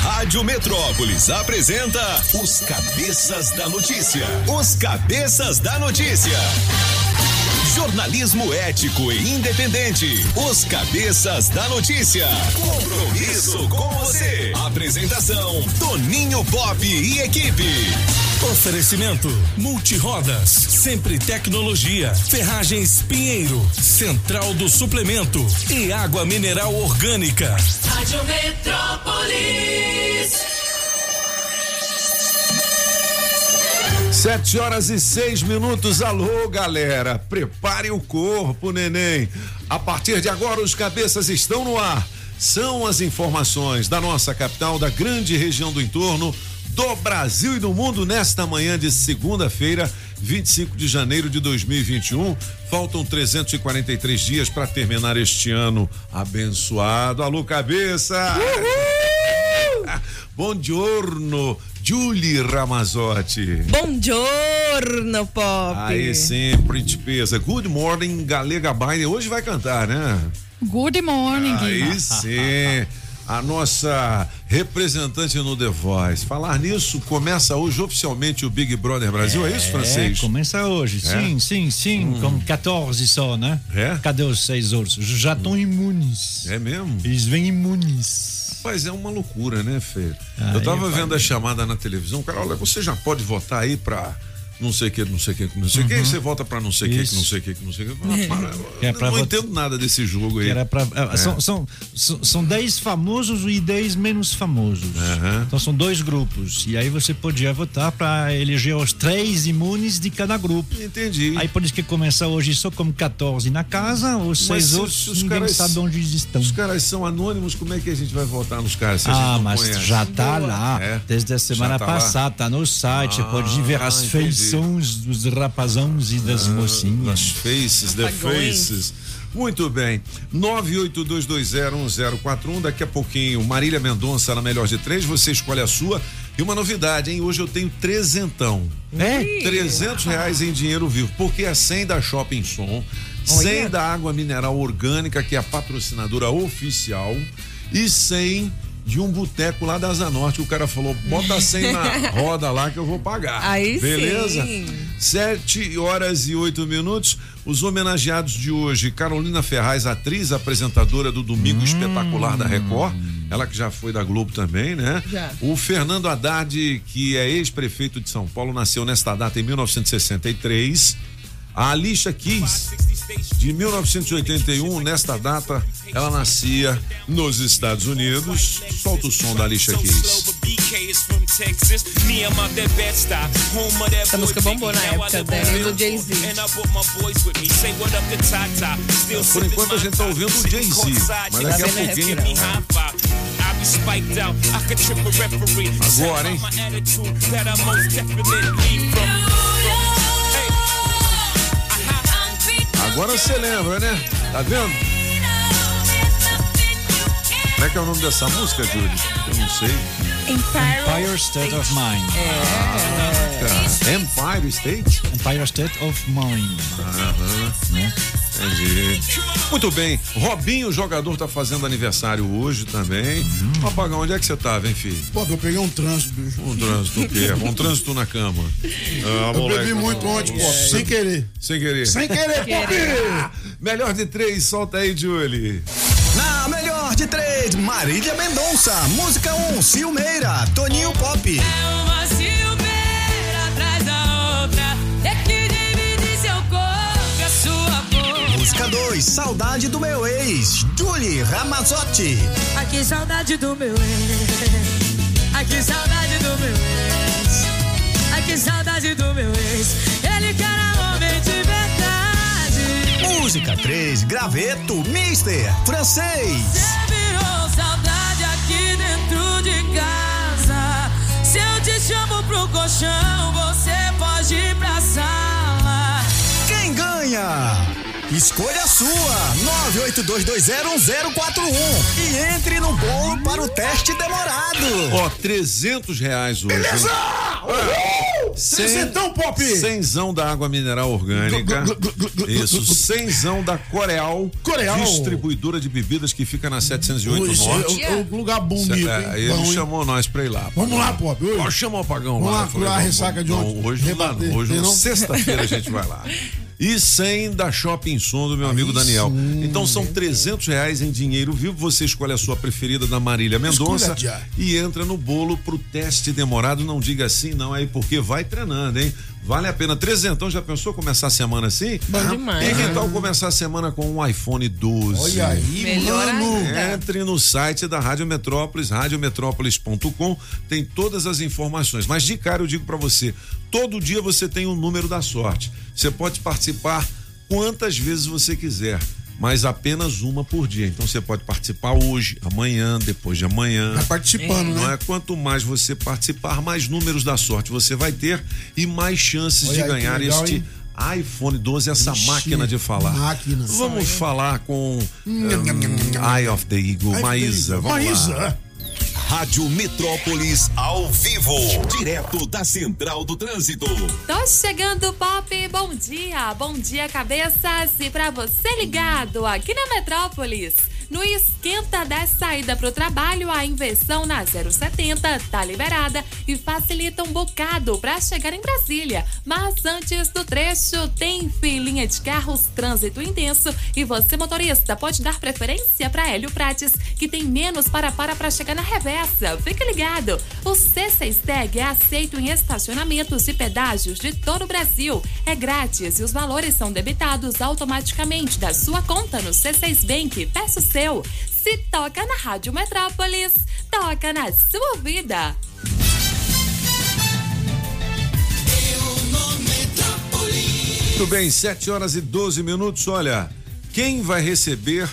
Rádio Metrópolis apresenta os Cabeças da Notícia. Os Cabeças da Notícia. Jornalismo ético e independente. Os Cabeças da Notícia. Compromisso com você. Apresentação: Toninho Pop e equipe. Oferecimento Multirodas, Sempre Tecnologia, Ferragens Pinheiro, Central do Suplemento e Água Mineral Orgânica. Rádio Metrópolis. Sete horas e seis minutos. Alô, galera. Prepare o corpo, neném. A partir de agora, os cabeças estão no ar. São as informações da nossa capital, da grande região do entorno, do Brasil e do mundo nesta manhã de segunda-feira, 25 de janeiro de 2021. Faltam 343 dias para terminar este ano abençoado. Alô, cabeça! Bom giorno, Julie Ramazotti. Buongiorno, Pop. Aí sim, principesa. Good morning, Galega Baile. Hoje vai cantar, né? Good morning. Aí sim. A nossa representante no The Voice. Falar nisso, começa hoje oficialmente o Big Brother Brasil, é, isso, francês? começa hoje, É? sim, sim, sim, com 14 só, né? É? Cadê os seis outros? Já estão imunes. É mesmo? Eles vêm imunes. Mas é uma loucura, né, Fê? Ah, Eu tava é, vendo a chamada na televisão, cara, olha, você já pode votar aí pra não sei o que, não sei o que, não sei o que, aí você vota pra não sei o que, não sei o que, não sei o que. Ah, para, É não vot- entendo nada desse jogo aí. Era pra, É. são, são, são, 10 famosos e 10 menos famosos. Aham. Então são dois grupos. E aí você podia votar para eleger os três imunes de cada grupo. Entendi. Aí por isso que começa hoje só com 14 na casa, os seis se- outros se os ninguém caras- sabe onde eles estão. Os caras são anônimos, como é que a gente vai votar nos caras? Ah, não mas conhece? já tá lá. É? Desde a semana tá lá? passada, tá no site. Ah, pode ver as entendi. feições dos rapazões e das Das mocinhas. faces, the faces. Muito bem. 982201041. Daqui a pouquinho, Marília Mendonça na melhor de três. Você escolhe a sua. E uma novidade, hein? Hoje eu tenho trezentão. É? 300 reais em dinheiro vivo. Porque é 100 da Shopping Som, 100 da Água Mineral Orgânica, que é a patrocinadora oficial, e 100 de um boteco lá da Asa Norte. O cara falou: bota 100 na roda lá que eu vou pagar. Aí Beleza? sim. Sete horas e oito minutos. Os homenageados de hoje: Carolina Ferraz, atriz, apresentadora do Domingo Espetacular da Record. Ela que já foi da Globo também, né? Já. O Fernando Haddad, que é ex-prefeito de São Paulo, nasceu nesta data em 1963. A Alicia Keys, de 1981, nesta data, ela nascia nos Estados Unidos. Solta o som da Alicia Keys. Essa música bombou na época dela e do Jay-Z. Por enquanto a gente tá ouvindo o Jay-Z, mas daqui a Tá pouquinho. Agora, hein? Agora você lembra, né? Tá vendo? Como é que é o nome dessa música, Júlio? Eu não sei. Empire State of Mind. Cara, Empire State? Empire State of Mind. Aham. Né? Entendi. Muito bem. Robinho, o jogador, tá fazendo aniversário hoje também. Uhum. Apagão, onde é que você tava, hein, filho? Pô, eu peguei um trânsito, bicho. Um trânsito o quê? Um trânsito na cama. Ah, Eu moleque. bebi muito ontem, pô, sem querer. Sem querer. Sem querer, pô. Melhor de três, solta aí, Julie. Na melhor de três, Marília Mendonça. Música 1, um, Silmeira, Toninho Pop. Uma Música 2, Saudade do meu ex, Julie Ramazotti. Ai que saudade do meu ex. Ai que saudade do meu ex. Ai que saudade do meu ex. Ele que era homem de verdade. Música 3, Graveto, Mister, Francês. Você virou saudade aqui dentro de casa. Se eu te chamo pro colchão, você pode ir pra sala. Quem ganha? Escolha a sua! 982201041 e entre no bolo para o teste demorado. Ó, 300 reais hoje. Beleza! Uhul! Trezentão, Pop! Cenzão da água mineral orgânica. Isso, cenzão da Coreal. Coreal. Distribuidora de bebidas que fica na 708 Esse Norte. é, é um lugar bonito, hein? É, ele Bom, hein? chamou nós pra ir lá. Vamos lá, Pop. Oi. Pode chamar o Pagão Vamos lá Eu falei, curar a ressaca de ontem. Hoje não Hoje não? Sexta-feira a gente vai lá. E 100 da Shopping Som do meu amigo Aí Daniel. sim. Então são 300 reais em dinheiro vivo. Você escolhe a sua preferida da Marília Mendonça e entra no bolo pro teste demorado. Não diga assim, não, aí porque vai treinando, hein? Vale a pena. Trezentão, já pensou começar a semana assim? Bom demais. E que tal começar a semana com um iPhone 12? Olha aí, Melhor mano. ainda. Entre no site da Rádio Metrópolis, radiometrópolis.com, tem todas as informações. Mas de cara eu digo pra você, todo dia você tem um número da sorte. Você pode participar quantas vezes você quiser, mas apenas uma por dia. Então você pode participar hoje, amanhã, depois de amanhã. Tá participando, Não né? é quanto mais você participar, mais números da sorte você vai ter e mais chances Olha de aí, ganhar legal, este hein? iPhone 12, essa Ixi, máquina de falar. máquina. Vamos falar com nham. Eye of the Eagle, Maísa. Vamos Maísa. lá. Rádio Metrópolis ao vivo, direto da Central do Trânsito. Tô chegando, Pop. Bom dia, bom dia, cabeças. E pra você ligado aqui na Metrópolis. No esquenta da saída pro trabalho, a inversão na 070 tá liberada e facilita um bocado pra chegar em Brasília. Mas antes do trecho, tem filinha de carros, trânsito intenso e você, motorista, pode dar preferência para Hélio Prates, que tem menos para-para para chegar na reversa. Fique ligado! O C6 Tag é aceito em estacionamentos e pedágios de todo o Brasil. É grátis e os valores são debitados automaticamente da sua conta no C6 Bank. Peça o seu. Se toca na Rádio Metrópolis, toca na sua vida. Muito bem, 7 horas e 12 minutos. Olha, quem vai receber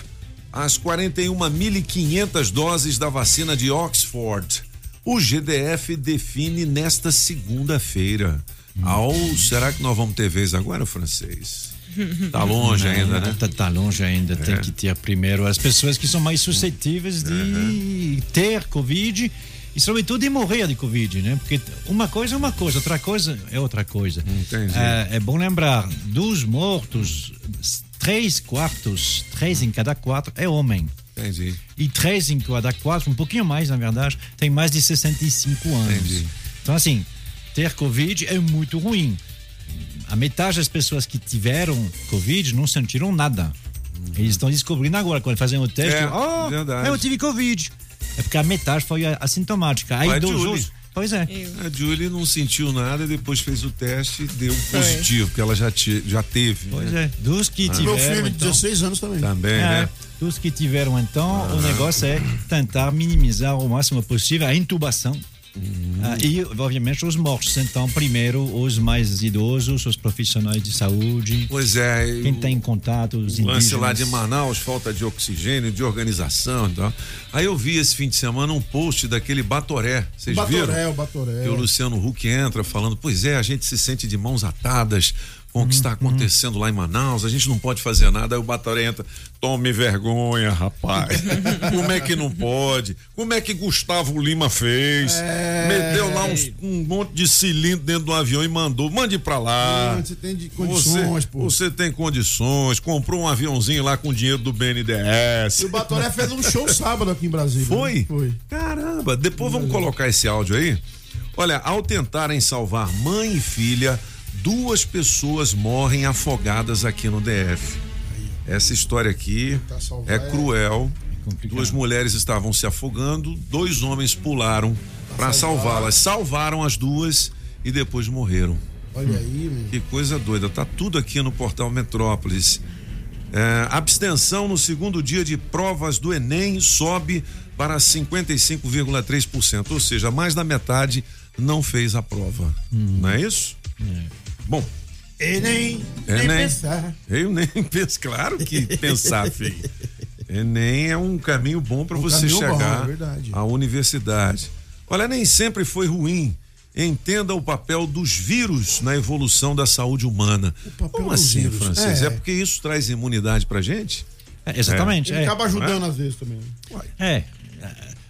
as 41.500 doses da vacina de Oxford? O GDF define nesta segunda-feira. Ao, será que nós vamos ter vez agora, francês? Tá longe ainda, né? Tá, tá longe ainda. Tem que ter primeiro as pessoas que são mais suscetíveis de ter Covid e, sobretudo, de morrer de Covid, né? Porque uma coisa é uma coisa, outra coisa é outra coisa. É, é bom lembrar: dos mortos, três quartos, três em cada quatro é homem. Entendi. E três em cada quatro, um pouquinho mais, na verdade, tem mais de 65 anos. Entendi. Então, assim, ter Covid é muito ruim. A metade das pessoas que tiveram Covid não sentiram nada. Eles estão descobrindo agora, quando fazem o teste. É, oh, verdade. eu tive Covid. É porque a metade foi assintomática. Aí Vai, outros. Pois é. A Julie não sentiu nada e depois fez o teste e deu positivo, porque ela já, te- já teve. Pois né? é. Dos que tiveram. Meu filho de então, 16 anos também. Também, É, né? dos que tiveram, então, o negócio é tentar minimizar o máximo possível a intubação. Ah, e, obviamente, os mortos. Então, primeiro, os mais idosos, os profissionais de saúde, Pois é. e quem o- tem contato, os O lance indígenas. lá de Manaus, falta de oxigênio, de organização e tal. Aí eu vi esse fim de semana um post daquele Batoré. Vocês viram? Batoré, o Batoré. Que o Luciano Huck entra falando, pois é, a gente se sente de mãos atadas com o que Uhum. está acontecendo lá em Manaus, a gente não pode fazer nada. Aí o Batoré entra, tome vergonha, rapaz. Como é que não pode? Como é que Gustavo Lima fez? É. Meteu lá uns- um monte de cilindro dentro do avião e mandou, mande pra lá. Você tem de condições, Você, pô. você tem condições, comprou um aviãozinho lá com dinheiro do E BNDES. o Batoré fez um show sábado aqui em Brasília. Foi? né? Foi. Caramba, depois vamos colocar esse áudio aí. Olha, ao tentarem salvar mãe e filha, duas pessoas morrem afogadas aqui no DF. Essa história aqui salvar é é- cruel. Duas mulheres estavam se afogando, dois homens pularam para salvá-las. Salvaram as duas e depois morreram. Olha aí, meu. Que coisa doida. Tá tudo aqui no portal Metrópolis. É, abstenção no segundo dia de provas do Enem sobe para 55,3%. Ou seja, mais da metade não fez a prova. Não é isso? Bom, Enem, É, nem nem. pensar. eu nem penso, claro que pensar, filho. Enem é um caminho bom para Um você caminho bom, chegar é à universidade. Olha, nem sempre foi ruim entenda o papel dos vírus na evolução da saúde humana. papel Como dos assim, vírus? francês? É. É. porque isso traz imunidade pra gente? É, exatamente. Ele é. acaba ajudando às vezes também. É.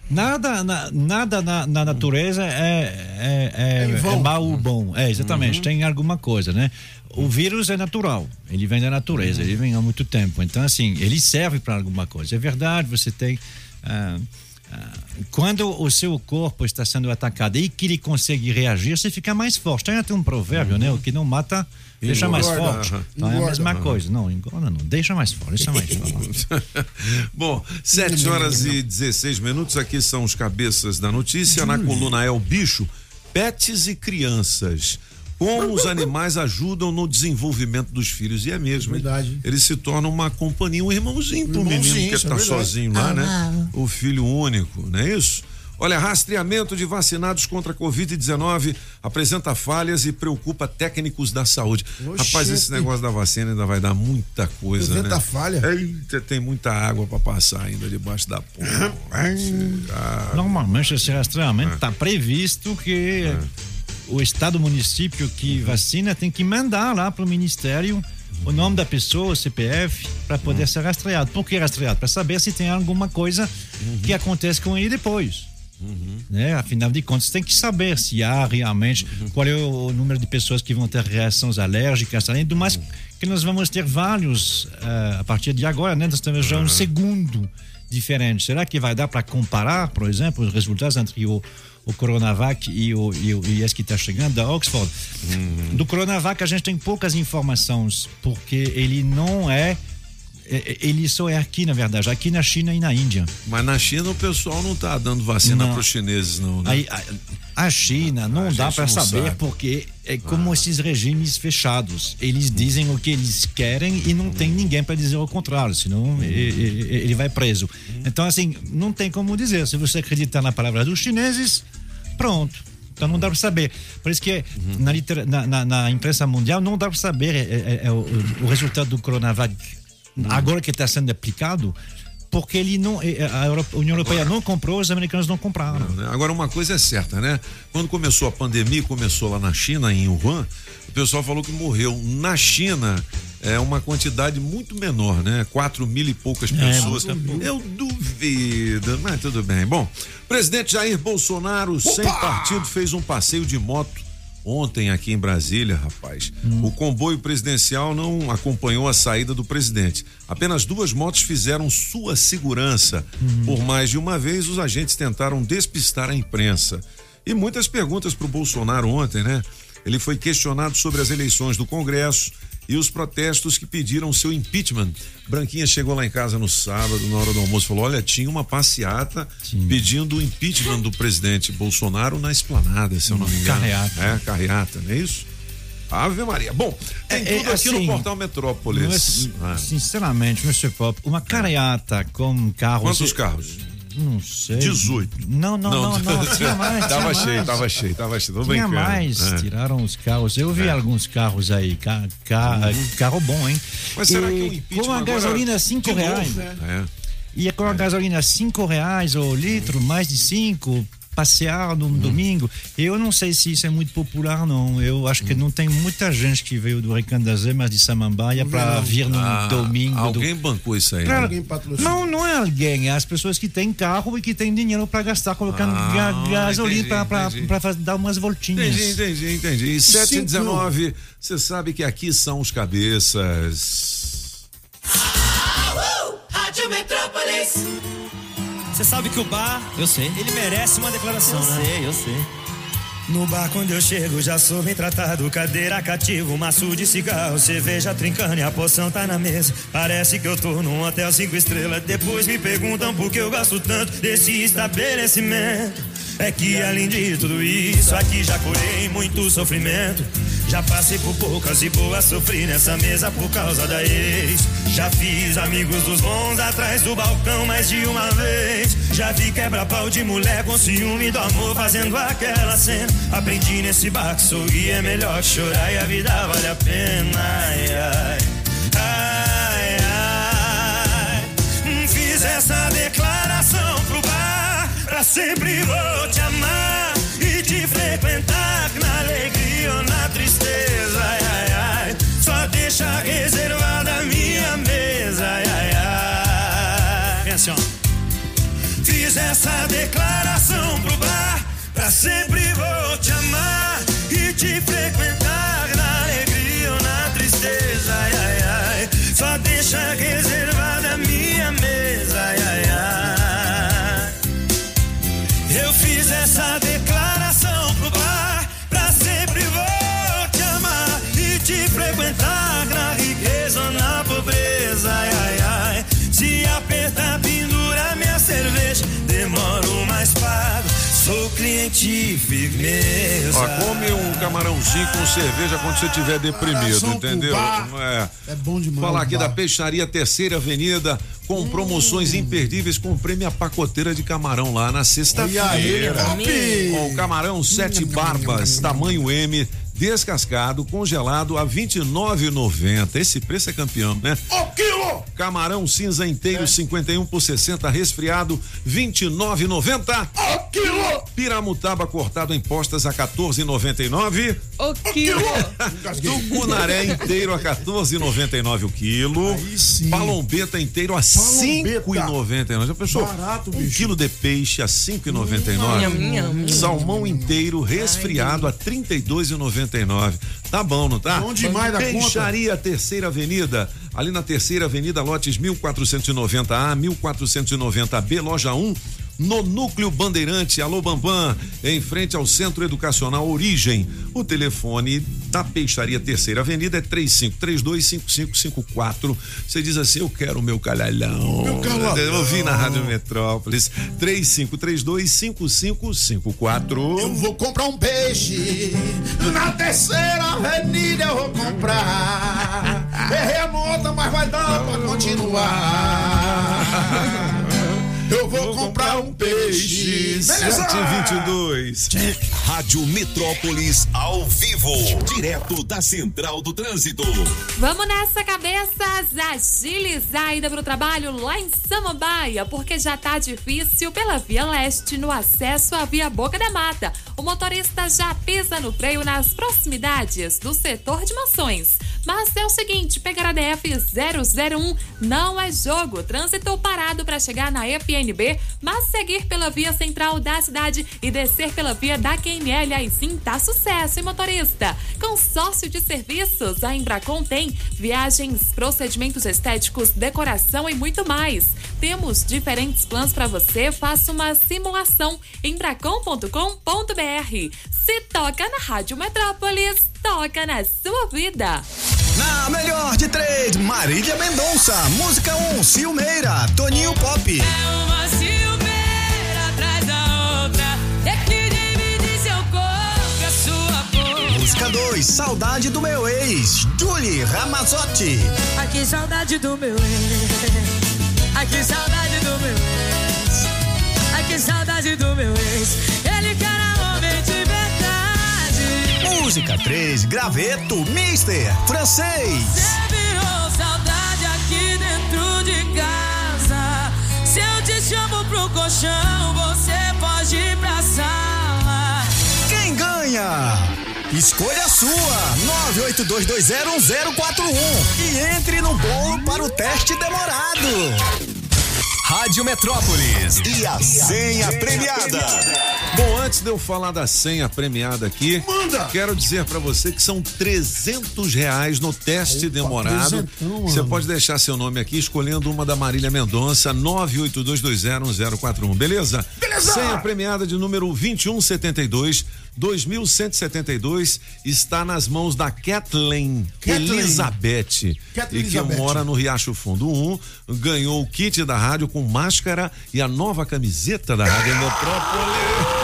Nada, na, nada na, na natureza é, é, é, É é mal ou bom. É, exatamente. Tem alguma coisa, né? O vírus é natural. Ele vem da natureza. Ele vem há muito tempo. Então, assim, ele serve para alguma coisa. É verdade, você tem. ah, ah, quando o seu corpo está sendo atacado e que ele consegue reagir, você fica mais forte. Tem até um provérbio, né? O que não mata, deixa mais forte. Aham. Então, é a mesma coisa. Não, engorda não. Deixa mais forte, deixa mais forte. Bom, 7 horas e 16 minutos. Aqui são os cabeças da notícia. Na coluna é o bicho, pets e crianças. Como os animais ajudam no desenvolvimento dos filhos. E é mesmo. hein? Verdade. Ele se torna uma companhia, um irmãozinho pro Irmãozinho, menino que isso é sozinho lá, né? O filho único, não é isso? Olha, rastreamento de vacinados contra a Covid-19 apresenta falhas e preocupa técnicos da saúde. Oxente. Rapaz, esse negócio da vacina ainda vai dar muita coisa, Apresenta né? falha? Eita, tem muita água pra passar ainda debaixo da ponte. Ah, Normalmente esse rastreamento está previsto que o estado o município que vacina tem que mandar lá para o ministério o nome da pessoa, o CPF, para poder ser rastreado. Por que rastreado? Para saber se tem alguma coisa que acontece com ele depois. Né? Afinal de contas, tem que saber se há realmente qual é o número de pessoas que vão ter reações alérgicas, além do mais que nós vamos ter vários eh, a partir de agora, né? Nós temos já um segundo diferente. Será que vai dar para comparar, por exemplo, os resultados entre o, o Coronavac e, o, e, o, e esse que está chegando da Oxford? Do Coronavac a gente tem poucas informações, porque ele não é. É- Ele só é aqui, na verdade, aqui na China e na Índia. mas na China o pessoal não tá dando vacina Não. pros chineses, não, né? Aí, a, a China não A dá para saber sabe. porque é como esses regimes fechados. Eles dizem o que eles querem e não tem ninguém para dizer o contrário, senão e- e- e- ele vai preso. Então, assim, não tem como dizer. Se você acreditar na palavra dos chineses, pronto. Então não dá para saber. Por isso que na, litera- na, na- na imprensa mundial não dá para saber é, é- é o, o resultado do Coronavac agora que está sendo aplicado, porque ele não, é, a Europa- a União Europeia não comprou, os americanos não compraram. né? Agora, uma coisa é certa, né? Quando começou a pandemia, começou lá na China, em Wuhan, o pessoal falou que morreu na China é uma quantidade muito menor, né? Quatro mil e poucas pessoas. Eu duvido, mas tudo bem. Bom, presidente Jair Bolsonaro, sem partido, fez um passeio de moto ontem aqui em Brasília, rapaz. O comboio presidencial não acompanhou a saída do presidente. Apenas duas motos fizeram sua segurança. Por mais de uma vez, os agentes tentaram despistar a imprensa. E muitas perguntas para o Bolsonaro ontem, né? Ele foi questionado sobre as eleições do Congresso e os protestos que pediram seu impeachment. Branquinha chegou lá em casa no sábado, na hora do almoço, falou: Olha, tinha uma passeata pedindo o impeachment do presidente Bolsonaro na esplanada, se eu não me engano. Carreata. É, carreata, não é isso? Ave Maria. Bom, tem É, é, tudo aqui assim, no portal Metrópolis. Mas, Ah, Sinceramente, Mr. Pop, uma carreata com carros. Quantos carros? Não sei. 18. Não, não, não, não, tinha mais. tava tinha cheio, mais. tava cheio, tava cheio. Tô Tinha brincando. mais, É. tiraram os carros. Eu vi alguns carros aí, ca, ca- carro bom, hein? Uhum. Mas será que o E impeachment com a agora, gasolina 5 de novo, reais. É. E com a gasolina 5 reais o litro, mais de 5, passear no Uhum. domingo. Eu não sei se isso é muito popular, não. Eu acho Uhum. que não tem muita gente que veio do Recandazé, mas de Samambaia, para vir no Ah, domingo. do- Alguém bancou isso aí. Claro, né? Alguém patrocina. não, não é alguém, é as pessoas que têm carro e que têm dinheiro para gastar colocando Ah, ga- gasolina para dar umas voltinhas. Entendi, entendi, entendi. E 7 e 19, você sabe que aqui são os cabeças. Rádio Metrópolis. Você sabe que o bar, Eu sei. ele merece uma declaração, Eu né? sei, eu sei. No bar quando eu chego já sou bem tratado Cadeira cativa, maço de cigarro Cerveja trincando e a poção tá na mesa Parece que eu tô num hotel cinco estrelas Depois me perguntam por que eu gosto tanto Desse estabelecimento É que além de tudo isso Aqui já curei muito sofrimento. Já passei por poucas e boas Sofri nessa mesa por causa da ex. Já fiz amigos dos bons Atrás do balcão mais de uma vez. Já vi quebra-pau de mulher Com ciúme do amor fazendo aquela cena. Aprendi nesse bar que sorrir é melhor chorar E a vida vale a pena. Ai, ai, ai, ai. Fiz essa declaração pro bar Pra sempre vou te amar E te frequentar na alegria ou na tristeza, ai, ai, ai. Só deixa reservada a minha mesa, ai, ai, ai. Vem assim, ó. Fiz essa declaração pro bar, pra sempre vou te amar e te frequentar cliente firmeza. Ó, come um camarãozinho com cerveja quando você estiver deprimido, entendeu? É. É bom demais. Falar aqui da Peixaria Terceira Avenida, com promoções imperdíveis, com prêmio a pacoteira de camarão lá na sexta-feira. Com o camarão sete barbas, tamanho M, descascado, congelado a R$ 29,90. Esse preço é campeão, né? Ô, quilo! Camarão cinza É. inteiro, 51 por 60, resfriado, R$ 29,90. Ô, quilo! Piramutaba cortado em postas a 14,99. O quilo. Tucunaré inteiro a 14,99 o quilo. Aí sim. Palombeta inteiro a Palombeta. 5,99. Já pensou? Barato, um bicho. quilo de peixe a 5,99. Nham, nham. Salmão inteiro resfriado a 32,99. Tá bom, não tá? Bom demais da conta. Peixaria Terceira Avenida, ali na Terceira Avenida, lotes 1490A, 1490B, loja 1. No Núcleo Bandeirante, Alô Bambam, em frente ao Centro Educacional Origem. O telefone da Peixaria Terceira Avenida é 35325554. Você diz assim: Eu quero o meu calhalhão. Meu calhalhão. Eu ouvi na Rádio Metrópolis. 35325554. Eu vou comprar um peixe na terceira avenida eu vou comprar. Errei a nota, mas vai dar pra continuar. Eu vou comprar um peixe. Beleza? 722. Rádio Metrópolis ao vivo, direto da Central do Trânsito. Vamos nessa, cabeças! Agilizar a ida pro trabalho lá em Samambaia, porque já tá difícil pela Via Leste no acesso à Via Boca da Mata. O motorista já pisa no freio nas proximidades do setor de mansões. Mas é o seguinte, pegar a DF 001 não é jogo. Trânsito parado para chegar na Mas seguir pela via central da cidade e descer pela via da QML, aí sim tá sucesso, hein, motorista? Consórcio de serviços, a Embracon tem viagens, procedimentos estéticos, decoração e muito mais. Temos diferentes planos para você, faça uma simulação em embracon.com.br. Se toca na Rádio Metrópolis, toca na sua vida. Na melhor de três, Marília Mendonça. Música 1, um, Silmeira, Toninho Pop. Uma ciumeira atrás da outra. Que divide seu corpo a sua boca. Música 2, Saudade do meu ex, Julie Ramazotti. Ai que saudade do meu ex. Ai que saudade do meu ex. Ai que saudade do meu ex. Ele que era homem de verdade. Música 3, Graveto, Mister, Francês. Colchão, você pode ir pra sala. Quem ganha? Escolha sua, 982201041 e entre no bolo para o teste demorado. Rádio Metrópolis e a senha premiada. Bom, antes de eu falar da senha premiada aqui, Manda! quero dizer pra você que são 300 reais no teste Opa, demorado. Você pode deixar seu nome aqui escolhendo uma da Marília Mendonça, 982201041, beleza? Beleza! Senha premiada de número 2172. 2172 está nas mãos da Kathleen, Kathleen. Elizabeth, Kathleen e que Elizabeth. mora no Riacho Fundo 1, ganhou o kit da rádio com máscara e a nova camiseta da Rádio Metrópole.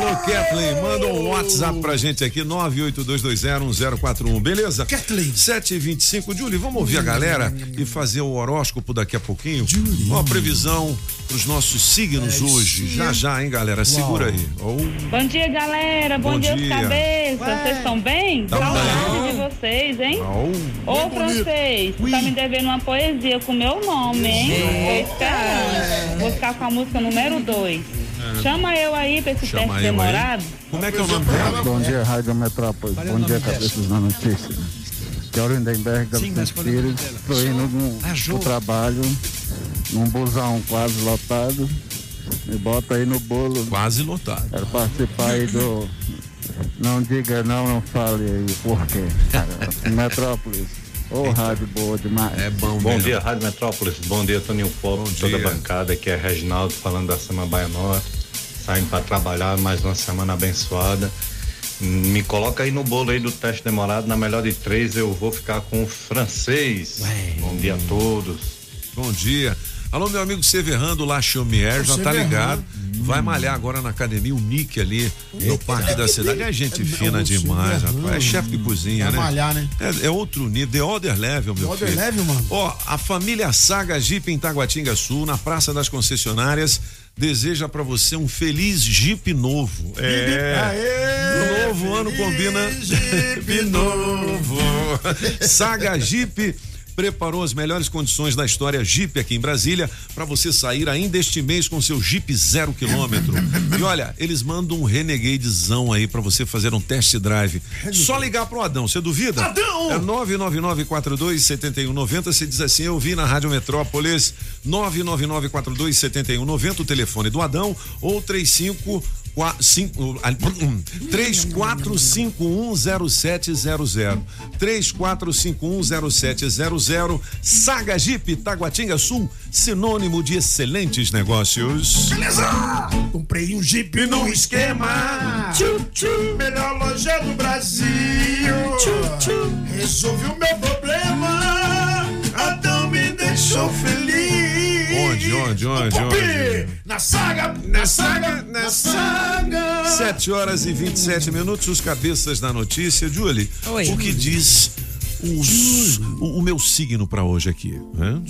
Alô, Kathleen, manda um WhatsApp pra gente aqui, 982201041, beleza? Kathleen. 7h25. Julie, vamos ouvir a galera e fazer o horóscopo daqui a pouquinho? Uma previsão pros nossos signos É hoje. isso Já, já, hein, galera? Segura aí. Oh, Bom dia, galera. Bom, Bom dia, dia. cabeça. Vocês estão bem? Tamo Saudade de vocês, hein? oh. Ô, bonito. francês, tu tá me devendo uma poesia com meu nome, hein? Tô esperando. Vou ficar com a música número 2. Chama eu aí pra esse Chama teste eu aí. demorado. Como é que é o nome dela? Bom dia, Rádio Metrópole. É o Bom dia, cabeças da notícia. Que é o Lindenberg da Sim, mas Vicente qual é o nome Pires. dela? Estou indo no, pro trabalho, num busão quase lotado. Me bota aí no bolo. Quase lotado. Quero participar aí do. Não diga não, não fale aí o porquê. Metrópolis. Ô, rádio boa demais. É bom Bom mesmo. dia, Rádio Metrópolis. Bom dia, Toninho Pop, Bom toda a dia. bancada. Aqui é Reginaldo falando da Semana Baia Norte. Saindo para trabalhar, mais uma semana abençoada. Me coloca aí no bolo aí do teste demorado. Na melhor de três, eu vou ficar com o francês. Bom dia a todos. Bom dia. Alô, meu amigo Severrando lá, Chomier, já tá ligado. Vai malhar agora na academia, o Nick ali no Parque da Cidade. É gente fina demais, rapaz. É chefe de cozinha, Vai né? malhar, né? É, é outro nível, the other level, meu Other filho. level, mano. Ó, a família Saga Jeep em Taguatinga Sul, na Praça das Concessionárias, deseja pra você um feliz Jeep novo. É. Aê, novo ano combina Jeep novo. Saga Jeep preparou as melhores condições da história Jeep aqui em Brasília para você sair ainda este mês com seu Jeep zero quilômetro. E olha, eles mandam um Renegadezão aí para você fazer um test drive. Só ligar pro Adão, você duvida? Adão! É 999427190, você diz assim, eu vi na Rádio Metrópolis, 999427190, o telefone do Adão ou 35 qua- cinco- ah, hum, 34510700 34510700 Saga Jeep Taguatinga Sul sinônimo de excelentes negócios Beleza! Comprei um Jeep no esquema. Tchum, tchum. Melhor loja do Brasil. Tchum, tchum. Resolvi o meu problema. Adão me deixou feliz. Onde, onde, onde, Pop! onde? Na saga, na saga, na saga. 7 horas e 27 minutos, os cabeças da notícia. Julie, Oi. o que diz os- o, o meu signo pra hoje aqui? né?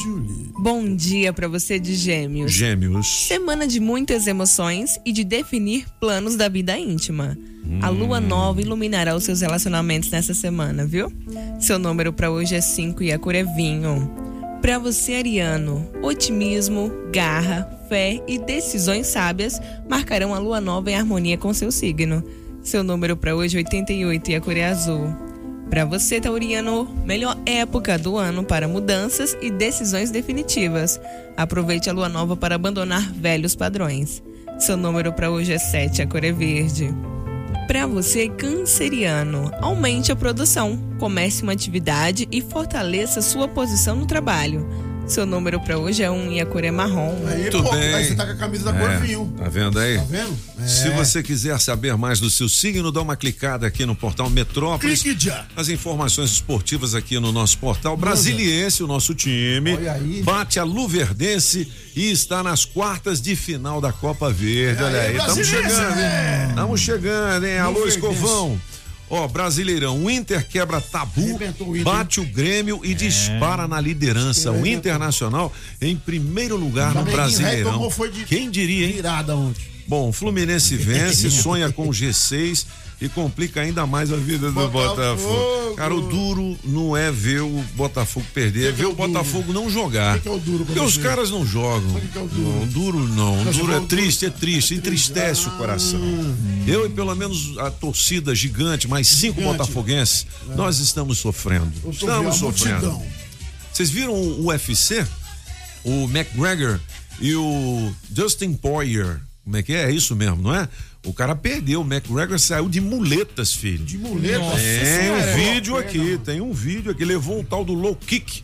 Bom dia pra você de Gêmeos. Gêmeos. Semana de muitas emoções e de definir planos da vida íntima. A lua nova iluminará os seus relacionamentos nessa semana, viu? Seu número pra hoje é 5 e a cor é vinho. Pra você, Ariano, otimismo, garra, fé e decisões sábias marcarão a lua nova em harmonia com seu signo. Seu número pra hoje é 88 e a cor é azul. Para você, Tauriano, melhor época do ano para mudanças e decisões definitivas. Aproveite a lua nova para abandonar velhos padrões. Seu número para hoje é 7, a cor é verde. Para você, canceriano, aumente a produção, comece uma atividade e fortaleça sua posição no trabalho. Seu número para hoje é 1 e a cor é marrom. Aí, Muito pô, bem. aí você tá com a camisa da cor É, vinho. Tá vendo aí? Tá vendo? É. Se você quiser saber mais do seu signo, dá uma clicada aqui no portal Metrópolis. Clique já. As informações esportivas aqui no nosso portal. Brasiliense, o nosso time. Olha aí. Bate a Luverdense e está nas quartas de final da Copa Verde. E Olha aí, estamos chegando, hein? Estamos chegando, hein? Alô. Escovão. Ó, Brasileirão, o Inter quebra tabu, bate o Grêmio e dispara na liderança. O. Internacional em primeiro lugar no Brasileirão. Quem diria, hein? virada ontem. Bom, o Fluminense vence, sonha com o G6 e complica ainda mais a vida do Botafogo. Botafogo. Cara, o duro não é ver o Botafogo perder, é que ver é o o? Botafogo não jogar. O que que é o duro Porque os caras não jogam. que que é o duro? Não, duro não. Você duro é triste, é triste, entristece o coração. Eu e pelo menos a torcida gigante, mais cinco Gigante. botafoguenses, nós estamos sofrendo. Estamos sofrendo. Vocês viram o UFC? O McGregor e o Dustin Poirier. Como é que é? É isso mesmo, não é? O cara perdeu, o McGregor saiu de muletas, filho. De muleta. Tem um Senhora. vídeo É, aqui, não. tem um vídeo aqui, levou um tal do low kick.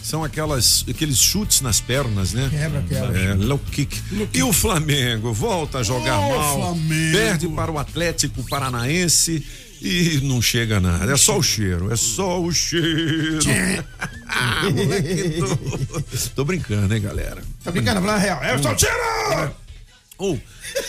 São aquelas, aqueles chutes nas pernas, né? Quebra, quebra. É, low kick. E o Flamengo volta a jogar Ô, mal, Flamengo. perde para o Atlético Paranaense e não chega nada. É só o cheiro, é só o cheiro. Ah, moleque, tô, tô brincando, hein, galera? Tá brincando? Fala a real. É o Salteiro! Ou,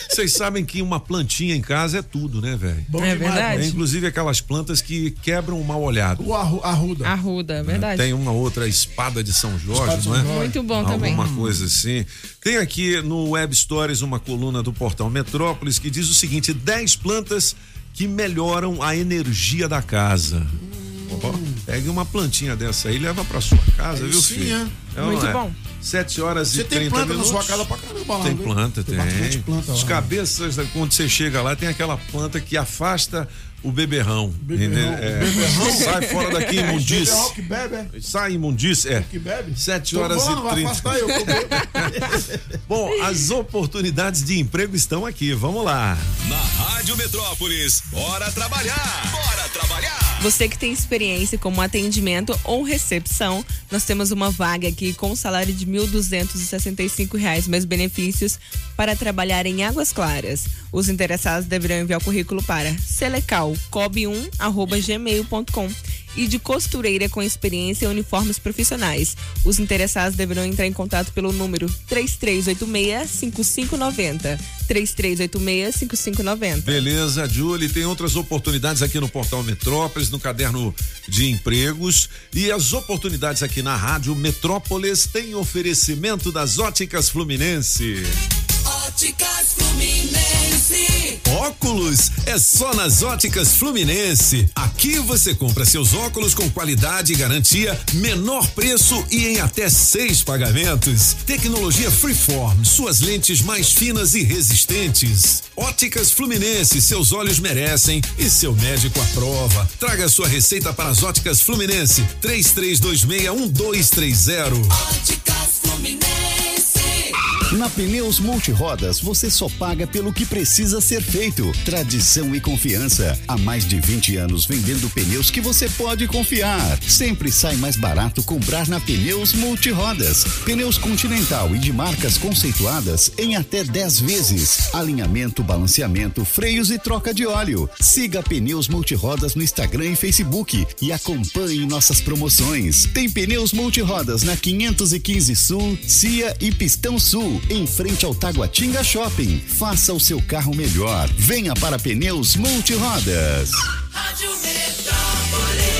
vocês sabem que uma plantinha em casa é tudo, né, velho? É demais, verdade. É, inclusive aquelas plantas que quebram o mal olhado. O arru, arruda. Arruda, é verdade. Tem uma outra espada de São Jorge, não é? Muito bom também. Alguma coisa assim. Tem aqui no Web Stories uma coluna do portal Metrópolis que diz o seguinte: 10 plantas que melhoram a energia da casa. Ó, pegue uma plantinha dessa aí e leva pra sua casa, Aí viu, sim, filho? é. É Muito é? bom. 7 horas Você e tem 30 planta na minutos. sua casa pra caramba lá, Tem viu? planta, tem. Tem planta Os lá. cabeças, né, quando você chega lá, tem aquela planta que afasta o beberrão. Beberrão. É. Beberrão? Sai fora daqui, imundície. Beberrão que bebe, é? Sai imundície, é. Que bebe? 7 Tô horas falando, e vai 30. afastar eu. Bom, as oportunidades de emprego estão aqui. Vamos lá. Na Rádio Metrópolis, bora trabalhar! Bora trabalhar! Você que tem experiência como atendimento ou recepção, nós temos uma vaga aqui com salário de 1.265 reais mais benefícios para trabalhar em Águas Claras. Os interessados deverão enviar o currículo para selecalcob1@gmail.com e de costureira com experiência em uniformes profissionais. Os interessados deverão entrar em contato pelo número 3386-5590. 3386-5590. Beleza, Julie. Tem outras oportunidades aqui no Portal Metrópolis, no caderno de empregos. E as oportunidades aqui na Rádio Metrópolis têm oferecimento das óticas Fluminense. Óticas Fluminense. Óculos é só nas Óticas Fluminense. Aqui você compra seus óculos com qualidade e garantia, menor preço e em até seis pagamentos. Tecnologia Freeform, suas lentes mais finas e resistentes. Óticas Fluminense, seus olhos merecem e seu médico aprova. Traga sua receita para as Óticas Fluminense. 33261230. Óticas. Na Pneus Multirodas, você só paga pelo que precisa ser feito. Tradição e confiança. Há mais de 20 anos vendendo pneus que você pode confiar. Sempre sai mais barato comprar na Pneus Multirodas. Pneus Continental e de marcas conceituadas em até 10 vezes. Alinhamento, balanceamento, freios e troca de óleo. Siga Pneus Multirodas no Instagram e Facebook e acompanhe nossas promoções. Tem Pneus Multirodas na 515 Sul, Cia e Pistão Sul, em frente ao Taguatinga Shopping. Faça o seu carro melhor. Venha para Pneus Multirodas. Rádio Metrópolis.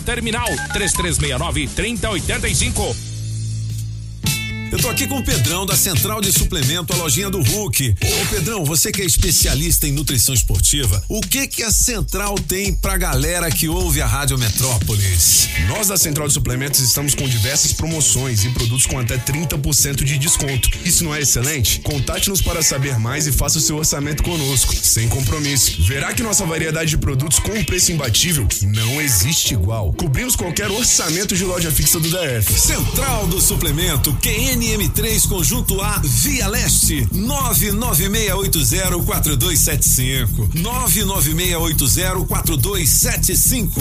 terminal 3369 3085. Eu tô aqui com o Pedrão da Central de Suplemento, a lojinha do Hulk. Ô Pedrão, você que é especialista em nutrição esportiva, o que que a Central tem pra galera que ouve a Rádio Metrópolis? Nós da Central de Suplementos estamos com diversas promoções e produtos com até 30% de desconto. Isso não é excelente? Contate-nos para saber mais e faça o seu orçamento conosco, sem compromisso. Verá que nossa variedade de produtos com um preço imbatível não existe igual. Cobrimos qualquer orçamento de loja fixa do DF. Central do Suplemento, QNM3 Conjunto A, Via Leste, 996804275. 996804275.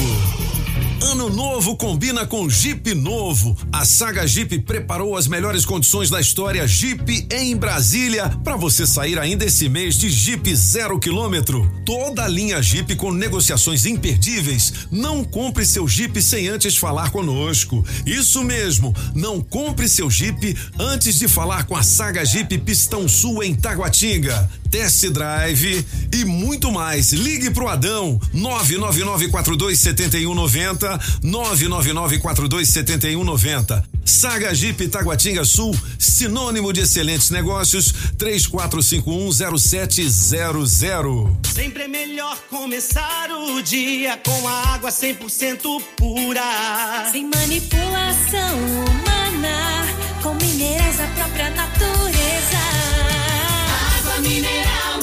Ano novo combina com Jeep novo. A saga Jeep preparou as melhores condições da história Jeep em Brasília para você sair ainda esse mês de Jeep zero quilômetro. Toda a linha Jeep com negociações imperdíveis. Não compre seu Jeep sem antes falar conosco. Isso mesmo, não compre seu Jeep antes de falar com a saga Jeep Pistão Sul em Taguatinga. Test drive e muito mais. Ligue pro Adão 999427190 999427190. Saga Jeep Taguatinga Sul, sinônimo de excelentes negócios 34510700. Sempre é melhor começar o dia com a água 100% pura. Sem manipulação humana, com minerais da própria natureza. Água mineral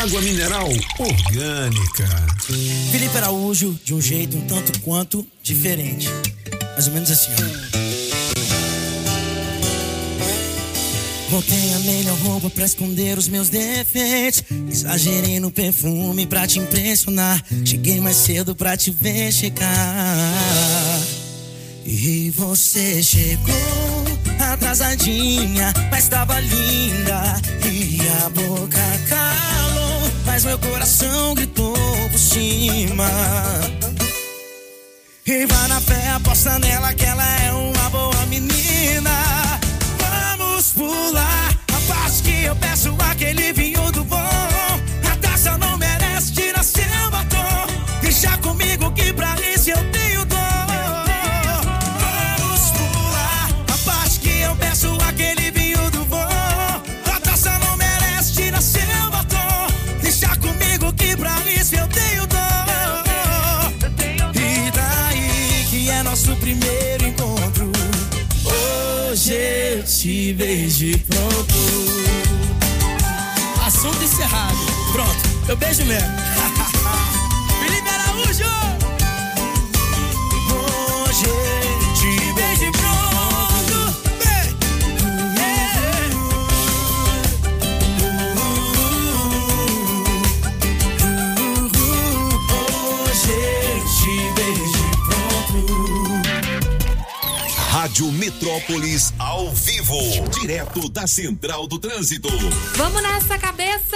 água mineral orgânica. Felipe Araújo, de um jeito um tanto quanto diferente. Mais ou menos assim, ó. Botei a melhor roupa pra esconder os meus defeitos. Exagerei no perfume pra te impressionar. Cheguei mais cedo pra te ver chegar. E você chegou atrasadinha, mas tava linda. E a boca calou, mas meu coração gritou por cima. E vai na fé, aposta nela que ela é uma boa menina. Vamos pular a parte que eu peço aquele vinho do bom. A taça não merece tirar seu batom. Deixa comigo que pra isso vejo pronto. Assunto encerrado. Pronto, eu beijo mesmo. Rádio Metrópolis ao vivo, direto da Central do Trânsito. Vamos nessa cabeça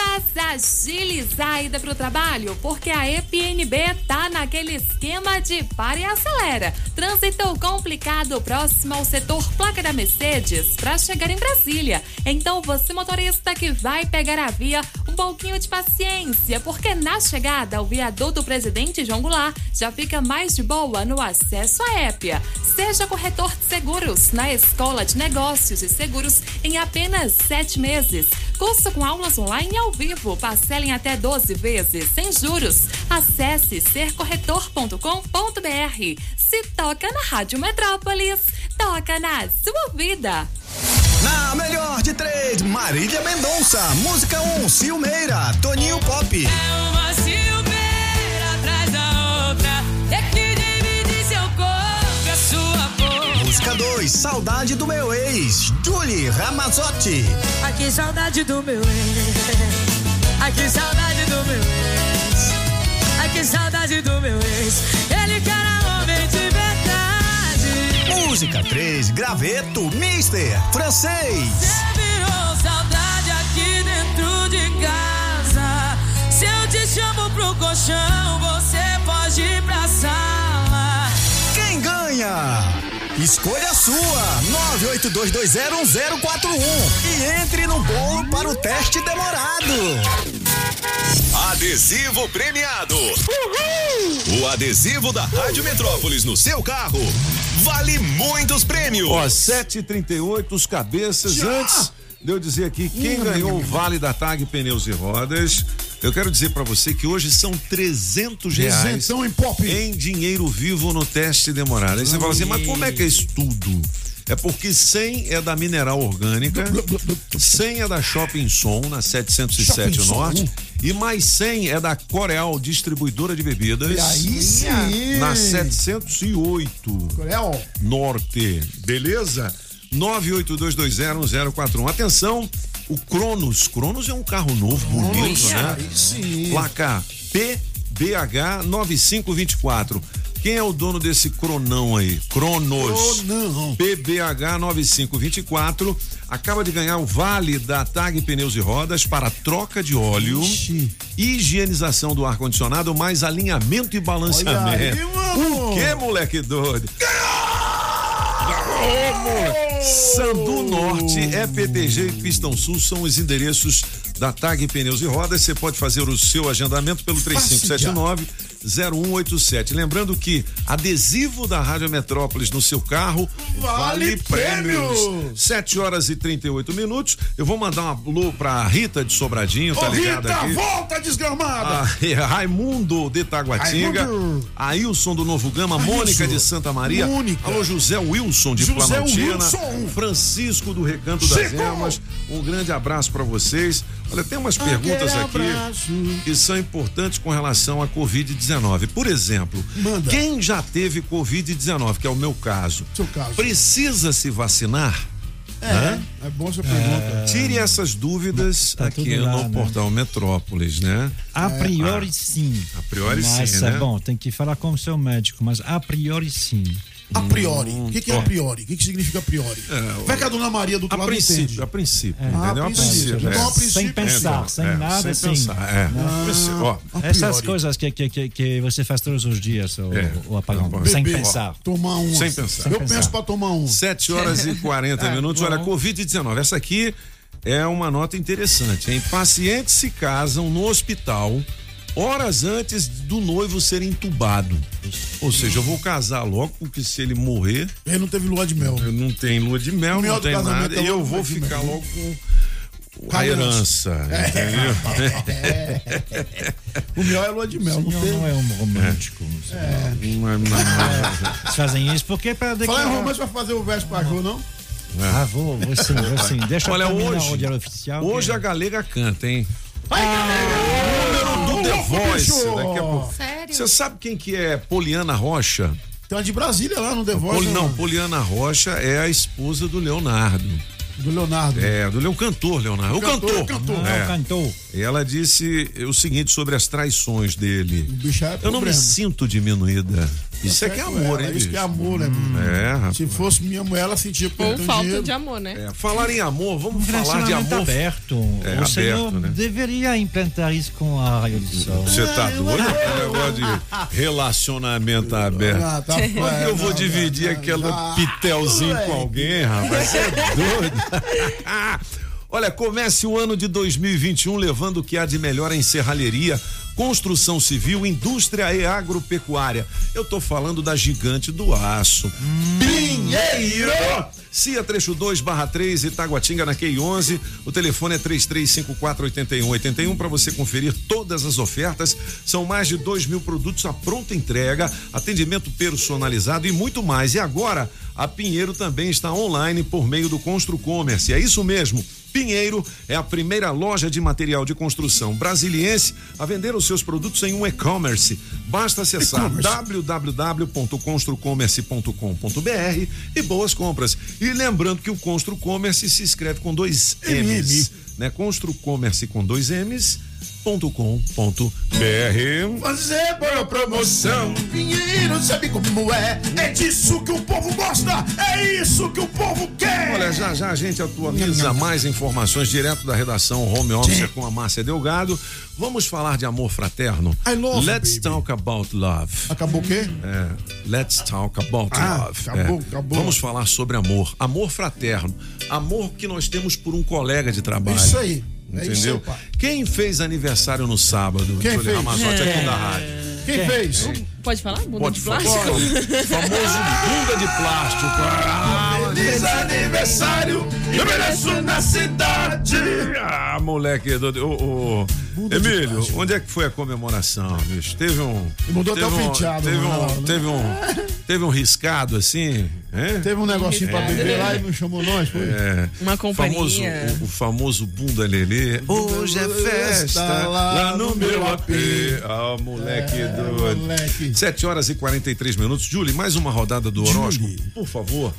agilizar a ida pro trabalho, porque a EPNB tá naquele esquema de para e acelera. Trânsito complicado próximo ao setor placa da Mercedes para chegar em Brasília. Então você motorista que vai pegar a via, pouquinho de paciência, porque na chegada ao viaduto Presidente João Goulart já fica mais de boa no acesso à Épia. Seja corretor de seguros na Escola de Negócios e Seguros em apenas sete meses. Curso com aulas online ao vivo. Parcelem até 12 vezes, sem juros. Acesse sercorretor.com.br. Se toca na Rádio Metrópolis, toca na sua vida. Na melhor de três, Marília Mendonça. Música 1, um, Silmeira, Toninho Pop. É uma ciumeira atrás da outra. É que divide seu corpo e a sua boca. Música 2, Saudade do meu ex, Julie Ramazotti. Ai que saudade do meu ex. Ai que saudade do meu ex. Ai que saudade do meu ex. Ele que Música 3, Graveto, Mister, Francês. Você virou saudade aqui dentro de casa. Se eu te chamo pro colchão, você pode ir pra sala. Quem ganha? Escolha sua, 982201041 e entre no bolo para o teste demorado. Adesivo premiado. O adesivo da Rádio Metrópolis no seu carro vale muitos prêmios. Ó, 7h38, os cabeças. Antes de eu dizer aqui quem ganhou o Vale da Tag Pneus e Rodas, eu quero dizer pra você que hoje são 300 reais Trezentão em pop. em dinheiro vivo no teste demorado. Aí você fala assim, mas como é que é isso tudo? É porque 100 é da Mineral Orgânica, 100 é da Shopping Som, na 707 Shopping Som. Norte, e mais 100 é da Coreal Distribuidora de Bebidas. E aí sim. Na 708 Coreal. Norte. Beleza? 982201041. Atenção, o Cronos. Cronos é um carro novo, bonito, Olha, né? aí sim. Placa PBH 9524. Quem é o dono desse cronão aí? Cronos. Cronão. PBH 9524 acaba de ganhar o vale da TAG Pneus e Rodas para troca de óleo, higienização do ar-condicionado, mais alinhamento e balanceamento. Aí, o que, moleque doido? Sandu Norte, EPTG e Pistão Sul são os endereços da TAG Pneus e Rodas. Você pode fazer o seu agendamento pelo 3579 0187. Lembrando que adesivo da Rádio Metrópolis no seu carro Vale prêmios. 7 horas e 38 minutos. Eu vou mandar um alô pra Rita de Sobradinho, tá Ô, ligado Rita, aqui? volta desgramada. Ah, é, Raimundo de Taguatinga, Raimundo. Ailson do Novo Gama, Ailson. Mônica de Santa Maria, Mônica. alô José Wilson de José Planaltina, Wilson. Francisco do Recanto das. Emas, um grande abraço pra vocês. Olha, tem umas perguntas aqui que são importantes com relação à Covid-19. Por exemplo, Manda. quem já teve Covid-19, que é o meu caso, Seu caso. precisa se vacinar? É, Hã? é bom essa pergunta. Tire essas dúvidas Tá aqui lá, no né? portal Metrópolis, né? A priori Ah, sim. A priori mas, sim, é né? bom, tem que falar com o seu médico, mas a priori sim. A priori. O que, que é a priori? O que, que significa a priori? Vai que a dona Maria do outro A lado princípio, entende. a princípio, É. entendeu? A princípio, princípio, então, é. a princípio- Sem pensar, É, sem é, nada, sem assim. pensar, é. Ó. Essas coisas que, que, que, que você faz todos os dias, o, É. o apagão. Beber, Sem ó. pensar. Tomar um. Sem pensar. Eu penso pra tomar um. 7 horas e 40 É, minutos. bom. Olha, Covid-19. Essa aqui é uma nota interessante, hein? Pacientes se casam no hospital horas antes do noivo ser entubado. Ou seja, eu vou casar logo, porque se ele morrer. Ele não teve lua de mel. Eu não tem lua de mel, O não tem nada. é E eu vou ficar mel. logo com. A herança, herança. entendeu? O mel é lua de mel. Não, Não não é um romântico. É. Não é- não é- Eles fazem isso porque é para Falar em declarar. romance vai fazer o verso pra Jô, não? Ah, vou, vou sim, vou sim. Deixa Olha, eu terminar hoje- o diário oficial. Hoje a galega canta, hein? Número do The Voice. bicho! Daqui a pouco. Sério? Você sabe quem que é Poliana Rocha? Tem uma de Brasília lá no The Voice. Poli- né, não? Poliana Rocha é a esposa do Leonardo. Do Leonardo. É, do Leo cantor, Leonardo. O, cantor, cantor. o cantor. É. Ah, cantou. E ela disse o seguinte sobre as traições dele. bicho é Eu não me sinto diminuída. Isso é que é amor, hein, Isso que é amor, né? mano? É. Se fosse minha mulher, ela sentia que Ou falta dinheiro. de amor, né? É, falar em amor, vamos Um falar de amor. aberto. É, o senhor aberto, né? deveria implantar isso com a do Sol. Você tá doido com o negócio de relacionamento aberto? Ah, tá Como é eu vou não, dividir não, aquela não. pitelzinho Ah, com alguém, rapaz? Você é doido? Olha, comece o ano de 2021 levando o que há de melhor em serralheria, construção civil, indústria e agropecuária. Eu tô falando da gigante do aço. Pinheiro! Cia Trecho 2 barra 3, Itaguatinga na QI 11. O telefone é 33548181 para você conferir todas as ofertas. São mais de 2 mil produtos à pronta entrega, atendimento personalizado e muito mais. E agora, a Pinheiro também está online por meio do Constru Commerce. É isso mesmo. Pinheiro é a primeira loja de material de construção brasiliense a vender os seus produtos em um e-commerce. Basta acessar www.construcommerce.com.br e boas compras. E lembrando que o Constru Commerce se escreve com dois M's, né? Construcommerce com dois M's. .com.br Fazer boa promoção. Pinheiro sabe como é. É disso que o povo gosta. É isso que o povo quer. Olha, já já a gente atualiza mais informações direto da redação Home Office com a Márcia Delgado. Vamos falar de amor fraterno. I love, Let's baby. talk about love. Acabou o quê? É, let's talk about Ah, love. acabou, É, acabou. Vamos falar sobre amor. Amor fraterno. Amor que nós temos por um colega de trabalho. Isso aí. É Entendeu? pai. Quem fez aniversário no sábado? Quem Júlio fez? Ramazotti aqui É. da rádio. Quem fez? Pode falar? Bunda Pode de falar. plástico? Famoso bunda de plástico. Ah, Feliz aniversário. Eu mereço na cidade. Ah, moleque. Do, o, o- Emílio, onde é que foi a comemoração, bicho? Teve um. E mudou teve até o um, penteado, Teve né? um, teve um. Teve um riscado assim. Hein? Teve um negocinho pra beber lá e não chamou nós, foi? É, Uma companhia. Famoso, o, o famoso Bunda Lelê. Hoje é festa lá no meu AP. Ah, moleque É, doido. moleque. 7 horas e 43 minutos. Julie, mais uma rodada do horóscopo, por favor.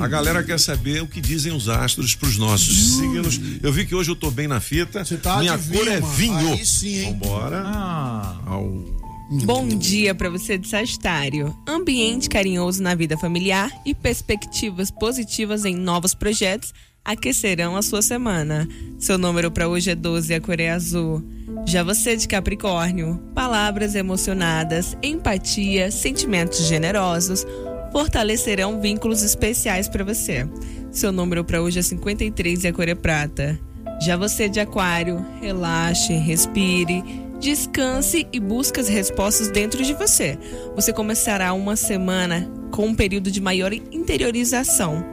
A galera quer saber o que dizem os astros pros nossos signos. Eu vi que hoje eu tô bem na fita. tá Minha cor vinho, é vinho. Aí sim, hein? Vambora. Ah, Ao- Bom dia para você de Sagitário. Ambiente carinhoso na vida familiar e perspectivas positivas em novos projetos aquecerão a sua semana. Seu número para hoje é 12 e a cor é azul. Já você de Capricórnio, palavras emocionadas, empatia, sentimentos generosos fortalecerão vínculos especiais para você. Seu número para hoje é 53 e a cor é prata. Já você de Aquário, relaxe, respire, descanse e busque as respostas dentro de você. Você começará uma semana com um período de maior interiorização.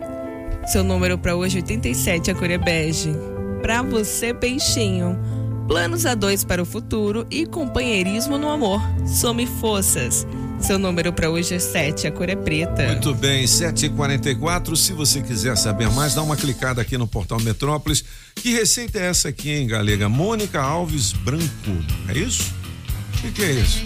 Seu número para hoje é 87, a cor é bege. Para você, peixinho, planos a dois para o futuro e companheirismo no amor. Some forças. Seu número para hoje é 7, a cor é preta. Muito bem, 7h44. Se você quiser saber mais, dá uma clicada aqui no portal Metrópolis. Que receita é essa aqui, hein, galega? Mônica Alves Branco. É isso? O que, que é isso?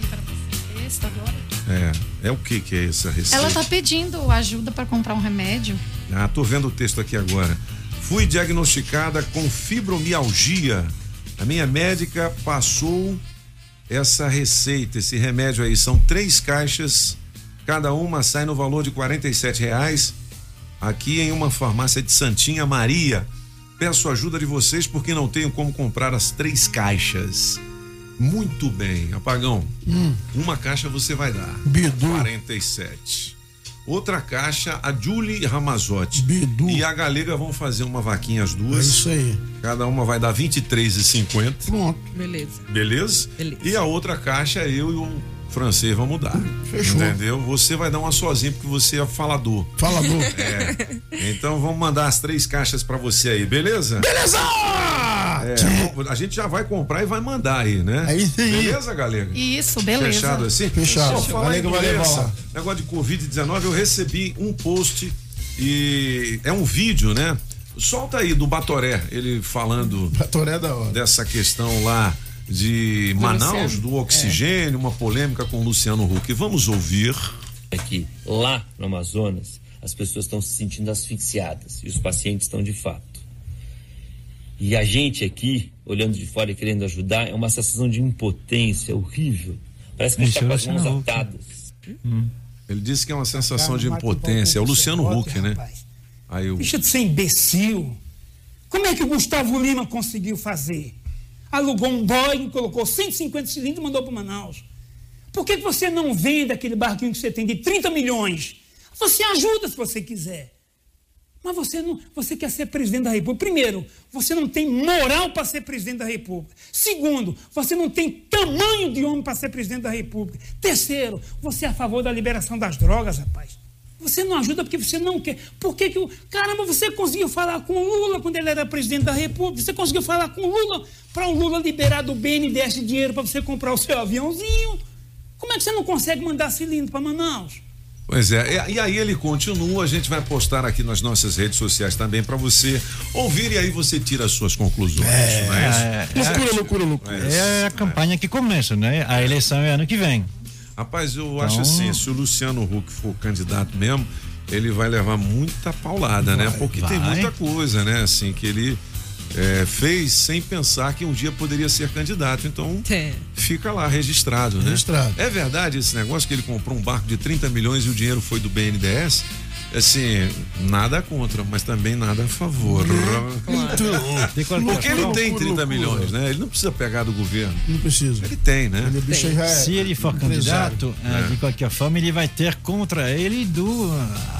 É, é o que que é essa receita? Ela tá pedindo ajuda para comprar um remédio. Ah, tô vendo o texto aqui agora. Fui diagnosticada com fibromialgia. A minha médica passou essa receita, esse remédio aí. São três caixas Cada uma sai no valor de 47 reais aqui em uma farmácia de Santinha Maria. Peço ajuda de vocês porque não tenho como comprar as três caixas. Muito bem, apagão. Hum. Uma caixa você vai dar. Bidu. 47. Outra caixa, a Julie Ramazotti. Bidu. E a Galega vão fazer uma vaquinha as duas. É isso aí. Cada uma vai dar 23,50. Pronto. Beleza. Beleza? Beleza. E a outra caixa, eu e o francês vamos dar. Fechou. Entendeu? Você vai dar uma sozinho porque você é falador. Falador. É. Então vamos mandar as três caixas pra você aí, beleza? Beleza! É, a gente já vai comprar e vai mandar aí, né? É isso aí. Beleza, Galega? Isso, beleza. Fechado assim? Fechado. Só falar em doença, negócio de Covid-19, eu recebi um post e é um vídeo, né? Solta aí do Batoré, ele falando Batoré da hora. dessa questão lá de Manaus, Luciano. do oxigênio, uma polêmica com o Luciano Huck. Vamos ouvir. É que lá no Amazonas as pessoas estão se sentindo asfixiadas e os pacientes estão de fato. E a gente aqui, olhando de fora e querendo ajudar, é uma sensação de impotência horrível. Parece que a gente está com as mãos atadas. Ele disse que é uma sensação de impotência. É o Luciano Huck, né? Aí o Deixa de ser imbecil. Como é que o Gustavo Lima conseguiu fazer? Alugou um Boeing, colocou 150 cilindros e mandou para Manaus. Por que, você não vende aquele barquinho que você tem de 30 milhões? Você ajuda se você quiser. Mas você não, você quer ser presidente da República. Primeiro, você não tem moral para ser presidente da República. Segundo, você não tem tamanho de homem para ser presidente da República. Terceiro, você é a favor da liberação das drogas, rapaz. Você não ajuda porque você não quer. Por que que o. Caramba, você conseguiu falar com o Lula quando ele era presidente da República. Você conseguiu falar com o Lula para o Lula liberar do BNDES dinheiro para você comprar o seu aviãozinho. Como é que você não consegue mandar cilindro para Manaus? Pois é, e, aí ele continua, a gente vai postar aqui nas nossas redes sociais também para você ouvir e aí você tira as suas conclusões. É, não é isso? é, Loucura, loucura, loucura. É a campanha que começa, né? A eleição é ano que vem. Rapaz, eu Então- acho assim, se o Luciano Huck for candidato mesmo, ele vai levar muita paulada, né? Porque tem vai. muita coisa, né? Assim, que ele é, fez sem pensar que um dia poderia ser candidato. Então, fica lá registrado, né? Registrado. É verdade esse negócio que ele comprou um barco de 30 milhões e o dinheiro foi do BNDES? Assim, nada contra, mas também nada a favor. Qualquer Porque ele tem 30 milhões, né? Ele não precisa pegar do governo. Não precisa. Ele tem, né? Ele, bicho aí já é Se ele for candidato, eh, É. de qualquer forma, ele vai ter contra ele do,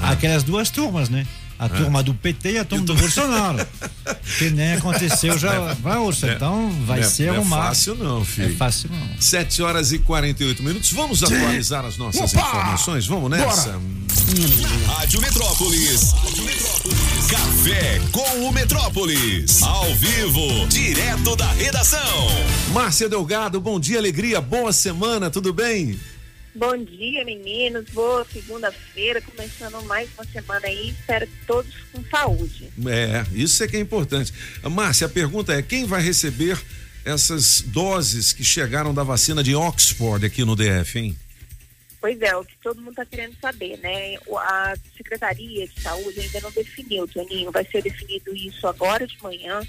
aquelas duas turmas, né? A turma do PT e a turma do Bolsonaro. que nem aconteceu já vai ouça. É. Então vai é- ser não é fácil não, filho. É fácil não. 7 horas e 48 minutos. Vamos atualizar as nossas Opa! informações? Vamos nessa? Rádio Metrópolis. Café com o Metrópolis. Ao vivo, direto da redação. Márcia Delgado, bom dia, alegria, boa semana, tudo bem? Bom dia, meninos. Boa segunda-feira, começando mais uma semana aí. Espero que todos com saúde. É, isso é que é importante. Márcia, a pergunta é: quem vai receber essas doses que chegaram da vacina de Oxford aqui no DF, hein? Pois é, o que todo mundo está querendo saber, né? A Secretaria de Saúde ainda não definiu, Toninho. Vai ser definido isso agora de manhã,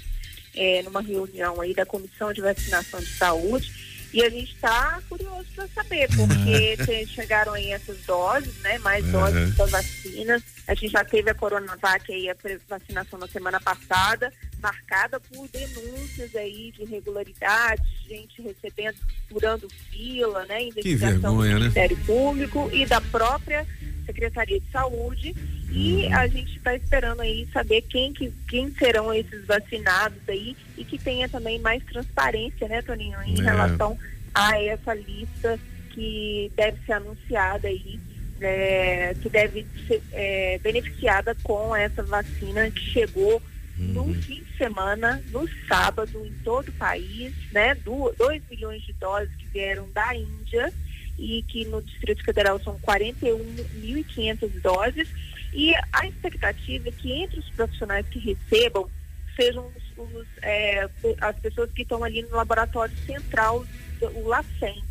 é, numa reunião aí da Comissão de Vacinação de Saúde. E a gente está curioso para saber, porque te- chegaram aí essas doses, né? Mais Uhum. doses da vacina. A gente já teve a Coronavac aí, a vacinação na semana passada, marcada por denúncias aí de irregularidades, gente recebendo, furando fila, né? Investigação vergonha, do né? Ministério Público e da própria Secretaria de Saúde. E Uhum. a gente está esperando aí saber quem, que, quem serão esses vacinados aí e que tenha também mais transparência, né, Toninho, em É. relação a essa lista que deve ser anunciada aí, é, que deve ser é, beneficiada com essa vacina que chegou no fim de semana, no sábado, em todo o país, né? 2 milhões de doses que vieram da Índia e que no Distrito Federal são 41.500 doses. E a expectativa é que entre os profissionais que recebam sejam os, os, é, as pessoas que estão ali no laboratório central, o LACEN,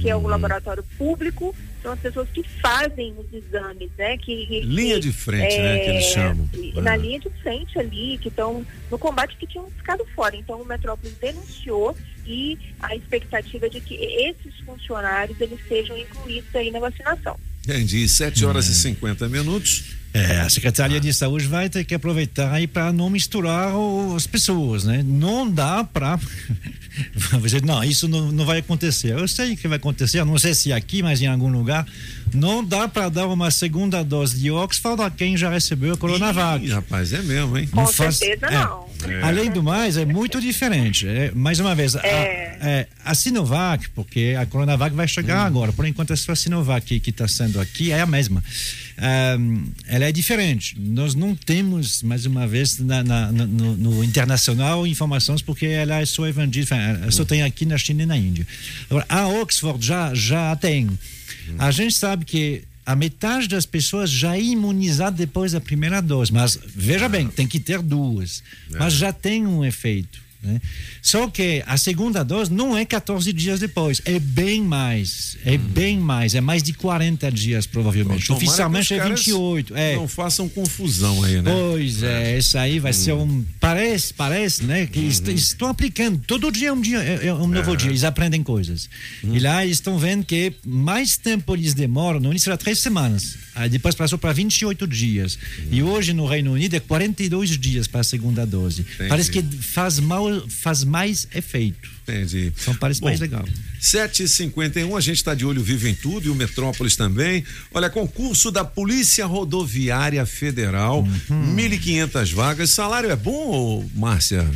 que é o laboratório público, são as pessoas que fazem os exames, né? Que, que- Linha de frente, né, que eles chamam. e Na linha de frente ali, que estão no combate que tinham ficado fora. Então o Metrópolis denunciou e a expectativa é de que esses funcionários eles sejam incluídos aí na vacinação. Entendi. 7 horas e 50 minutos. É, a Secretaria de Saúde vai ter que aproveitar aí para não misturar o- as pessoas, né? Não dá para dizer, não, isso não, não vai acontecer. Eu sei que vai acontecer, não sei se aqui, mas em algum lugar. Não dá para dar uma segunda dose de Oxford a quem já recebeu a Coronavac. Ih, rapaz, é mesmo, hein? Com certeza é. não. É. Além do mais, é muito diferente. É, mais uma vez, a, É. é, a Sinovac, porque a Coronavac vai chegar Hum. agora, por enquanto a sua Sinovac que está sendo aqui é a mesma. Ela é diferente. Nós não temos, mais uma vez, na, na- no, no internacional informações, porque ela é só evangélica, enfim, ela só tem aqui na China e na Índia. Agora, a Oxford já, já tem. A gente sabe que a metade das pessoas já é imunizada depois da primeira dose, mas veja bem, tem que ter duas. Mas já tem um efeito. Né? Só que a segunda dose não é 14 dias depois, é bem mais. É bem mais, é mais de 40 dias, provavelmente. Oficialmente é caras 28. É. Não façam confusão aí, né? Pois é, isso aí vai ser um. Parece, parece, né? Que est- estão aplicando. Todo dia é um, dia, é é um novo É. dia, eles aprendem coisas. E lá estão vendo que mais tempo eles demoram. No início era três semanas, aí depois passou para 28 dias. E hoje no Reino Unido é 42 dias para a segunda dose. Parece que faz, mal, faz mais efeito. Entendi. Então parece mais legal. 7h51, a gente está de olho vivo em tudo e o Metrópolis também. Olha, concurso da Polícia Rodoviária Federal, Uhum. 1.500 vagas. Salário é bom, Márcia?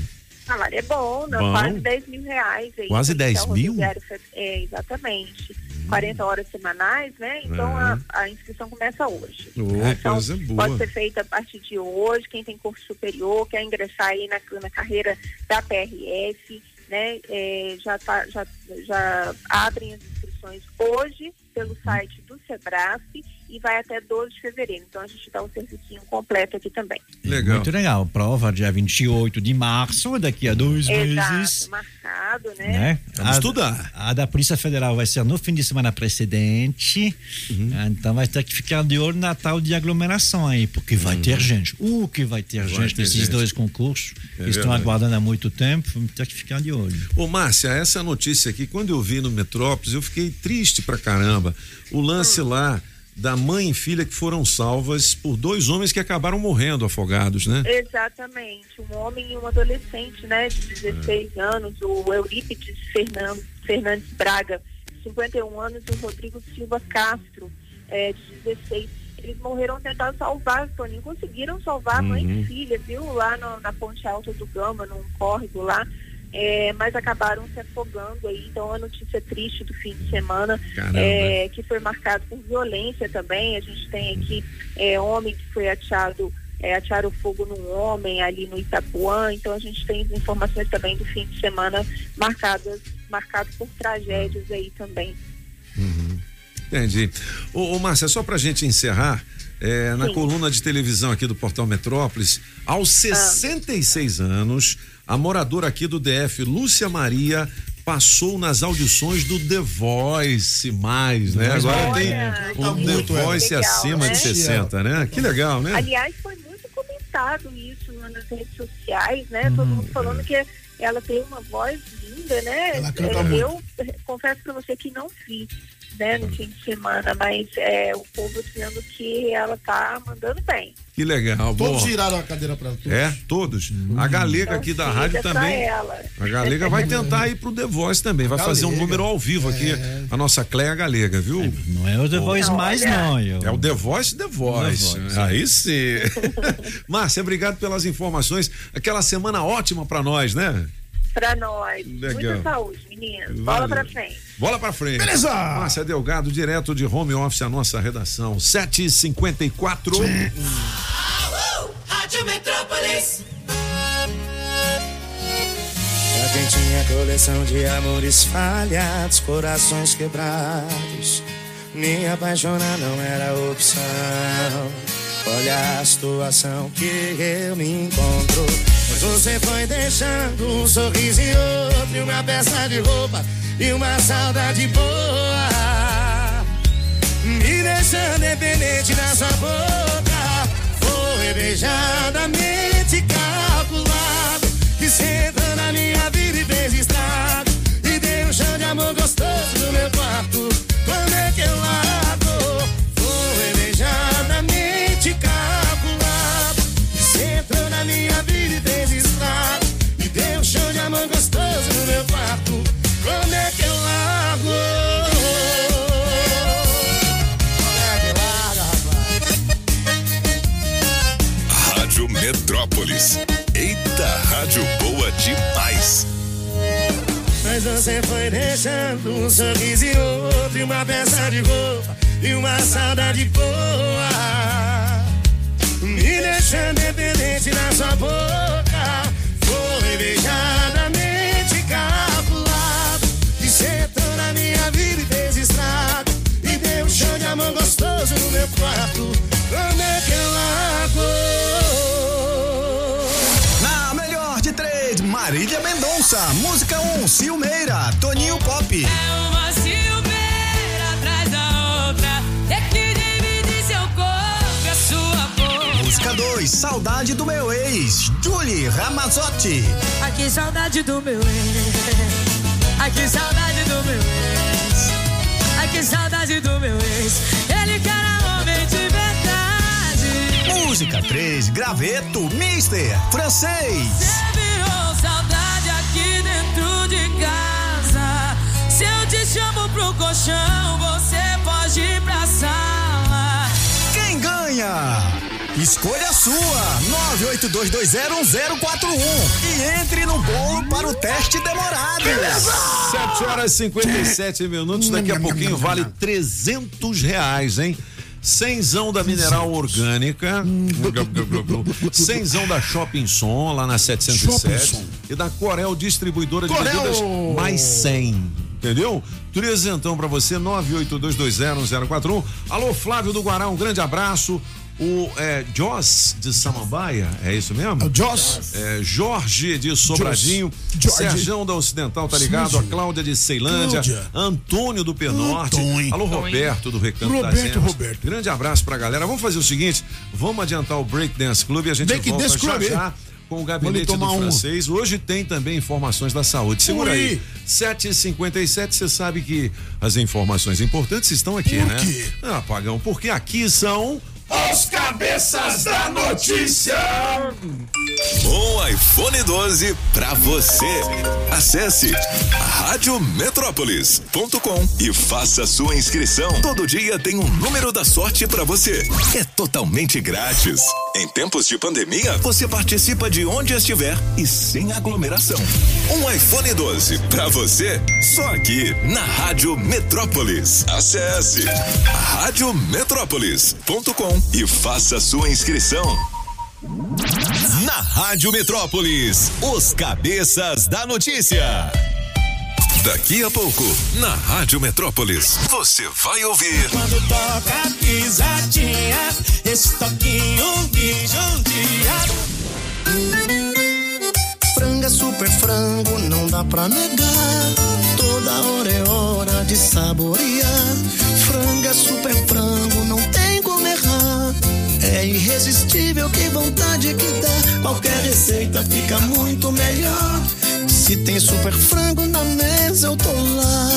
Salário é bom, né? Bom. quase 10 mil reais. Aí, Quase policial 10 mil? rodoviário fe- É, exatamente. 40 horas semanais, né? Então a, Aham. a inscrição começa hoje. Ô, então, coisa boa. pode ser feita a partir de hoje. Quem tem curso superior, quer ingressar aí na, na carreira da PRF, né? É, já, tá, já, já abrem as inscrições hoje pelo site do Sebrasp e vai até 12 de fevereiro. Então a gente dá o servicinho completo aqui também. Legal. Muito legal. Prova dia 28 de março, daqui a dois meses. Exato, marcado, né? né? Vamos a, estudar. A da Polícia Federal vai ser no fim de semana precedente. Uhum. Então vai ter que ficar de olho na tal de aglomeração aí, porque vai ter gente. O que vai ter Uhum. Vai gente ter nesses gente. dois concursos É que estão verdade. aguardando há muito tempo. Vamos ter que ficar de olho. Ô, Márcia, essa notícia aqui, quando eu vi no Metrópolis, eu fiquei triste pra caramba. O lance lá da mãe e filha que foram salvas por dois homens que acabaram morrendo afogados, né? Exatamente, um homem e um adolescente, né, de 16 anos, o Eurípides Fernando, Fernandes Braga, 51 anos, e o Rodrigo Silva Castro, é, de 16. Eles morreram tentando salvar, Toninho, conseguiram salvar mãe Uhum. e filha, viu, lá no- na Ponte Alta do Gama, num córrego lá, é, mas acabaram se afogando aí, então a notícia triste do fim de semana, é, que foi marcado por violência também. A gente tem aqui é, homem que foi ateado, é, atearam fogo num homem ali no Itapuã. Então a gente tem informações também do fim de semana marcadas, marcado por tragédias aí também. Entendi. Ô, ô Márcia, só pra gente encerrar, é, na coluna de televisão aqui do Portal Metrópolis, aos 66 anos, a moradora aqui do DF, Lúcia Maria, passou nas audições do The Voice mais, né? Agora mais, tem o Tá The muito, é. Voice Legal, acima né? de 60, né? Que legal, né? Aliás, foi muito comentado isso nas redes sociais, né? Todo mundo falando que ela tem uma voz linda, né? Ela canta É, muito. eu confesso pra você que não vi, né, no fim de semana, mas é, o povo dizendo que ela tá mandando bem. Que legal. Todos bom. viraram a cadeira pra tu. É, todos. A galega aqui da rádio Torcida pra também. ela. A Galega vai tentar ir pro The Voice também. Vai fazer um número ao vivo aqui. A nossa Cleia Galega, viu? Não é o The Voice mais, não. Eu... É o The Voice, The Voice. The Voice, Aí sim. Márcia, obrigado pelas informações. Aquela semana ótima pra nós, né? Pra nós. Legal. Muita saúde, meninas. Bola pra frente. Bola pra frente. Beleza! Márcia Delgado, direto de home office, a nossa redação. 7h54. Rádio Metrópolis. Pra quem tinha coleção de amores falhados, corações quebrados, me apaixonar não era opção. Olha a situação que eu me encontro. Mas você foi deixando um sorriso e outro, e uma peça de roupa e uma saudade boa. Me deixando dependente da sua boca. Foi beijadamente calculado. Que cê entrou na minha vida e fez estrago. E deu um chão de amor gostoso no meu quarto. Quando é que eu largo? gato, como é que é rapaz. Rádio Metrópolis. Eita, rádio boa demais. Mas você foi deixando um sorriso e outro, e uma peça de roupa, e uma saudade boa. Me deixando dependente da sua boca, foi beijar. E um chão de amor gostoso no meu quarto. Como é que eu largo? Na melhor de três, Marília Mendonça. Música 1, um, Silmeira, Toninho Pop. É uma ciumeira atrás da outra. É que divide seu corpo e a sua boca. Música 2, Saudade do meu ex, Julie Ramazotti. Ai, que saudade do meu ex. Ai, que saudade do meu ex. Ai, que saudade do meu ex. Ele que era homem de verdade. Música 3, Graveto, Mister, Francês. Você virou saudade aqui dentro de casa. Se eu te chamo pro colchão, você pode ir pra sala. Quem ganha? Escolha a sua, 982201041 e entre no bolo para o teste demorado. 7 horas e 57 minutos, daqui a pouquinho vale 300 reais, hein? Cenzão da Mineral Orgânica, cenzão da Shopping Som, lá na 707, e da Corel Distribuidora de Corel! Bebidas, mais 100. Entendeu? Trezentão pra você, 982201041. Alô, Flávio do Guará, um grande abraço. O é, Joss de Samambaia, é isso mesmo? O Joss. É, Jorge de Sobradinho, Jorge. Serjão da Ocidental, tá ligado? A Cláudia de Ceilândia, Cláudia. Antônio do Penorte, Antônio. alô Roberto do Recanto das Roberto, Emas. Roberto. Grande abraço pra galera. Vamos fazer o seguinte, vamos adiantar o Break Dance Club e a gente Break volta já já com o gabinete Vou do tomar um. francês. Hoje tem também informações da saúde. Segura Ui. aí. 7h57, você sabe que as informações importantes estão aqui, Por né? quê? Ah, Pagão, porque aqui são Os cabeças da notícia. Um iPhone 12 pra você. Acesse radiometrópolis.com e faça sua inscrição. Todo dia tem um número da sorte pra você. É totalmente grátis. Em tempos de pandemia, você participa de onde estiver e sem aglomeração. Um iPhone 12 pra você, só aqui na Rádio Metrópolis. Acesse radiometrópolis.com e faça sua inscrição. Na Rádio Metrópolis, os cabeças da notícia. Daqui a pouco, na Rádio Metrópolis, você vai ouvir. Quando toca pisadinha, esse toquinho me judia. Frango é super frango, não dá pra negar. Toda hora é hora de saborear. Frango é super frango, É irresistível, que vontade que dá. Qualquer receita fica muito melhor. Se tem super frango na mesa, eu tô lá.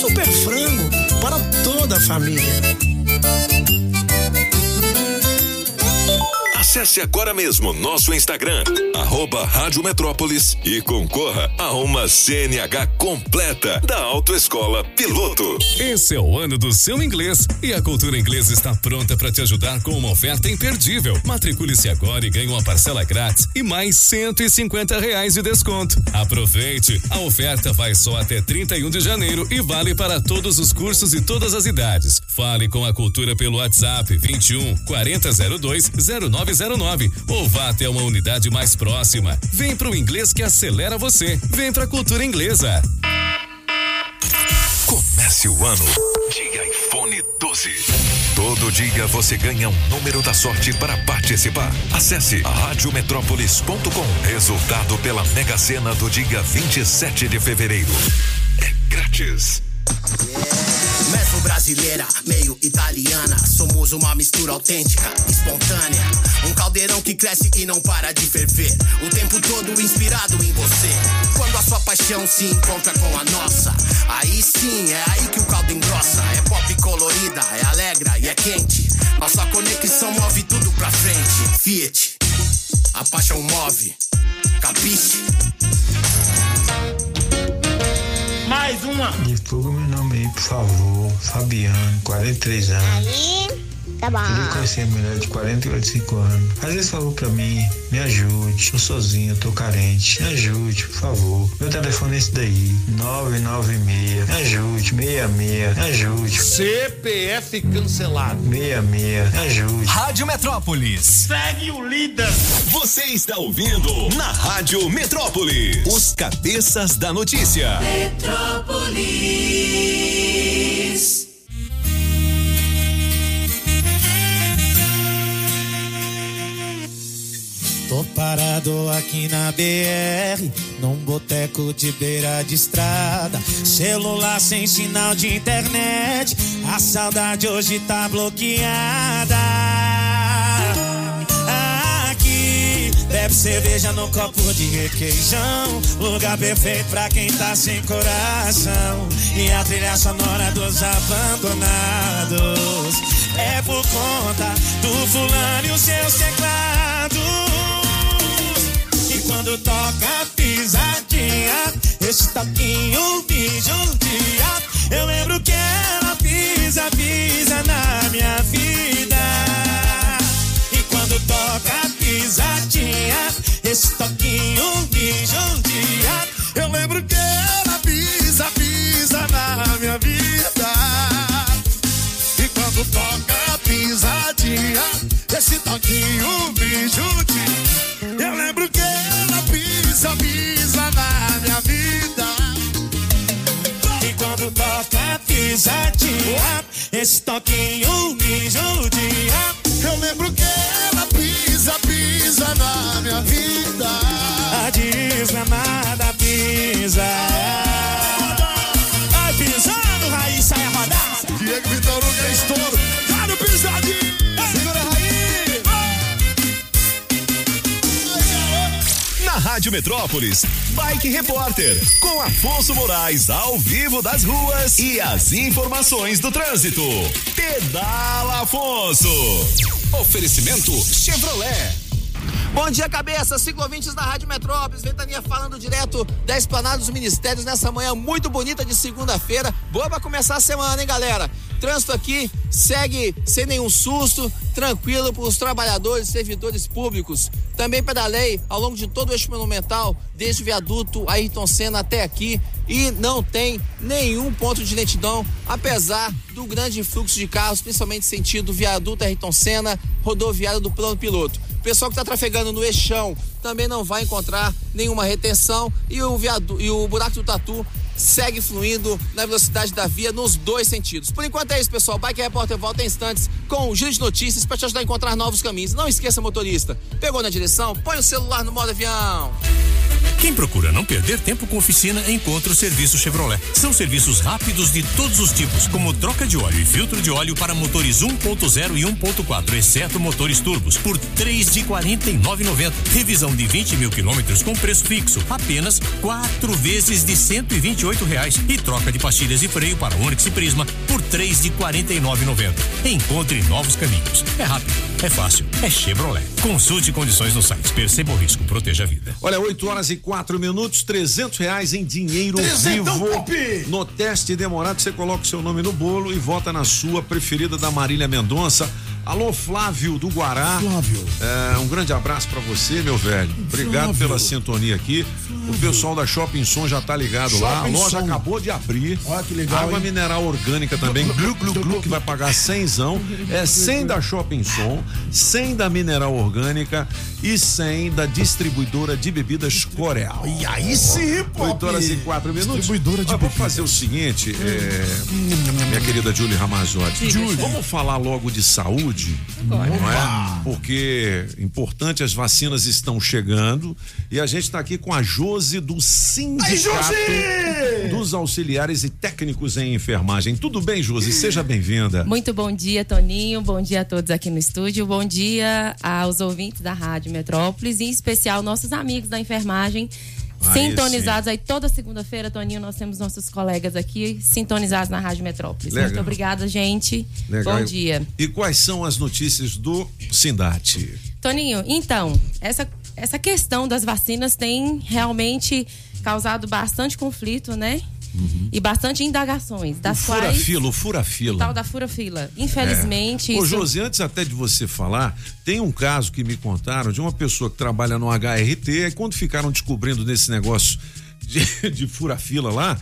Super frango para toda a família. Acesse agora mesmo nosso Instagram, arroba Rádio Metrópolis e concorra a uma CNH completa da Autoescola Piloto. Esse é o ano do seu inglês e a Cultura Inglesa está pronta para te ajudar com uma oferta imperdível. Matricule-se agora e ganhe uma parcela grátis e mais 150 reais de desconto. Aproveite! A oferta vai só até 31 de janeiro e vale para todos os cursos e todas as idades. Fale com a Cultura pelo WhatsApp 21 4002 0909 ou vá até uma unidade mais próxima. Vem pro inglês que acelera você. Vem pra Cultura Inglesa. Comece o ano de iPhone 12. Todo dia você ganha um número da sorte para participar. Acesse radiometrópolis.com. Resultado pela Mega Sena do dia 27 de fevereiro. É grátis. Mesmo brasileira, meio italiana. Somos uma mistura autêntica, espontânea. Um caldeirão que cresce e não para de ferver. O tempo todo inspirado em você. Quando a sua paixão se encontra com a nossa, aí sim é aí que o caldo engrossa. É pop colorida, é alegra e é quente. Nossa conexão move tudo pra frente. Fiat, a paixão move. Capiche? Mais uma. Divulga meu nome aí, por favor. Fabiano, 43 anos. Tá bom. Queria conhecer a mulher de 45 anos. Às vezes falou pra mim, me ajude, tô sozinho, tô carente. Me ajude, por favor. Meu telefone é esse daí, 996. Me ajude, 66. Me ajude. CPF cancelado. 66. Me ajude. Rádio Metrópolis. Segue o líder. Você está ouvindo na Rádio Metrópolis. Os cabeças da notícia. Metrópolis. Tô parado aqui na BR, num boteco de beira de estrada. Celular sem sinal de internet, a saudade hoje tá bloqueada. Aqui, bebe cerveja no copo de requeijão. Lugar perfeito pra quem tá sem coração. E a trilha sonora dos abandonados é por conta do fulano e os seus teclados. Quando toca pisadinha, esse toquinho me judia. Eu lembro que ela pisa, pisa na minha vida. E quando toca pisadinha, esse toquinho me judia. Eu lembro que ela pisa, pisa na minha vida. E quando toca pisadinha, esse toquinho me judia. Eu lembro que ela pisa, pisa na minha vida. E quando toca pisadinha, esse toquinho me judia. Eu lembro que ela pisa, pisa na minha vida. A desgramada pisa. Rádio Metrópolis, Bike Repórter, com Afonso Moraes ao vivo das ruas e as informações do trânsito. Pedala Afonso. Oferecimento Chevrolet. Bom dia, cabeça, ciclovintes da Rádio Metrópolis, Ventania falando direto da Esplanada dos Ministérios nessa manhã muito bonita de segunda-feira. Boa pra começar a semana, hein, galera? Trânsito aqui segue sem nenhum susto, tranquilo para os trabalhadores, servidores públicos. Também pedalei ao longo de todo o eixo monumental, desde o viaduto Ayrton Senna até aqui, e não tem nenhum ponto de lentidão, apesar do grande fluxo de carros, principalmente sentido viaduto Ayrton Senna, rodoviária do plano piloto. Pessoal que está trafegando no eixão também não vai encontrar nenhuma retenção e o, viadu e o buraco do tatu segue fluindo na velocidade da via nos dois sentidos. Por enquanto é isso, pessoal. Bike Repórter volta em instantes com um giro de notícias para te ajudar a encontrar novos caminhos. Não esqueça, motorista, pegou na direção, põe o celular no modo avião. Quem procura não perder tempo com oficina, encontra o serviço Chevrolet. São serviços rápidos de todos os tipos, como troca de óleo e filtro de óleo para motores 1.0 e 1.4, exceto motores turbos, por três de 49,90. Revisão de 20 mil quilômetros com preço fixo, apenas quatro vezes de 128 reais. E troca de pastilhas e freio para Onix e Prisma por três de 49,90. Encontre novos caminhos. É rápido, é fácil, é Chevrolet. Consulte condições no site. Perceba o risco, proteja a vida. Olha, 8 horas e quatro minutos, 300 reais em dinheiro Trezentão, vivo. Pop! No teste demorado, você coloca o seu nome no bolo e vota na sua preferida da Marília Mendonça. Alô, Flávio do Guará. Flávio. É, um grande abraço pra você, meu velho. Obrigado Flávio. pela sintonia aqui. O pessoal da Shopping Som já tá ligado lá. A Shopping loja Som. acabou de abrir. Olha que legal, Água hein? mineral orgânica também. Glu, glu, glu, que vai pagar cenzão. É 100 da Shopping Som, 100 da mineral orgânica e 100 da distribuidora de bebidas Coreal. E aí sim, pô. 8 horas e 4 minutos. Distribuidora de Olha, Vamos fazer o seguinte, é, minha querida Julie Ramazotti. Julie. Vamos falar logo de saúde, não é? Porque importante, as vacinas estão chegando e a gente está aqui com a Jose do Sindicato Josi! Dos Auxiliares e Técnicos em Enfermagem. Tudo bem, Josi? Seja bem-vinda. Muito bom dia, Toninho. Bom dia a todos aqui no estúdio. Bom dia aos ouvintes da Rádio Metrópolis, em especial nossos amigos da enfermagem. Aí Sintonizados aí toda segunda-feira, Toninho, nós temos nossos colegas aqui sintonizados na Rádio Metrópolis. Legal. Muito obrigada, gente. Legal. Bom dia. E quais são as notícias do Sindate? Toninho, então, essa, essa questão das vacinas tem realmente causado bastante conflito, né? e bastante indagações, das Fura quais fila, o o tal da fura-fila. Infelizmente, É. Ô, isso- Josi, antes até de você falar, tem um caso que me contaram de uma pessoa que trabalha no HRT, e quando ficaram descobrindo nesse negócio de, de fura-fila lá,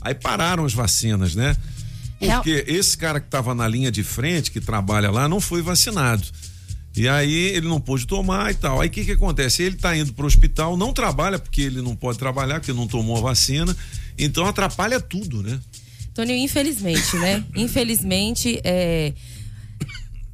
aí pararam as vacinas, né? Porque esse cara que estava na linha de frente, que trabalha lá, não foi vacinado. E aí ele não pôde tomar e tal. Aí o que que acontece? Ele tá indo pro hospital, não trabalha porque ele não pode trabalhar, porque não tomou a vacina. Então atrapalha tudo, né? Toninho, infelizmente, né? Infelizmente, é,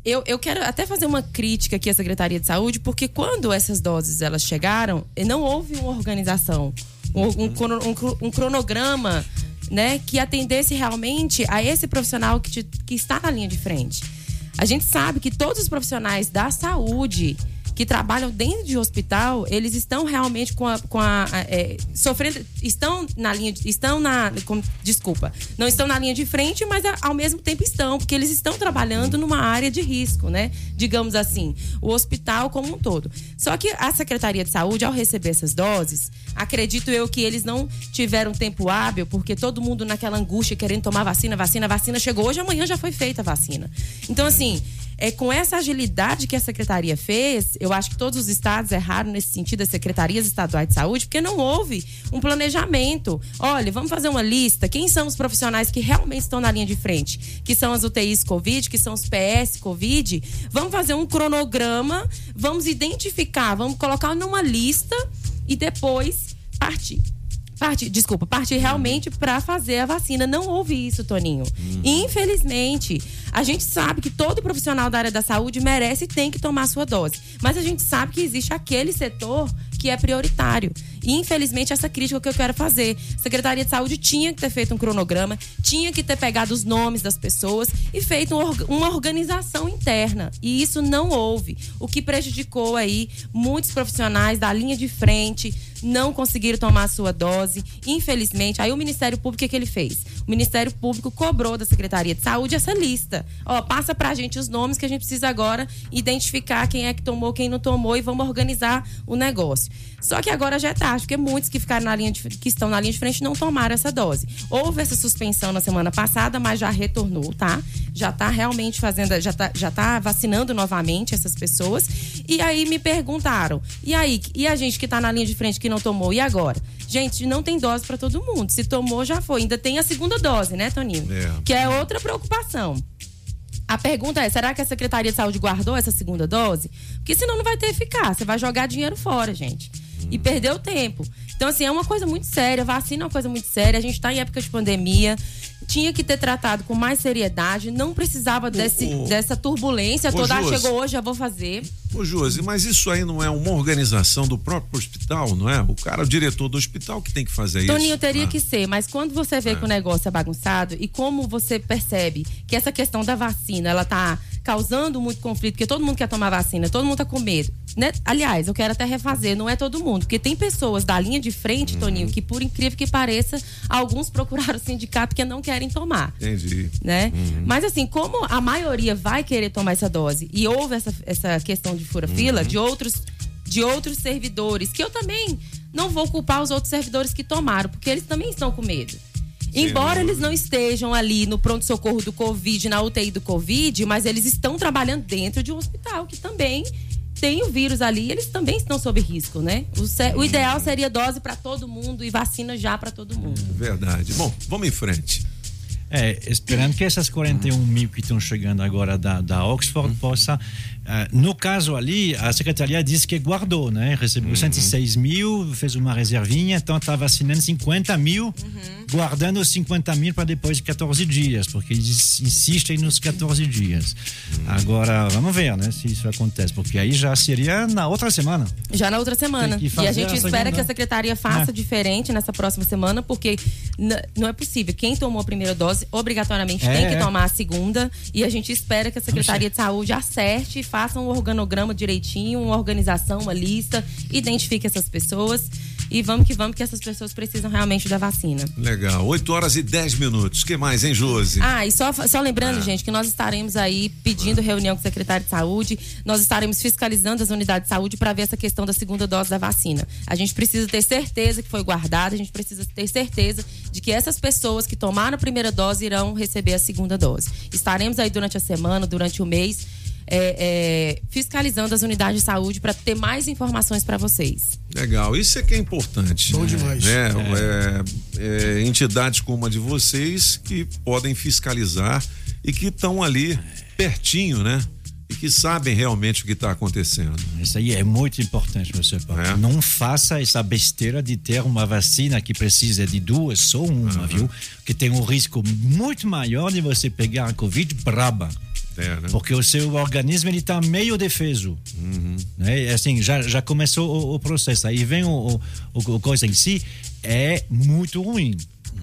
eu, eu quero até fazer uma crítica aqui à Secretaria de Saúde, porque quando essas doses elas chegaram, não houve uma organização, um, um um cro- um cronograma, né, que atendesse realmente a esse profissional que, te- que está na linha de frente. A gente sabe que todos os profissionais da saúde que trabalham dentro de hospital, eles estão realmente com a, com a, é, sofrendo, estão na linha, de- estão na, com- desculpa, não estão na linha de frente, mas ao mesmo tempo estão, porque eles estão trabalhando numa área de risco, né? Digamos assim, o hospital como um todo. Só que a Secretaria de Saúde, ao receber essas doses, acredito eu que eles não tiveram tempo hábil, porque todo mundo naquela angústia querendo tomar vacina, vacina, vacina, chegou hoje, amanhã já foi feita a vacina. Então, assim, é com essa agilidade que a secretaria fez, eu acho que todos os estados erraram nesse sentido, as secretarias estaduais de saúde, porque não houve um planejamento. Olha, vamos fazer uma lista. Quem são os profissionais que realmente estão na linha de frente? Que são as UTIs Covid, que são os PS Covid. Vamos fazer um cronograma, vamos identificar, vamos colocar numa lista e depois partir. Partir, desculpa, partir realmente para fazer a vacina. Não houve isso, Toninho. Infelizmente, a gente sabe que todo profissional da área da saúde merece e tem que tomar a sua dose. Mas a gente sabe que existe aquele setor que é prioritário. E, infelizmente, essa crítica que eu quero fazer. A Secretaria de Saúde tinha que ter feito um cronograma, tinha que ter pegado os nomes das pessoas e feito um uma organização interna. E isso não houve. O que prejudicou aí muitos profissionais da linha de frente, não conseguiram tomar a sua dose. Infelizmente, aí o Ministério Público, o que, ele fez? O Ministério Público cobrou da Secretaria de Saúde essa lista. Ó, passa pra gente os nomes que a gente precisa agora identificar quem é que tomou, quem não tomou e vamos organizar o negócio. Só que agora já é tarde, porque muitos que ficaram na linha de, que estão na linha de frente não tomaram essa dose. Houve essa suspensão na semana passada, mas já retornou, tá? Já tá realmente fazendo, já tá, já tá vacinando novamente essas pessoas. E aí me perguntaram: "E aí, e a gente que tá na linha de frente que não tomou, e agora?" Gente, não tem dose para todo mundo. Se tomou, já foi. Ainda tem a segunda dose, né, Toninho? É. Que é outra preocupação. A pergunta é: será que a Secretaria de Saúde guardou essa segunda dose? Porque senão não vai ter eficácia, vai jogar dinheiro fora, gente. E perdeu tempo. Então, assim, é uma coisa muito séria. Vacina é uma coisa muito séria. A gente está em época de pandemia. Tinha que ter tratado com mais seriedade. Não precisava desse, ô, dessa turbulência toda. Ah, chegou hoje, já vou fazer. Ô, Josi, mas isso aí não é uma organização do próprio hospital, não é? O cara, o diretor do hospital que tem que fazer isso. Toninho teria Ah. que ser, mas quando você vê É. que o negócio é bagunçado e como você percebe que essa questão da vacina, ela tá causando muito conflito, porque todo mundo quer tomar vacina, todo mundo tá com medo. Né? Aliás, eu quero até refazer, não é todo mundo, porque tem pessoas da linha de frente, Uhum. Toninho, que por incrível que pareça, alguns procuraram o sindicato porque não querem tomar Entendi. né? Uhum. Mas assim, como a maioria vai querer tomar essa dose e houve essa, essa questão de fura-fila Uhum. de outros de outros servidores, que eu também não vou culpar os outros servidores que tomaram, porque eles também estão com medo. Embora eles não estejam ali no pronto-socorro do Covid, na UTI do Covid, mas eles estão trabalhando dentro de um hospital que também tem o vírus ali e eles também estão sob risco, né? O, o ideal seria dose para todo mundo e vacina já para todo mundo. Verdade. Bom, vamos em frente. É, esperando que essas 41 mil que estão chegando agora da, da Oxford possa. Ah, no caso ali, a secretaria disse que guardou, né? Recebeu 106 mil, fez uma reservinha, então está vacinando 50 mil, guardando os 50 mil para depois de 14 dias, porque eles insistem nos 14 dias. Agora, vamos ver, né? Se isso acontece, porque aí já seria na outra semana. Já na outra semana. E a gente a espera segunda. que a secretaria faça É. diferente nessa próxima semana, porque não é possível. Quem tomou a primeira dose, obrigatoriamente É, tem que é. tomar a segunda. E a gente espera que a Secretaria de Saúde acerte, faça um organograma direitinho, uma organização, uma lista, identifique essas pessoas. E vamos que vamos, que essas pessoas precisam realmente da vacina. Legal. 8 horas e 10 minutos. que mais, hein, Josi? Ah, e só, só lembrando, Ah. gente, que nós estaremos aí pedindo reunião com o secretário de saúde, nós estaremos fiscalizando as unidades de saúde para ver essa questão da segunda dose da vacina. A gente precisa ter certeza que foi guardada, a gente precisa ter certeza de que essas pessoas que tomaram a primeira dose irão receber a segunda dose. Estaremos aí durante a semana, durante o mês. É, é, fiscalizando as unidades de saúde para ter mais informações para vocês. Legal, isso é que é importante. Bom demais. Né? É, é, entidades como a de vocês que podem fiscalizar e que estão ali pertinho, né? E que sabem realmente o que está acontecendo. Isso aí é muito importante, você Paulo. Não faça essa besteira de ter uma vacina que precisa de duas, só uma, viu? Que tem um risco muito maior de você pegar a Covid braba. É, né? Porque o seu organismo ele está meio defeso. Né? E, Assim, já, já começou o, o processo. Aí vem o, o, o- coisa em si, é muito ruim.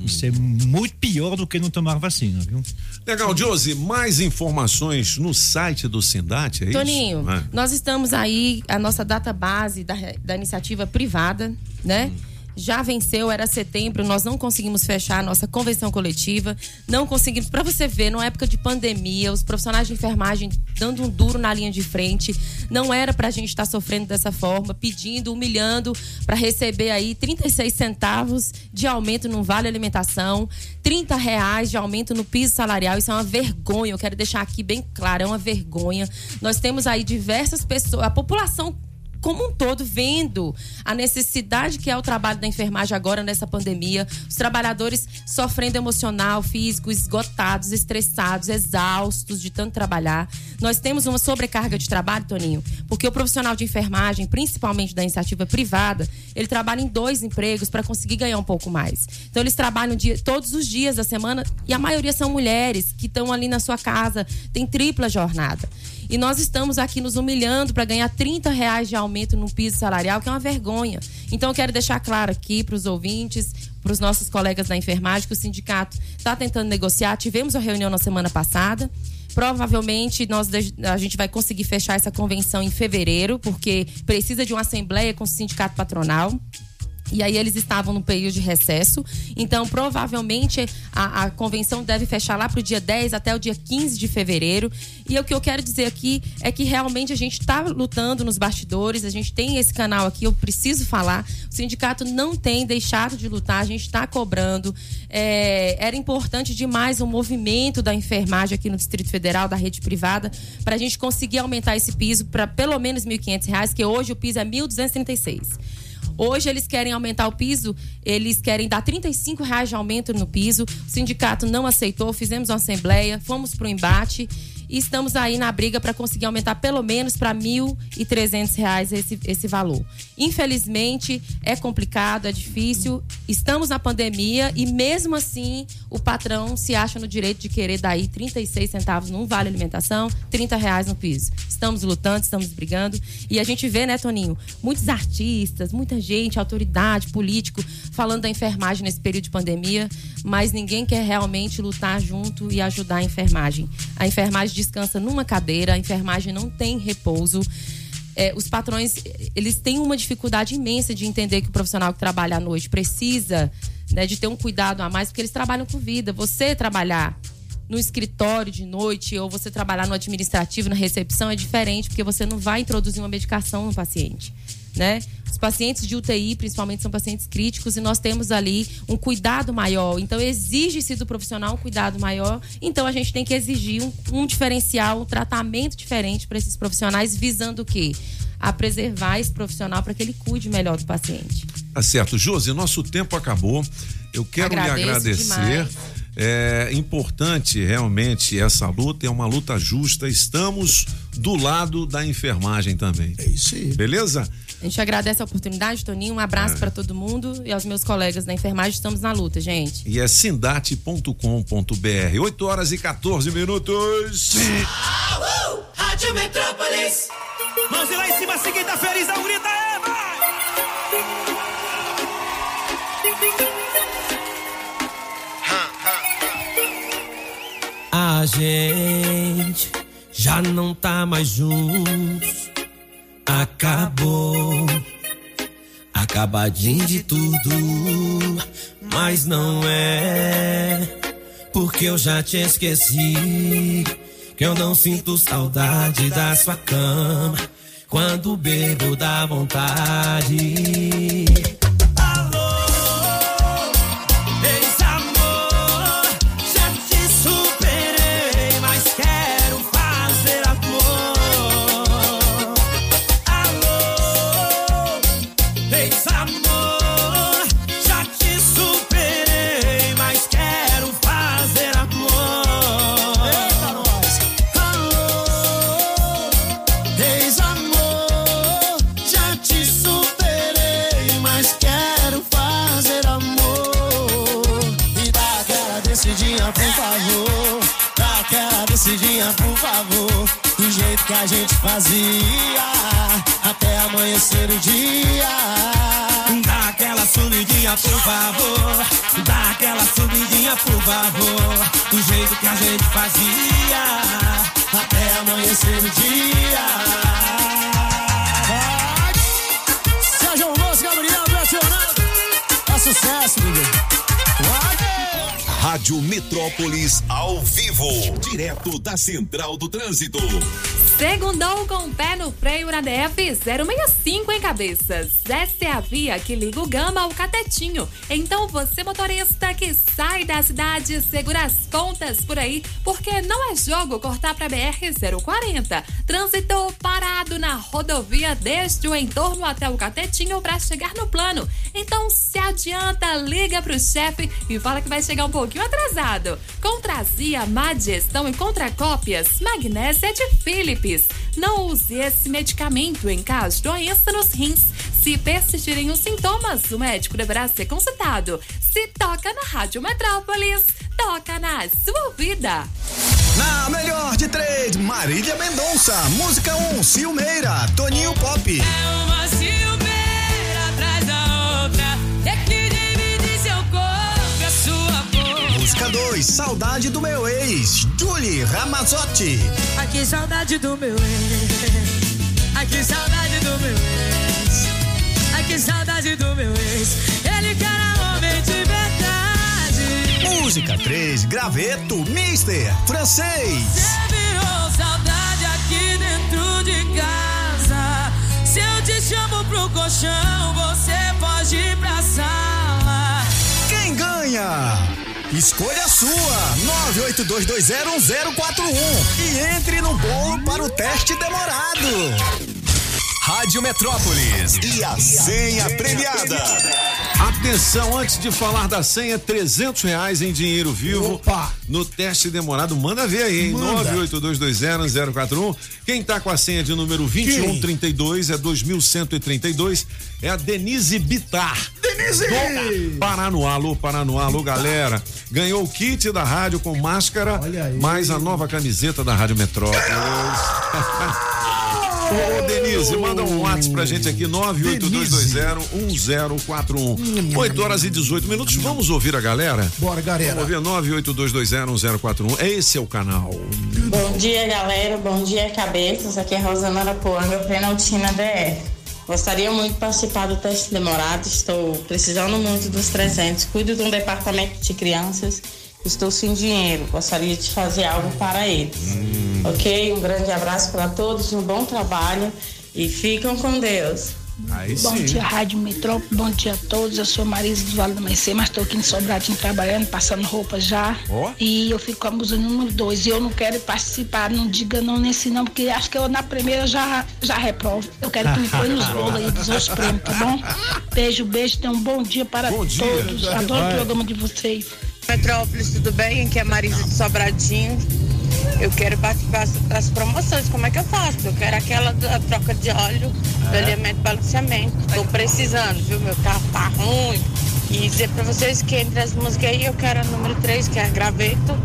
Isso é muito pior do que não tomar vacina, viu? Legal, Josi, mais informações no site do Sindate, é Toninho, isso? É. nós estamos aí, a nossa data base da, da iniciativa privada, né? Já venceu, era setembro, nós não conseguimos fechar a nossa convenção coletiva, não conseguimos. Para você ver, numa época de pandemia, os profissionais de enfermagem dando um duro na linha de frente, não era pra gente estar sofrendo dessa forma, pedindo, humilhando para receber aí 36 centavos de aumento no vale alimentação, 30 reais de aumento no piso salarial. Isso é uma vergonha. Eu quero deixar aqui bem claro, é uma vergonha. Nós temos aí diversas pessoas, a população como um todo vendo a necessidade que é o trabalho da enfermagem agora nessa pandemia, os trabalhadores sofrendo emocional, físico, esgotados, estressados, exaustos de tanto trabalhar. Nós temos uma sobrecarga de trabalho, Toninho, porque o profissional de enfermagem, principalmente da iniciativa privada, ele trabalha em dois empregos para conseguir ganhar um pouco mais. Então eles trabalham dia- todos os dias da semana e a maioria são mulheres que estão ali na sua casa, tem tripla jornada. E nós estamos aqui nos humilhando para ganhar 30 reais de aumento no piso salarial, que é uma vergonha. Então eu quero deixar claro aqui para os ouvintes, para os nossos colegas da enfermagem, que o sindicato está tentando negociar. Tivemos uma reunião na semana passada. Provavelmente nós, a gente vai conseguir fechar essa convenção em fevereiro, porque precisa de uma assembleia com o sindicato patronal. E aí eles estavam no período de recesso. Então, provavelmente, a, a convenção deve fechar lá para o dia 10 até o dia 15 de fevereiro. E o que eu quero dizer aqui é que realmente a gente está lutando nos bastidores, a gente tem esse canal aqui, eu preciso falar. O sindicato não tem deixado de lutar, a gente está cobrando. É, era importante demais o movimento da enfermagem aqui no Distrito Federal, da rede privada, para a gente conseguir aumentar esse piso para pelo menos 1.500 reais, que hoje o piso é R$ 1.236. Hoje eles querem aumentar o piso, eles querem dar 35 reais de aumento no piso. O sindicato não aceitou, fizemos uma assembleia, fomos para o embate e estamos aí na briga para conseguir aumentar pelo menos para 1.300 reais esse, esse valor. Infelizmente, é complicado, é difícil. Estamos na pandemia e mesmo assim o patrão se acha no direito de querer dar aí 36 centavos num vale alimentação, 30 reais no piso. Estamos lutando, estamos brigando e a gente vê, né, Toninho, muitos artistas, muita gente, autoridade, político falando da enfermagem nesse período de pandemia, mas ninguém quer realmente lutar junto e ajudar a enfermagem. A enfermagem descansa numa cadeira, a enfermagem não tem repouso. É, os patrões, eles têm uma dificuldade imensa de entender que o profissional que trabalha à noite precisa né, de ter um cuidado a mais, porque eles trabalham com vida. Você trabalhar no escritório de noite ou você trabalhar no administrativo, na recepção, é diferente, porque você não vai introduzir uma medicação no paciente. Né? Os pacientes de UTI, principalmente, são pacientes críticos e nós temos ali um cuidado maior. Então, exige-se do profissional um cuidado maior. Então, a gente tem que exigir um, um diferencial, um tratamento diferente para esses profissionais, visando o quê? A preservar esse profissional para que ele cuide melhor do paciente. Tá certo. Josi, nosso tempo acabou. Eu quero Agradeço lhe agradecer. demais. É importante realmente essa luta, é uma luta justa. Estamos do lado da enfermagem também. É isso aí. Beleza? A gente agradece a oportunidade, Toninho. Um abraço É. para todo mundo e aos meus colegas da enfermagem. Estamos na luta, gente. E é sindate.com.br. 8 horas e 14 minutos. Rádio Metrópolis. Mãos lá em cima, seguida feliz, não grita, é, vai! A gente já não tá mais juntos. Acabou. Acabadinho de tudo, mas não é. Porque eu já te esqueci. Que eu não sinto saudade da sua cama. Quando bebo dá vontade. Por favor. Do jeito que a gente fazia, até amanhecer o dia. Dá aquela subidinha, por favor. Dá aquela subidinha, por favor. Do jeito que a gente fazia, até amanhecer o dia. Sérgio Alonso, Gabriel, Betionado. É sucesso, bebê. Rádio Metrópolis ao vivo, direto da Central do Trânsito. Segundou com o pé no freio na DF 065 em cabeças. Essa é a via que liga o Gama ao Catetinho. Então você motorista que sai da cidade, segura as pontas por aí, porque não é jogo cortar para BR 040. Trânsito parado na rodovia desde o entorno até o Catetinho para chegar no plano. Então se adianta, liga pro chefe e fala que vai chegar um pouquinho atrasado. Contrazia, má digestão e contracópias, magnésia de Philips. Não use esse medicamento em caso de doença nos rins. Se persistirem os sintomas, o médico deverá ser consultado. Se toca na Rádio Metrópolis, toca na sua vida. Na melhor de três, Marília Mendonça. Música 1, um, Silmeira, Toninho Pop. Uma ciumeira atrás da outra. É que Música 2, Saudade do meu ex, Julie Ramazotti. Ai que saudade do meu ex. Ai que saudade do meu ex. Ai que saudade do meu ex. Ele que era homem de verdade. Música 3, Graveto, Mister, Francês. Você virou saudade aqui dentro de casa. Se eu te chamo pro colchão, você pode ir pra sala. Quem ganha? Escolha a sua, 982201041 e entre no bolo para o teste demorado. Rádio Metrópolis e a senha premiada. Atenção, antes de falar da senha, 300 reais em dinheiro vivo. Opa! No teste demorado, manda ver aí, hein? Manda. 982201041. Quem tá com a senha de número 2132 é 2132, é a Denise Bitar. Denise! Do Paranoá, alô, Paranoá, alô, galera. Ganhou o kit da rádio com máscara, mais a nova camiseta da Rádio Metrópolis. Ô, Denise, manda um WhatsApp pra gente aqui, 982201041. 8 horas e 18 minutos. Vamos ouvir a galera? Bora, galera. Vamos ouvir 982201041. Esse é o canal. Bom dia, galera. Bom dia, cabeças. Aqui é Rosana Arapuanga, Penaltina DR. Gostaria muito de participar do teste demorado. Estou precisando muito dos 300. Cuido de um departamento de crianças. Estou sem dinheiro. Gostaria de fazer algo para eles. Ok? Um grande abraço para todos. Um bom trabalho. E ficam com Deus. Aí Bom dia, Rádio Metrópole. Bom dia a todos. Eu sou Marisa do Vale do Amanhecer, mas estou aqui em Sobradinho trabalhando, passando roupa já. Ó. E eu fico com a música número 2. E eu não quero participar, não diga não nesse não, porque acho que eu na primeira já, já reprovo. Eu quero que me põe nos bolos aí dos meus prêmios, tá bom? Beijo, beijo. Tenham um bom dia para dia. todos. Adoro Vai. o programa de vocês. Metrópolis, tudo bem? Aqui é a Marisa de Sobradinho. Eu quero participar das promoções. Como é que eu faço? Eu quero aquela da troca de óleo, do alimento e balanceamento. Estou precisando, viu? Meu carro tá ruim. E dizer pra vocês que entre as músicas aí eu quero a número 3, que é a Graveto.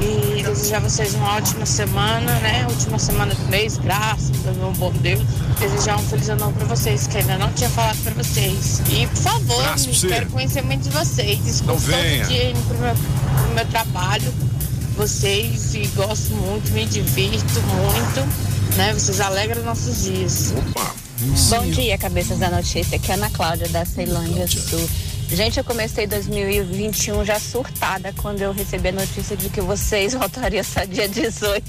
E desejar a vocês uma ótima semana, né? Última semana do mês, graças ao meu bom Deus. Desejar um feliz ano novo pra vocês, que ainda não tinha falado pra vocês. E, por favor, quero conhecer muito de vocês. Escuto venha. todo dia indo pro meu, pro meu trabalho. Vocês e gosto muito, me divirto muito. Né? Vocês alegram nossos dias. Opa! Bom dia, cabeças da notícia. Aqui é a Ana Cláudia, da Ceilândia Sul. Gente, eu comecei 2021 já surtada quando eu recebi a notícia de que vocês voltariam só dia 18.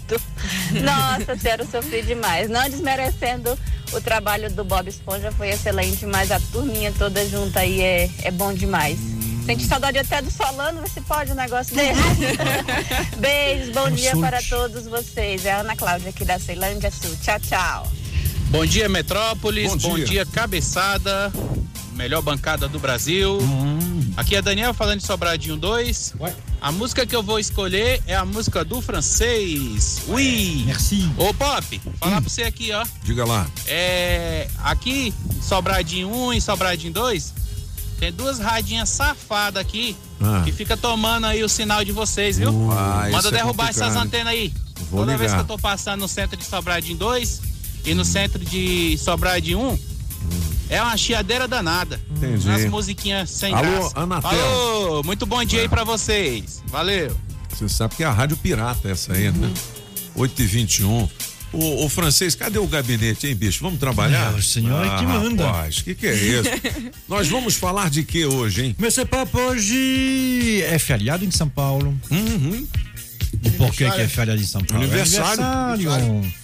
Nossa senhora, eu sofri demais. Não desmerecendo o trabalho do Bob Esponja, foi excelente, mas a turminha toda junta aí é, é bom demais. Sente saudade até do Solano, se pode um negócio desse. Beijos, bom dia para todos vocês. É a Ana Cláudia aqui da Ceilândia Sul. Tchau, tchau. Bom dia, Metrópolis. Bom Bom, dia. dia. cabeçada. Melhor bancada do Brasil. Hum. Aqui é Daniel falando de Sobradinho 2. A música que eu vou escolher é a música do francês. Oui. Merci. Ô, Pop, falar pra você aqui, ó. Diga lá. É. Aqui, Sobradinho 1 e Sobradinho 2, tem duas radinhas safadas aqui Ah. que fica tomando aí o sinal de vocês, viu? Isso Manda é derrubar complicado. essas antenas aí. Vou Toda vez que ligar. eu tô passando no centro de Sobradinho 2 e no centro de Sobradinho 1, é uma chiadeira danada. Entendi. Umas musiquinhas sem Alô, graça. Anatel. Falou, muito bom dia aí pra vocês. Valeu. Você sabe que é a rádio pirata essa aí, né? 8 e 21 Ô, ô, francês, cadê o gabinete, hein, bicho? Vamos trabalhar? É, o senhor é que manda. Rapaz, o que, que é isso? Nós vamos falar de que hoje, hein? Mas é papo hoje é feriado em São Paulo. Uhum. E por que, que é feriado em São Paulo? Aniversário. Aniversário. É,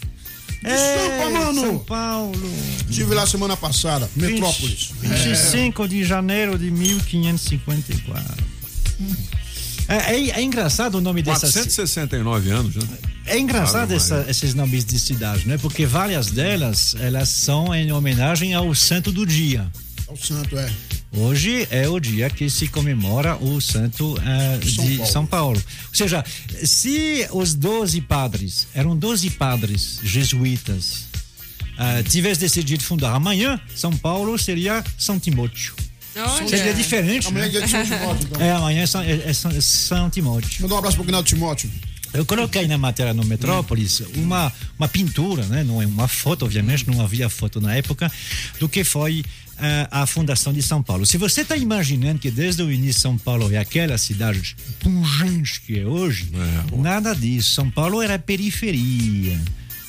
Desculpa, mano. São Paulo. Estive lá semana passada, Metrópolis. 25 de janeiro de 1554. É, é- é engraçado o nome dessas. 469 anos, né? É engraçado essa- esses nomes de cidades, né? Porque várias delas, elas são em homenagem ao santo do dia. O santo, é. Hoje é o dia que se comemora o santo eh, São de Paulo. São Paulo. Ou seja, se os 12 padres, eram 12 padres jesuítas, eh, tivessem decidido fundar amanhã, São Paulo seria São Timóteo. Olha. Seria diferente. Amanhã é né? dia de São Timóteo, então. É, amanhã é São, é- é São- é São Timóteo. Mandar um abraço pro Gnaldo Timóteo. Eu coloquei na matéria no Metrópolis uma, uma pintura, né? não é uma foto, obviamente, não havia foto na época, do que foi eh, a fundação de São Paulo. Se você está imaginando que desde o início São Paulo é aquela cidade pungente que é hoje, nada disso. São Paulo era periferia.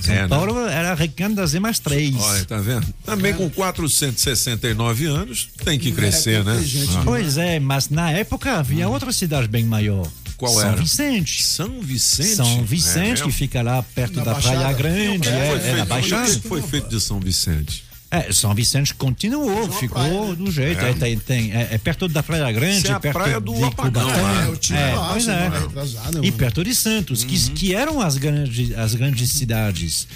São É, né? Paulo era Recanto das Emas 3. Olha, tá vendo? Também com 469 anos, tem que crescer, né? Ah. Pois é, mas na época havia outra cidade bem maior. Qual São era? Vicente. São Vicente? São É Vicente, que fica lá perto Na da Baixada. Praia Grande, Foi é, é feito- na o Baixada. que foi feito de São Vicente? É, São Vicente continuou, ficou do jeito. É. É, tem, tem- é, é perto da Praia Grande, é a perto praia do de Apagão, Cubatão. lá. Eu tive É, lá, pois é. retrasada, E perto de Santos, que, que eram as grandes, as grandes cidades.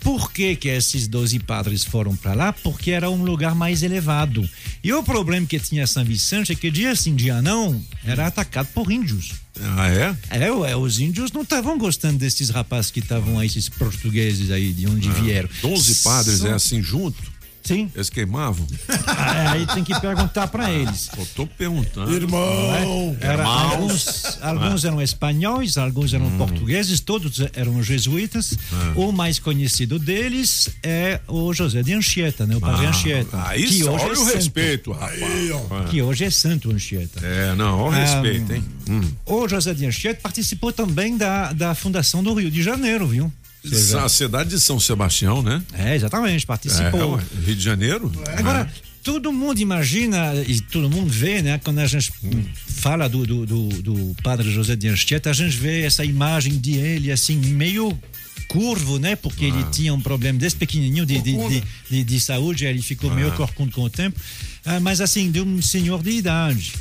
Por que, que esses 12 padres foram para lá? Porque era um lugar mais elevado. E o problema que tinha São Vicente é que dia sim, dia não, era atacado por índios. Ah, é? É, ué, os índios não estavam gostando desses rapazes que estavam aí, esses portugueses aí, de onde vieram. 12 padres São- é assim junto? Sim. Eles queimavam? Ah, Aí tem que perguntar para eles. Eu tô perguntando. Irmão. Era, Irmãos. alguns alguns eram espanhóis, alguns eram Hum. portugueses, todos eram jesuítas. O mais conhecido deles é o José de Anchieta, né? o padre Ah, Anchieta. aí que hoje olha é o santo. respeito, rapaz. Ah. Que hoje é santo Anchieta. É, não, olha o Ah, respeito, hein? Hum. O José de Anchieta participou também da, da fundação do Rio de Janeiro, viu? Seja, A cidade de São Sebastião, né? É, exatamente, participou. É, Rio de Janeiro? Agora, todo mundo imagina e todo mundo vê, né? Quando a gente fala do, do, do, do padre José de Anchieta, a gente vê essa imagem de ele assim, meio curvo, né? Porque ele tinha um problema desde pequenininho de, de, de, de, de saúde, ele ficou meio corcunda com o tempo, Ah, mas assim, de um senhor de idade.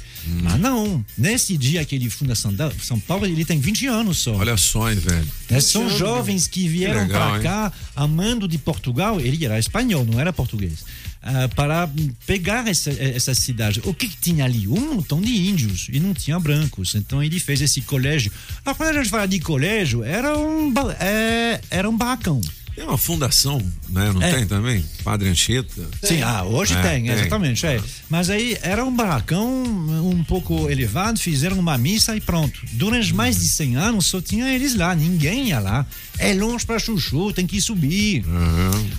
Mas não, nesse dia que ele funda São Paulo, ele tem 20 anos só. Olha só, hein, velho. Né, São jovens que vieram para cá, amando de Portugal, ele era espanhol, não era português, ah, para pegar essa, essa cidade. O que, que tinha ali? Um montão de índios e não tinha brancos. Então ele fez esse colégio. Ah, quando a gente fala de colégio, era um, é, era um barracão. Tem uma fundação, né? Não É. tem também? Padre Anchieta? Sim, ah, hoje É, tem, exatamente. É. Mas aí era um barracão um pouco elevado, fizeram uma missa e pronto. Durante mais de 100 anos só tinha eles lá, ninguém ia lá. É longe para Chuchu, tem que subir.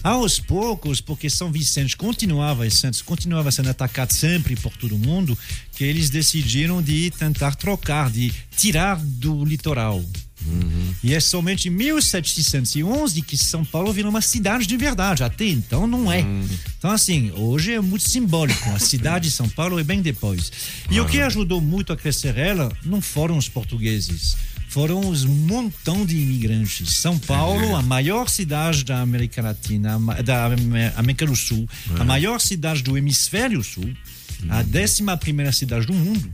Aos poucos, porque São Vicente continuava, sendo- continuava sendo atacado sempre por todo mundo, que eles decidiram de tentar trocar, de tirar do litoral. E é somente em 1711 que São Paulo virou uma cidade de verdade. Até então não é. Então, assim, hoje é muito simbólico. A cidade de São Paulo é bem depois. E o que ajudou muito a crescer ela não foram os portugueses. Foram os montão de imigrantes. São Paulo, a maior cidade da América Latina, da Am- América do Sul, a maior cidade do hemisfério sul, a décima primeira cidade do mundo,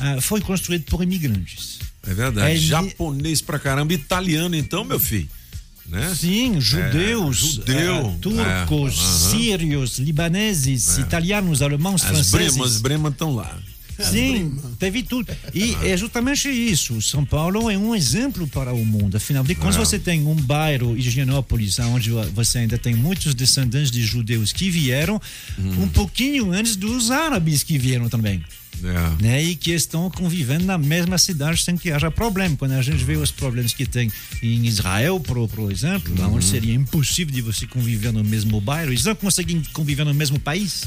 ah, foi construída por imigrantes. É verdade. É Japonês pra caramba, italiano então, meu filho. Né? Sim, judeus, É, judeu, eh, turcos, é, sírios, libaneses, É. italianos, alemãos, As franceses. bremas, as bremas estão lá. Sim, teve tudo. E é justamente isso. São Paulo é um exemplo para o mundo. Afinal de contas, É. você tem um bairro, Higienópolis, onde você ainda tem muitos descendentes de judeus que vieram um pouquinho antes dos árabes que vieram também. É. Né? E que estão convivendo na mesma cidade sem que haja problema. Quando a gente vê os problemas que tem em Israel, por, por exemplo, Uhum. onde seria impossível de você conviver no mesmo bairro, eles não conseguem conviver no mesmo país.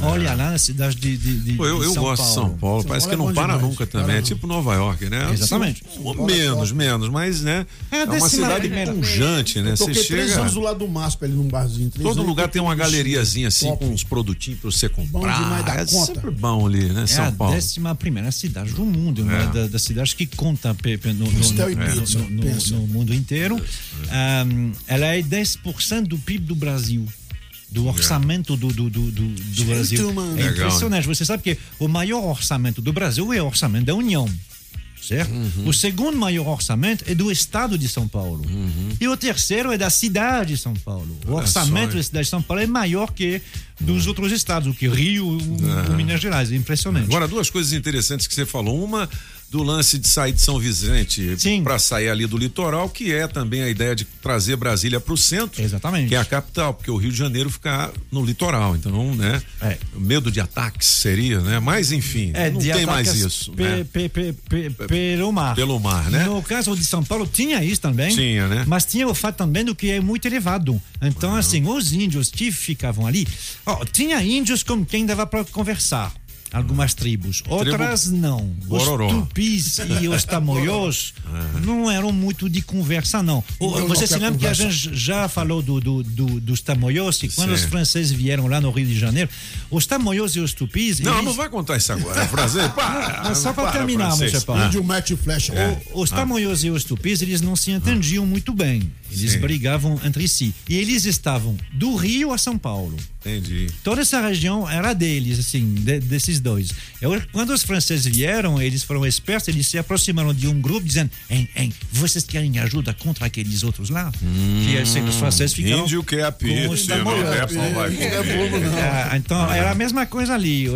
Olha lá na cidade de, de, de É. Pô, eu, de eu São gosto de São Paulo, parece que não para nunca também. É tipo Nova York, né? Exatamente. Assim, menos, menos, mas né? É É uma cidade pujante, né? Eu Você toquei três chega. anos do lado do MASP ali num barzinho. três Todo anos, lugar tem uma galeriazinha assim top. com uns produtinhos pra você comprar. demais da é conta. sempre bom ali, né? É São a Paulo. décima primeira cidade do mundo, uma É. da- das cidades que conta pe- pe- no, no- no- no- no- pensa. no mundo inteiro. Ahm, ela é 10% do PIB do Brasil. Do orçamento do, do, do, do, Brasil. mano. É impressionante. Você sabe que o maior orçamento do Brasil é o orçamento da União. Certo? O segundo maior orçamento é do estado de São Paulo. E o terceiro é da cidade de São Paulo. O Olha orçamento só, da cidade de São Paulo é maior que dos outros estados, o que Rio, o, o Minas Gerais. É impressionante. Agora, duas coisas interessantes que você falou. Uma do lance de sair de São Vicente para sair ali do litoral, que é também a ideia de trazer Brasília para o centro. Exatamente. Que é a capital, porque o Rio de Janeiro fica no litoral. Então, né? O medo de ataques seria, né? Mas, enfim, É, não tem mais isso. pe- né? pe- pe- pe- pelo mar. Pelo mar, né? No caso de São Paulo, tinha isso também. Tinha, né? Mas tinha o fato também do que é muito elevado. Então, assim, os índios que ficavam ali. Ó, tinha índios com quem dava para conversar. Algumas tribos. Outras não. Bororó. Os tupis e os tamoios não eram muito de conversa, não. O- Não, Você se lembra que a conversa. gente já falou do, do- do- dos tamoios, e quando Sim. os franceses vieram lá no Rio de Janeiro, os tamoios e os tupis. Não, eles- não vai contar isso agora, francês. Para, Não, só para para, terminar, francês. meu chapéu. Índio mete flecha. O- Os tamoios e os tupis, eles não se entendiam muito bem. Eles Sim. brigavam entre si. E eles estavam do Rio a São Paulo. Entendi. Toda essa região era deles, assim, de- desses dois. Eu, quando os franceses vieram, eles foram espertos, eles se aproximaram de um grupo dizendo: hein, hein, vocês querem ajuda contra aqueles outros lá? que assim, os franceses ficaram. Índio quer a com os pizza, não tamoios. é vai. Ah, então era a mesma coisa ali.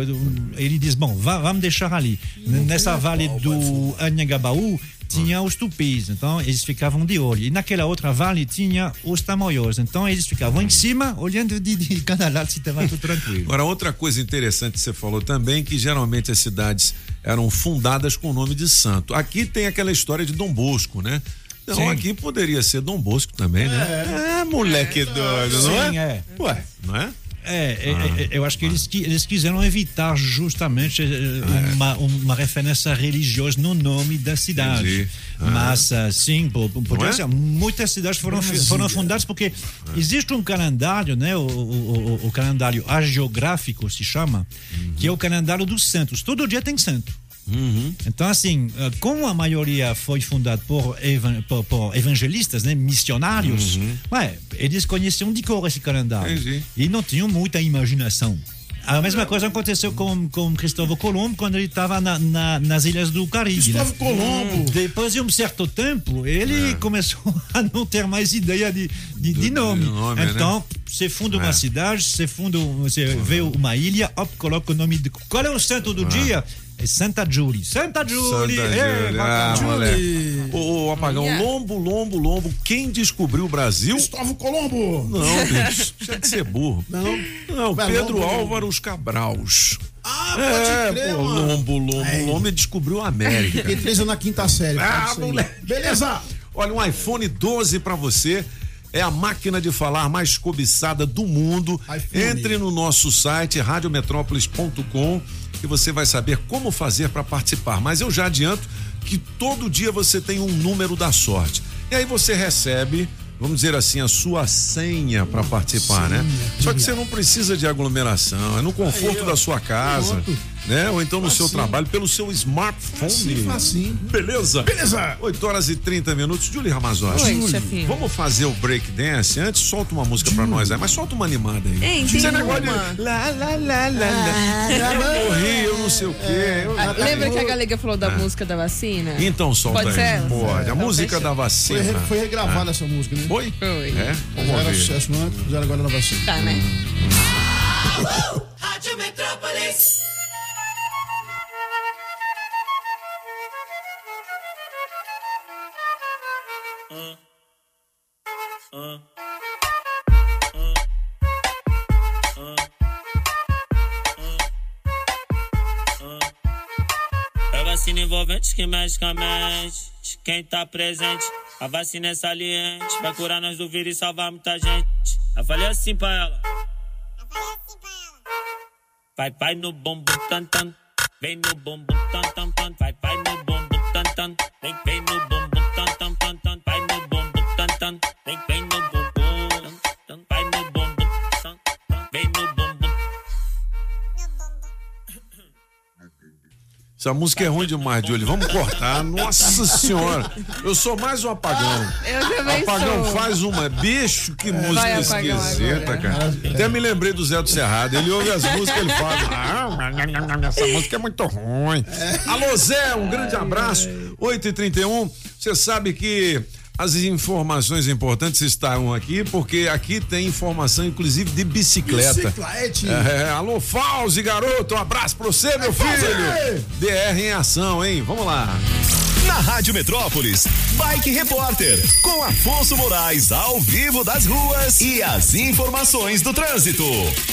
Ele diz: bom, va- vamos deixar ali. Nessa vale do Anhangabaú tinha os tupis, então eles ficavam de olho. E naquela outra vale tinha os tamoios, então eles ficavam em cima, olhando de, de cada lado se estava tudo tranquilo. Agora, outra coisa interessante que você falou também, que geralmente as cidades eram fundadas com o nome de santo. Aqui tem aquela história de Dom Bosco, né? Então Sim. aqui poderia ser Dom Bosco também, né? É, moleque doido, não Sim, é? é. Ué, não é? É, é, é, eu acho que eles, qui- eles quiseram evitar justamente eh, uma, uma referência religiosa no nome da cidade. Ah. Mas, ah, sim, po- po- podia Não é? ser. muitas cidades foram, foram fundadas porque existe um calendário, né, o, o, o- o calendário agiográfico se chama, que é o calendário dos santos. Todo dia tem santo. Então, assim, eh, como a maioria foi fundada por, evan- por- por evangelistas, né, missionários, ué, eles conheciam de cor esse calendário. Entendi. E não tinham muita imaginação. A mesma coisa aconteceu com, com Cristóvão Colombo quando ele estava na, na- nas Ilhas do Caribe. Cristóvão né? Colombo. Depois de um certo tempo, ele começou a não ter mais ideia de, de, de nome. nome, né? então, você funda uma É. cidade, você funda, você vê uma ilha, op, coloca o nome de. Qual é o santo do dia? É Santa Julie. Santa Julie! Santa Ê, Júlia. Ah, Julie. Ô, ô, Apagão, Yeah. lombo, lombo, lombo. Quem descobriu o Brasil? Cristóvão Colombo. Não, bicho. Deixa de ser burro. Não. Não, Vai, Pedro lombo, Álvaro os Cabraus. Ah, É, pode crer, pô, mano. lombo, lombo, lombo descobriu a América. Fiquei três anos na quinta série. Ah, aí. moleque. Beleza. Olha, um iPhone 12 para você. É a máquina de falar mais cobiçada do mundo. iPhone. Entre no nosso site radiometrópolis.com e você vai saber como fazer para participar. Mas eu já adianto que todo dia você tem um número da sorte. E aí você recebe, vamos dizer assim, a sua senha para participar, né? Só que você não precisa de aglomeração, é no conforto da sua casa, né? Ou então no seu trabalho, pelo seu smartphone. Facinho, facinho. Beleza? Beleza. 8 horas e 30 minutos. Julie Ramazotti. Oi, Julie, chefinho. Vamos fazer o break dance? Antes, solta uma música pra nós aí, mas solta uma animada aí. Hein, tem Esse negócio de. Lá, lá, lá, lá, lá. Eu morri, eu não sei o quê. eu- Ah, Lembra que a Galega falou da Ah. música da vacina? Então solta Pode aí. ser? Pode. A Então, música fechou. da Foi, vacina. re- foi regravada Ah. essa música, né? Foi? Foi. É? Já Vamos era ver. sucesso antes, fizeram agora na vacina. Tá, né? Rádio Metrópolis. É vacina envolvente que mexe com a mente. de Quem tá presente, a vacina é saliente. Vai curar nós do vírus e salvar muita gente. Eu falei assim pra ela. Vai, vai no bumbum tan tan. Vem no bumbum tan tan tan. Vai, vai Essa música é ruim demais, Julie. Vamos cortar. Nossa senhora. Eu sou mais um apagão. Eu também Apagão sou. faz uma. Bicho, que música Vai, esquisita, cara. Até me lembrei do Zé do Cerrado. Ele ouve as músicas, ele fala. "Ah, essa música é muito ruim. Alô, Zé, um grande abraço. 8h31. Você sabe que. As informações importantes estão aqui, porque aqui tem informação, inclusive, de bicicleta. Biciclete. É, alô, Fauzi, garoto, um abraço pra você, meu Fauzi! filho. DR em ação, hein? Vamos lá. Na Rádio Metrópolis, Bike Repórter, com Afonso Moraes ao vivo das ruas e as informações do trânsito.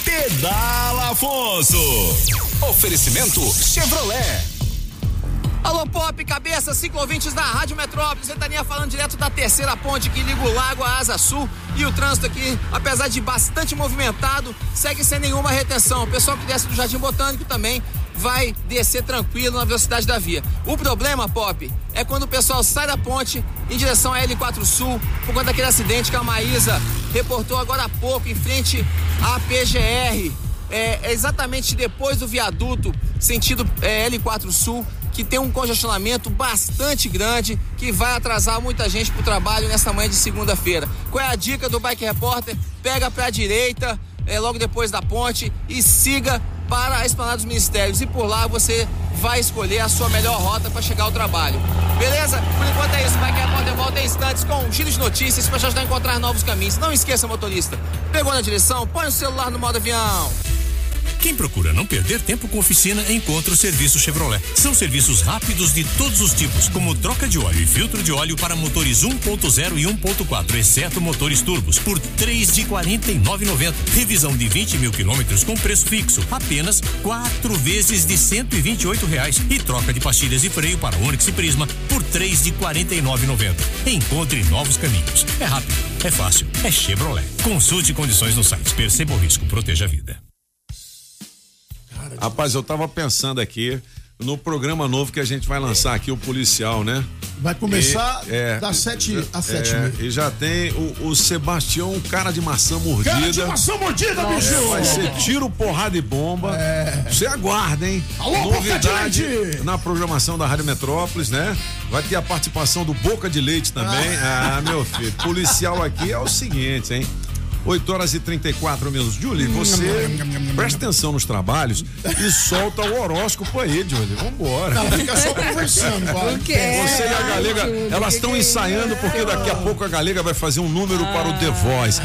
Pedala Afonso. Oferecimento Chevrolet. Alô, Pop, cabeça, ciclovintes da Rádio Metrópolis, Ventania falando direto da terceira ponte que liga o lago à Asa Sul. E o trânsito aqui, apesar de bastante movimentado, segue sem nenhuma retenção. O pessoal que desce do Jardim Botânico também vai descer tranquilo na velocidade da via. O problema, Pop, é quando o pessoal sai da ponte em direção à L4 Sul, por conta daquele acidente que a Maísa reportou agora há pouco em frente à PGR. É exatamente depois do viaduto, sentido é, L4 Sul, que tem um congestionamento bastante grande que vai atrasar muita gente pro trabalho nessa manhã de segunda-feira. Qual é a dica do Bike Repórter? Pega pra direita, é, logo depois da ponte e siga para a Esplanada dos Ministérios. E por lá você vai escolher a sua melhor rota para chegar ao trabalho. Beleza? Por enquanto é isso. Bike Repórter volta em instantes com um giro de notícias para te ajudar a encontrar novos caminhos. Não esqueça, motorista. Pegou na direção? Põe o celular no modo avião. Quem procura não perder tempo com oficina, encontra o serviço Chevrolet. São serviços rápidos de todos os tipos, como troca de óleo e filtro de óleo para motores 1.0 e 1.4, exceto motores turbos, por 3 de 49,90. Revisão de 20 mil quilômetros com preço fixo, apenas quatro vezes de 128 reais. E troca de pastilhas e freio para Onix e Prisma por 3 de 49,90. Encontre novos caminhos. É rápido, é fácil, é Chevrolet. Consulte condições no site. Perceba o risco, proteja a vida. Rapaz, eu tava pensando aqui no programa novo que a gente vai lançar aqui, o policial, né? Vai começar E, é, das 7 às 7 É, e já tem o, o Sebastião, cara de maçã mordida. Cara de maçã mordida, É, bicho! vai ser tiro, porrada e bomba. Você aguarda, hein? Alô, Boca Novidade de Leite! na programação da Rádio Metrópolis, né? Vai ter a participação do Boca de Leite também. Ah, meu filho, policial aqui é o seguinte, hein? 8 horas e 34 minutos. Julie, você presta atenção nos trabalhos e solta o horóscopo aí, Julie. Vambora. Ela fica só conversando, vai. Quê? Você e a Galega, elas estão é ensaiando porque daqui a pouco a Galega vai fazer um número para o The Voice.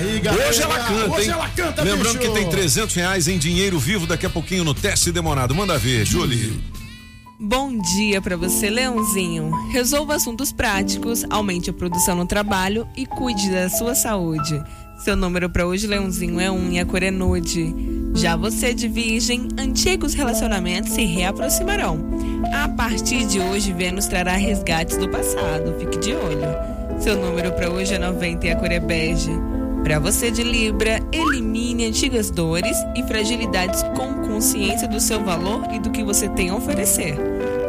Hoje ela canta, hoje hein? ela canta, Lembrando bicho. que tem 300 reais em dinheiro vivo daqui a pouquinho no teste demorado. Manda ver, Julie. Bom dia pra você, Leãozinho. Resolva assuntos práticos, aumente a produção no trabalho e cuide da sua saúde. Seu número pra hoje, Leãozinho, é 1 e a cor é nude. Já você de Virgem, antigos relacionamentos se reaproximarão. A partir de hoje, Vênus trará resgates do passado. Fique de olho. Seu número pra hoje é 90 e a cor é bege. Pra você de Libra, elimine antigas dores e fragilidades com consciência do seu valor e do que você tem a oferecer.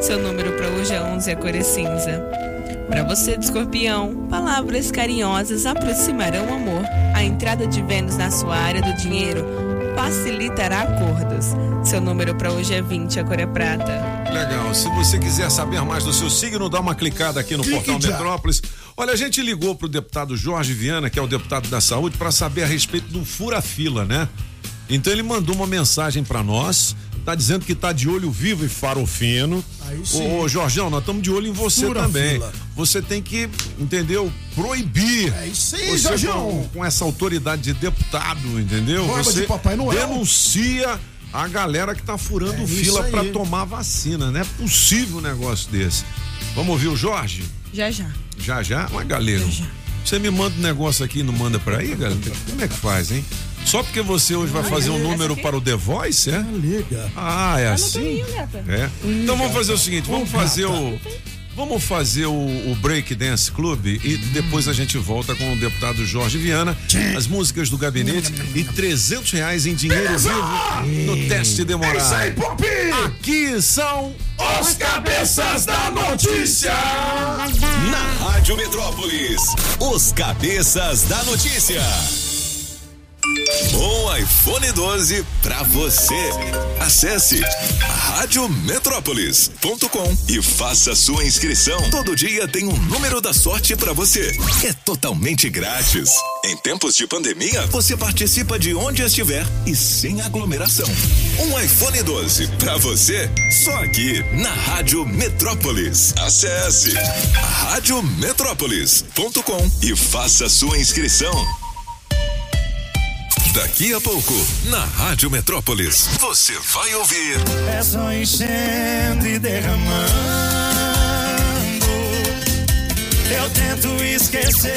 Seu número para hoje é 11, a cor é cinza. Para você de escorpião, palavras carinhosas aproximarão o amor. A entrada de Vênus na sua área do dinheiro facilitará acordos. Seu número para hoje é 20, a cor é prata. Legal. Se você quiser saber mais do seu signo, dá uma clicada aqui no Clique portal já. Metrópolis. Olha, a gente ligou pro deputado Jorge Viana, que é o deputado da saúde, para saber a respeito do fura-fila, né? Então ele mandou uma mensagem para nós, tá dizendo que tá de olho vivo e farofino. Aí sim. Ô, Jorgão, nós estamos de olho em você Fura também. fila. Você tem que, entendeu? Proibir. É isso aí, Jorgão. com, com essa autoridade de deputado, entendeu? Barba você de Papai Noel. denuncia a galera que tá furando É fila para tomar vacina. Não é possível um negócio desse. Vamos ouvir o Jorge? Já já. Já já? Mas galera, você me manda um negócio aqui e não manda pra aí, galera? Como é que faz, hein? Só porque você hoje vai fazer um número para o The Voice, é? Liga. Ah, é assim? É. Então vamos fazer o seguinte, vamos fazer o vamos fazer o, o Break Dance Club e depois a gente volta com o deputado Jorge Viana, as músicas do gabinete e 300 reais em dinheiro vivo no teste demorado. É isso aí! Aqui são Os cabeças da notícia! Na Rádio Metrópolis, os cabeças da notícia. Um iPhone 12 pra você. Acesse radiometrópolis.com e faça sua inscrição. Todo dia tem um número da sorte pra você. É totalmente grátis. Em tempos de pandemia, você participa de onde estiver e sem aglomeração. Um iPhone 12 pra você, só aqui na Rádio Metrópolis. Acesse radiometrópolis.com e faça sua inscrição. Daqui a pouco, na Rádio Metrópolis, você vai ouvir. É só enchendo e derramando. Eu tento esquecer.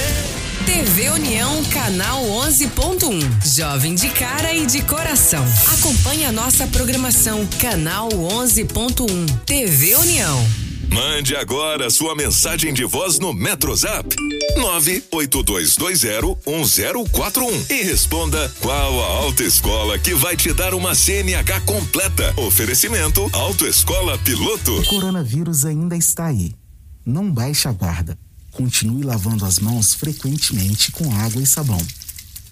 TV União, canal 11.1. Jovem de cara e de coração. Acompanhe a nossa programação, canal 11.1. TV União. Mande agora sua mensagem de voz no Metrozap 982201041 e responda qual a autoescola que vai te dar uma CNH completa. Oferecimento Autoescola Piloto. O coronavírus ainda está aí. Não baixe a guarda. Continue lavando as mãos frequentemente com água e sabão.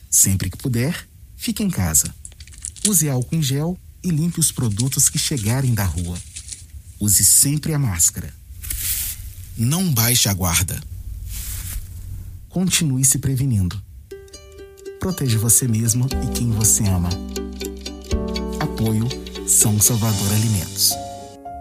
Sempre que puder, fique em casa. Use álcool em gel e limpe os produtos que chegarem da rua. Use sempre a máscara. Não baixe a guarda. Continue se prevenindo. Proteja você mesmo e quem você ama. Apoio São Salvador Alimentos.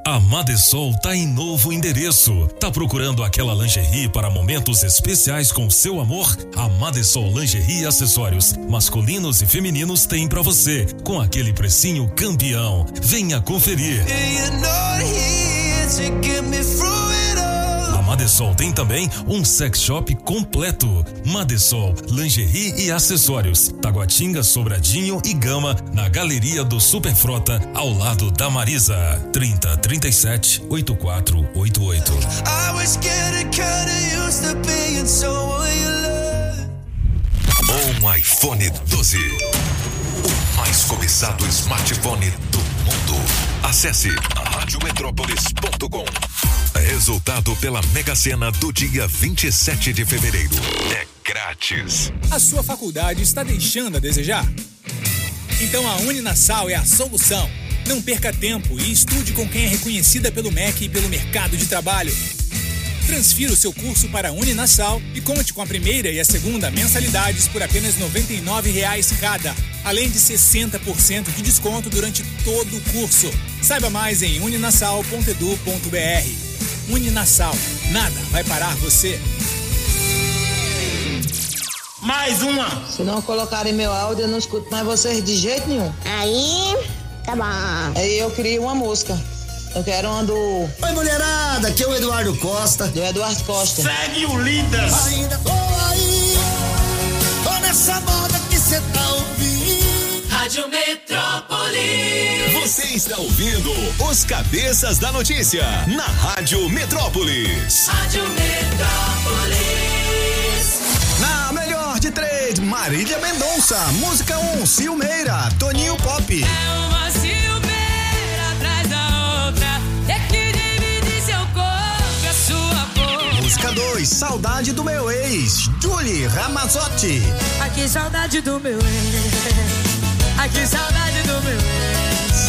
A Madesol tá em novo endereço. Tá procurando aquela lingerie para momentos especiais com seu amor? A Madesol Lingerie e Acessórios masculinos e femininos tem para você, com aquele precinho campeão. Venha conferir. Madesol tem também um sex shop completo. Madesol, lingerie e acessórios. Taguatinga, Sobradinho e Gama, na Galeria do Superfrota, ao lado da Marisa. 30 37 8488. Um iPhone 12. O mais cobiçado smartphone do mundo. Acesse radiometrópolis.com. Resultado pela Mega Sena do dia 27 de fevereiro. É grátis. A sua faculdade está deixando a desejar? Então a Uninasal é a solução. Não perca tempo e estude com quem é reconhecida pelo MEC e pelo mercado de trabalho. Transfira o seu curso para a Uninasal e conte com a primeira e a segunda mensalidades por apenas 99 reais cada, além de 60% de desconto durante todo o curso. Saiba mais em uninasal.edu.br. Uninasal, nada vai parar você. Mais uma! Se não colocarem meu áudio, eu não escuto mais vocês de jeito nenhum. Aí, tá bom. Aí eu queria uma música. Eu quero uma do. Oi, mulherada, aqui é o Eduardo Costa. Do Eduardo Costa. Segue o líder. Ainda tô aí, tô nessa moda que cê tá ouvindo. Rádio Metrópolis. Você está ouvindo os cabeças da notícia na Rádio Metrópolis. Rádio Metrópolis. Na melhor de três, Marília Mendonça. Música 1, um, Silmeira, Toninho Pop. É uma 2, Saudade do Meu Ex, Julie Ramazotti. Ai que saudade do meu ex. Ai que saudade do meu ex.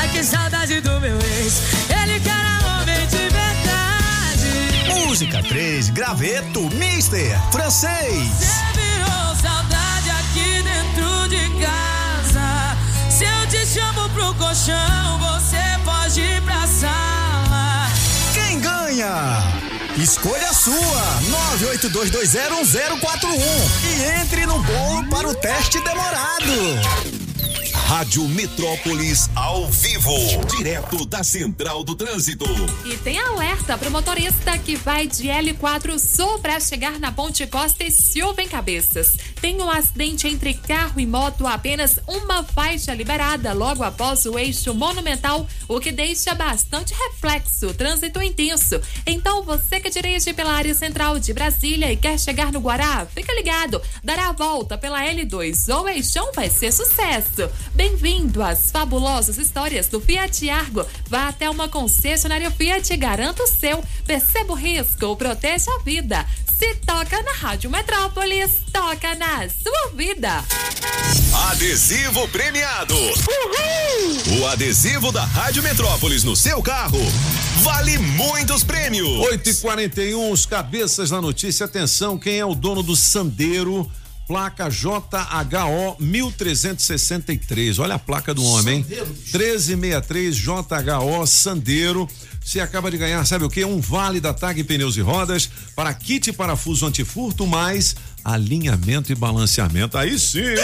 Ai que saudade do meu ex. Ele que era homem de verdade. Música 3, Graveto, Mister, Francês. Você virou saudade aqui dentro de casa. Se eu te chamo pro colchão, você pode ir pra sala. Quem ganha? Escolha a sua, 982201041 e entre no bolo para o teste demorado. Rádio Metrópolis ao vivo, direto da Central do Trânsito. E tem alerta para o motorista que vai de L4 Sul para chegar na Ponte Costa e Silva em Cabeças. Tem um acidente entre carro e moto, apenas uma faixa liberada logo após o eixo monumental, o que deixa bastante reflexo, trânsito intenso. Então você que dirige pela área central de Brasília e quer chegar no Guará, fica ligado, dará a volta pela L2 ou eixão vai ser sucesso. Bem-vindo às fabulosas histórias do Fiat Argo. Vá até uma concessionária Fiat e garanta o seu. Perceba o risco, proteja a vida. Se toca na Rádio Metrópolis, toca na sua vida. Adesivo premiado. O adesivo da Rádio Metrópolis no seu carro vale muitos prêmios. 8 e 41 os cabeças da notícia. Atenção, quem é o dono do Sandeiro? Placa JHO 1363. Olha a placa do homem, hein? 1363 JHO Sandeiro. Você acaba de ganhar, sabe o que? Um vale da TAG Pneus e Rodas para kit parafuso antifurto mais alinhamento e balanceamento. Aí sim, hein?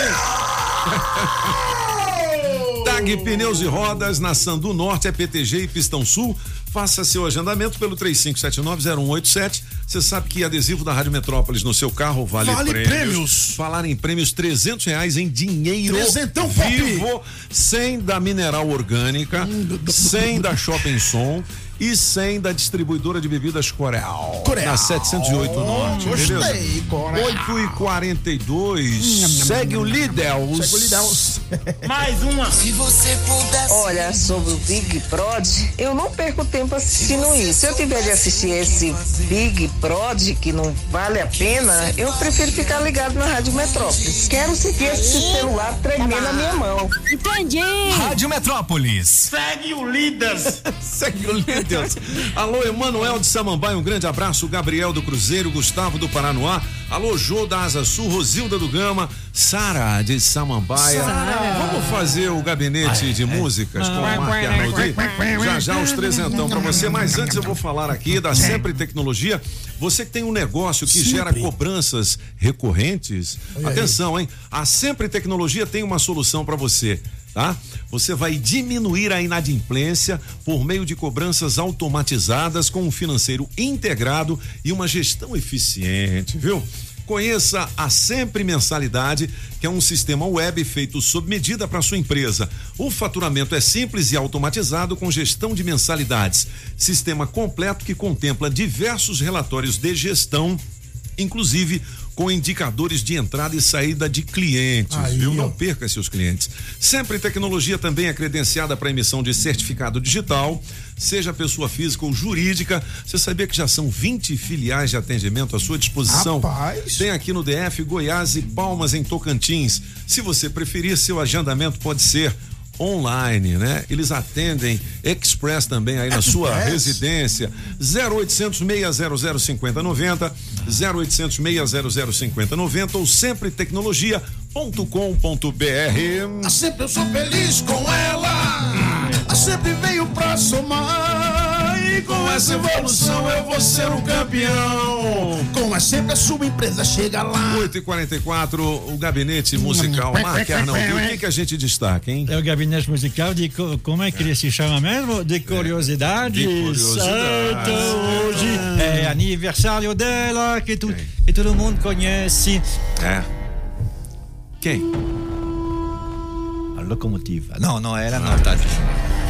TAG Pneus e Rodas na Sandu Norte, é PTG e Pistão Sul. Faça seu agendamento pelo 35790187. Você sabe que adesivo da Rádio Metrópolis no seu carro vale, Vale prêmios. prêmios. Falar em prêmios, 300 reais em dinheiro Trezentão, vivo, 100 da Mineral Orgânica, 100 da Shopping Som e 100 da distribuidora de bebidas Coreal. Coreal. Na 708 Norte, Gostei, beleza? Coreal. 8 e 42 Segue o líder. Segue o Lidels. Mais uma. Se você pudesse. Olha, sobre o Big Prod, eu não perco tempo assistindo isso. Se eu tiver de assistir esse Big Prod, que não vale a pena, eu prefiro ficar ligado na Rádio Metrópolis. Quero sentir esse celular tremer na minha mão. Entendi! Rádio Metrópolis. Segue o Líderes. Segue o líder. Alô, Emanuel de Samambaia, um grande abraço. Gabriel do Cruzeiro, Gustavo do Paranoá. Alô, Jô da Asa Sul, Rosilda do Gama, Sara de Samambaia. Vamos fazer o gabinete de músicas com o Marco Arnoldi? Já já os trezentão pra você, mas antes eu vou falar aqui da Sempre Tecnologia. Você que tem um negócio que gera cobranças recorrentes, atenção, hein? A Sempre Tecnologia tem uma solução para você tá? Você vai diminuir a inadimplência por meio de cobranças automatizadas com um financeiro integrado e uma gestão eficiente, viu? Conheça a Sempre Mensalidade, que é um sistema web feito sob medida para sua empresa. O faturamento é simples e automatizado com gestão de mensalidades. Sistema completo que contempla diversos relatórios de gestão, inclusive com indicadores de entrada e saída de clientes, Aí, viu? ó. Não perca seus clientes. Sempre tecnologia também é credenciada para emissão de certificado digital, seja pessoa física ou jurídica. Você sabia que já são 20 filiais de atendimento à sua disposição? Rapaz. Tem aqui no DF, Goiás e Palmas em Tocantins. Se você preferir, seu agendamento pode ser online, né? Eles atendem express também aí na sua Express? residência. 0800 600 5090, 0800 600 5090 ou sempre tecnologia.com.br. A sempre eu sou feliz com ela. A sempre veio pra somar. E com essa evolução eu vou ser um campeão. Com a sempre a sua empresa chega lá. 8 e 44 o gabinete musical Mark Arnaldo. O que, que a gente destaca, hein? É o gabinete musical de co- como é que ele se chama mesmo? De curiosidades. De curiosidades. Então, hoje é aniversário dela que, tu, que todo mundo conhece. É. Quem? A locomotiva. Não, não, ela não tá.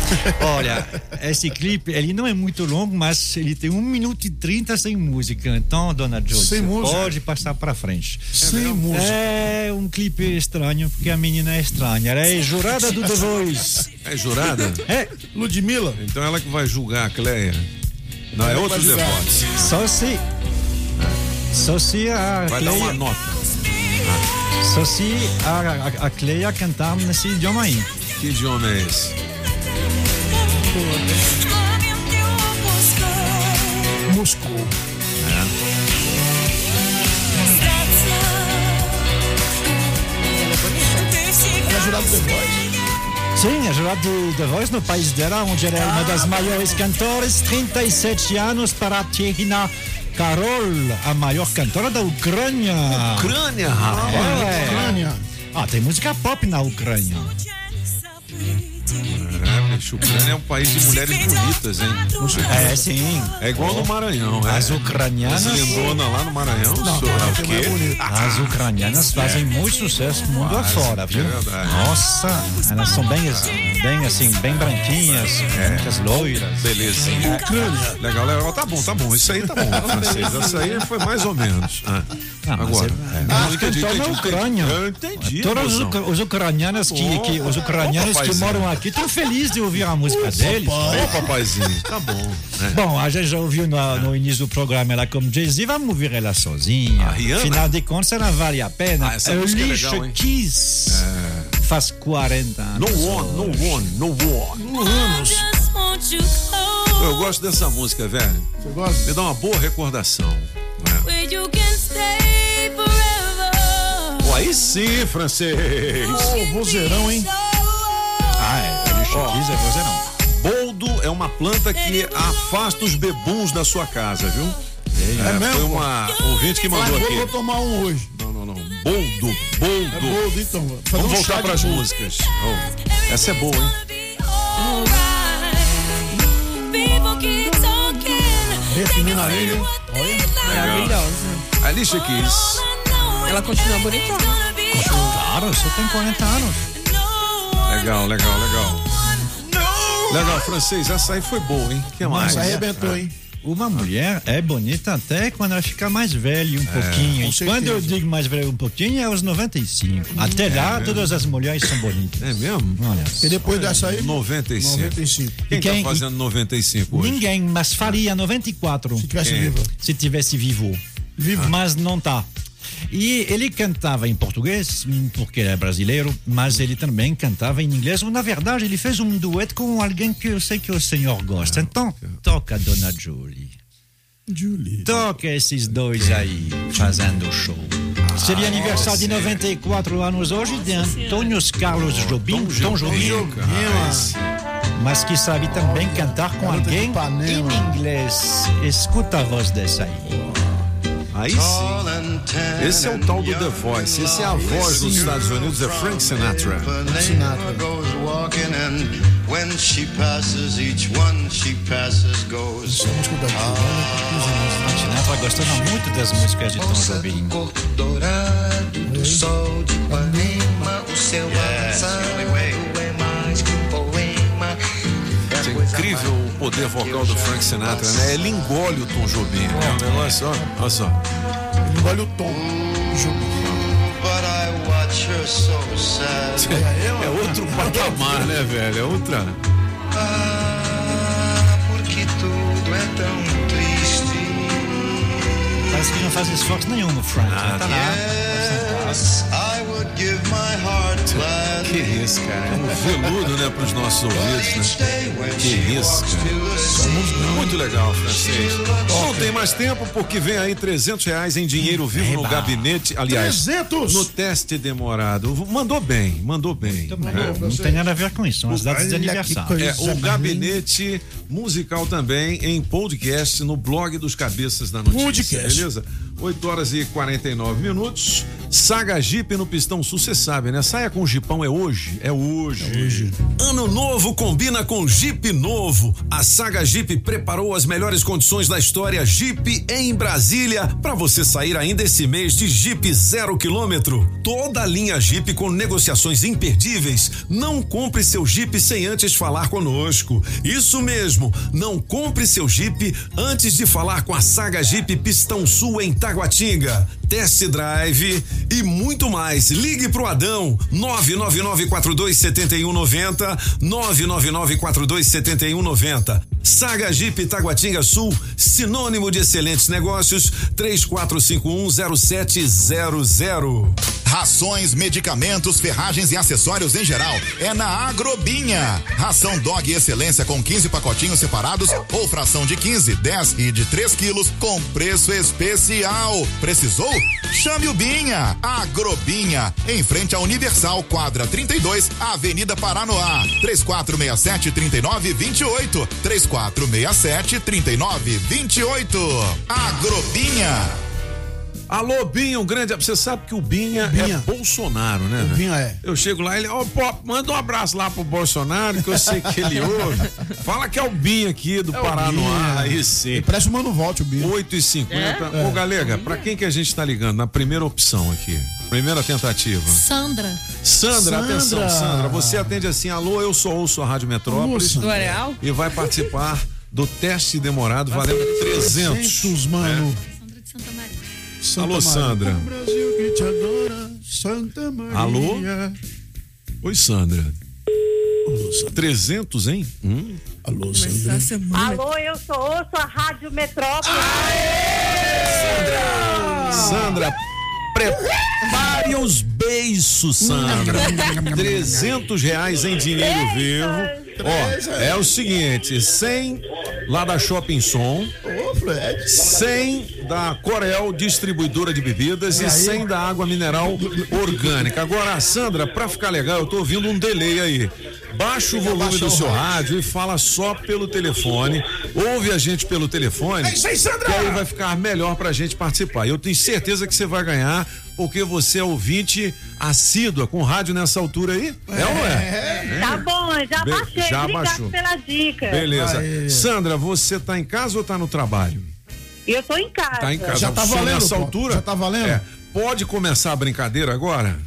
Olha, esse clipe, ele não é muito longo, mas ele tem um minuto e trinta sem música. Então, dona Joyce, Sem música? pode passar pra frente. Sem música. É um clipe estranho, porque a menina é estranha. Ela é jurada do The Voice. É jurada? É. Ludmilla. Então ela que vai julgar a Cleia. Não, é outro julgar. debote. Só se Só se a Vai dar Cleia, uma nota. só se a, a, a Cleia cantar nesse idioma aí. Que idioma é esse? Moscou. Ela é jurada The Voice. Sim, é jurada de The Voice no país dela, onde ela é uma das maiores cantoras, 37 anos para a Tchehina Karol, a maior cantora da Ucrânia. Ucrânia, rapaz. É. Ucrânia. Ah, tem música pop na Ucrânia. É, bicho, Ucrânia é um país de mulheres bonitas, hein? É, sim. É igual no Maranhão, é. As ucranianas. As lindona lá no Maranhão, Não, senhor, é o quê? As ucranianas fazem muito sucesso mundo Fazem, afora, viu? é verdade. Nossa, elas são bem, bem assim, bem branquinhas, muitas loiras. Belezinha. Legal, legal. Tá bom, tá bom. Isso aí tá bom, francês. Essa aí foi mais ou menos. Ah, Ah, mas Agora. é- é. Ah, Entendi, cantou na entendi, Ucrânia. Eu entendi. Todos os, ucranianos que, que- os ucranianos que moram aqui estão felizes de ouvir a música deles. Ô, papaizinho, tá bom. É. Bom, a gente já ouviu no, no início do programa ela como Jay-Z, vamos ouvir ela sozinha. Afinal de contas, ela vale a pena. Ah, essa É o música é lixo legal, hein? Kiss. Faz 40 No anos. one, no one, no one. Anos. Eu gosto dessa música, velho. Você gosta? Me dá uma boa recordação. né? Pô, aí sim, francês. Ô, vozeirão, hein? Ah, é. É você não. Boldo é uma planta que afasta os bebuns da sua casa, viu? É mesmo? Foi uma ouvinte que mandou eu aqui. vou tomar um hoje. Não, não, não. Boldo, É boldo. boldo, então. Vamos um voltar para as boldo. músicas. Oh, essa é boa, hein? Refinando a ele. Maravilhosa. Alicia Keys. Ela continua bonitona. Claro, você tem 40 anos. Legal, legal, legal. Legal, francês, essa aí foi boa, hein? que mais? Nossa, arrebentou, hein? Uma mulher é bonita até quando ela fica mais velha um pouquinho. com E quando eu digo mais velha um pouquinho, é aos 95. Até lá, mesmo? todas as mulheres são bonitas. É mesmo? Olha. E depois dessa aí, 95. 95. Quem, E quem- tá fazendo 95 hoje? Ninguém, mas faria 94. Se tivesse Quem? viva. se tivesse vivo. Vivo. Mas não tá. E ele cantava em português, hum, porque ele é brasileiro, mas ele também cantava em inglês. Na verdade, ele fez um dueto com alguém que eu sei que o senhor gosta. Então, toca Dona Julie. Julie. Toca esses dois aí, fazendo show. Seria aniversário de 94 anos hoje de Antônio Carlos Jobim, Tom Jobim, mas que sabe também cantar com alguém em inglês. Escuta a voz dessa aí. Aí sim. Esse é o tal do The Voice. Esse é a voz dos Estados Unidos, é Frank Sinatra. Sinatra. Julie. Sinatra gostava muito das músicas de Tom Jobim. dourado sol de Ipanema o seu avançado É incrível o poder vocal do Frank Sinatra, né? Ele engole o Tom Jobim. É um negócio, ó. Olha só. Ele engole o tom. Sad É outro patamar, né, velho? É outra. ah, porque tudo é tão triste Parece que não faz esforço nenhum no Frank. Ah, tá lá. yes Que isso, cara. É um veludo, né, pros nossos ouvidos, né? Que isso, cara. Muito legal, francês. Não tem mais tempo porque vem aí 300 reais em dinheiro vivo no gabinete. Aliás, 300? no teste demorado. Mandou bem, mandou bem. É, não tem nada a ver com isso, são as datas de que aniversário. É, o gabinete musical também em podcast no blog dos Cabeças da Notícia. Podcast. Beleza? 8 horas e 49 minutos. Saga Jeep no Pistão Sul, você sabe, né? Saia com o Jeepão é hoje. É hoje. Ano novo combina com Jeep novo. A Saga Jeep preparou as melhores condições da história Jeep em Brasília para você sair ainda esse mês de Jeep zero quilômetro. Toda a linha Jeep com negociações imperdíveis. Não compre seu Jeep sem antes falar conosco. Isso mesmo, não compre seu Jeep antes de falar com a Saga Jeep Pistão Sul em Taguatinga. test drive e muito mais. Ligue pro Adão 999427190 999427190. Saga Jeep Taguatinga Sul, sinônimo de excelentes negócios 34510700. Rações, medicamentos, ferragens e acessórios em geral é na Agrobinha. Ração Dog Excelência com 15 pacotinhos separados ou fração de 15, 10 e de 3 quilos com preço especial. Precisou? Chame o Binha. Agrobinha, em frente à Universal, quadra 32, Avenida Paranoá. 3467 3928. 3467 3928. Agrobinha. Alô, Binha, um grande. Você sabe que o Binha, Binha. é Bolsonaro, né? O Binha é. Eu chego lá, ele, ó, pô, manda um abraço lá pro Bolsonaro, que eu sei que ele ouve. Fala que é o Binha aqui do É o Paranoá. Aí sim. Parece o Mano Volte, o Binha. 8 e 50 É? Ô, Galega, pra quem que a gente tá ligando? Na primeira opção aqui. Primeira tentativa. Sandra. Sandra, Sandra. atenção, Sandra. Você atende assim, alô, eu sou ouço a Rádio Metrópolis. Do Areal? E vai participar do teste demorado valendo 300. 300, mano. Alô, Sandra. O Brasil que te adora, Santa Maria. Alô? Oi, Sandra. 300, hein? Hum. Alô, Alô, eu sou ouço a Rádio Metrópole. Sandra, prepare os beiços, Sandra. 300 reais em dinheiro vivo. Ó, é o seguinte, 100 lá da Shopping Som, 100 da Corel, distribuidora de bebidas e 100 da água mineral orgânica. Agora, Sandra, pra ficar legal, eu tô ouvindo um delay aí. Baixa o volume do seu rádio e fala só pelo telefone. Ouve a gente pelo telefone. É isso aí, Sandra! Que aí vai ficar melhor pra gente participar. Eu tenho certeza que você vai ganhar, porque você é ouvinte assídua com rádio nessa altura aí. É, ou não é? Tá bom, já Be- baixei. já Obrigado baixou. pela dica. Beleza. Sandra, você tá em casa ou tá no trabalho? Eu tô em casa. Tá em casa. Já tá valendo, nessa altura? Já tá valendo? É. Pode começar a brincadeira agora?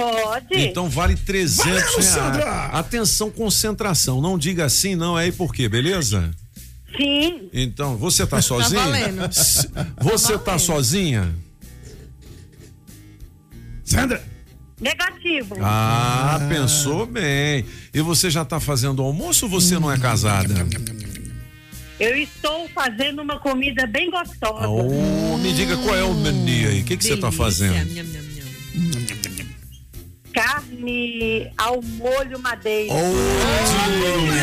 Pode. Então vale 300 Valendo, reais. Sandra! Atenção, concentração. Não diga assim, não é aí por quê, beleza? Sim. Então, você tá sozinha? valendo. S- Você tá sozinha? Sandra. Negativo. Ah, pensou bem. E você já tá fazendo almoço ou você não é casada? Eu estou fazendo uma comida bem gostosa. Oh, me diga qual é o menu aí. O que que você tá fazendo? Carne ao molho madeira.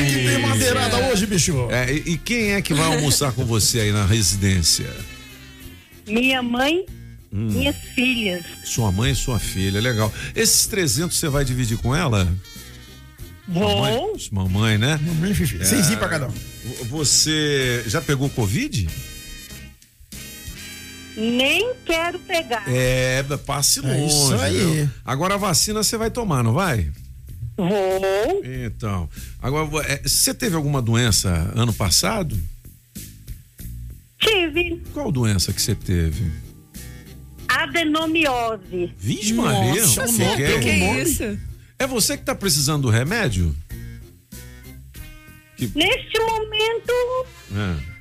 que tem madeirada hoje, bicho. É, e, e quem é que vai almoçar com você aí na residência? Minha mãe, Hum. minhas filhas. Sua mãe e sua filha, legal. Esses 300 você vai dividir com ela? Vou. Mamãe, mamãe né? Mamãe, Fifi. Cenzinho pra cada um. Vo- Você já pegou Covid? Nem quero pegar. É, passe longe. É isso aí. viu? Agora a vacina você vai tomar, não vai? Vou. Então, agora, é, você teve alguma doença ano passado? Tive Qual doença que você teve? adenomiose. Vixe Maria, Nossa, o que é? que é isso? É você que tá precisando do remédio? Neste momento, É,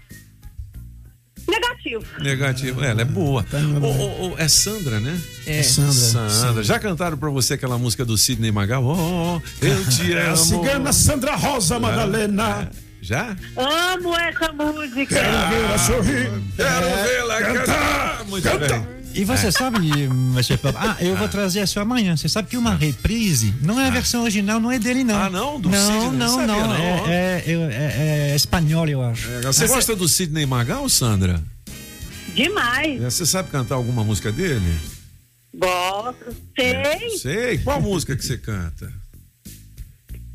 negativo. negativo. É, ela é boa. Ô, ô, ô, é Sandra, né? É. Sandra. Sandra. Já cantaram pra você aquela música do Sidney Magal? Oh, eu te É a amo. cigana Sandra Rosa Madalena. Já? Amo essa música. Quero ver ela sorrir. Quero É, vê-la cantar. Muito bem. E você É. sabe, Monsieur Pop, ah, eu vou trazer a sua amanhã. Você sabe que uma reprise não é a versão original, não é dele, não. Ah, não? Do não, Sidney? não, Sabia, não. não. É, é, é- é espanhol, eu acho. Você gosta do Sidney Magal, Sandra? Demais. Você sabe cantar alguma música dele? Gosto. Sei. Sei. Qual música que você canta?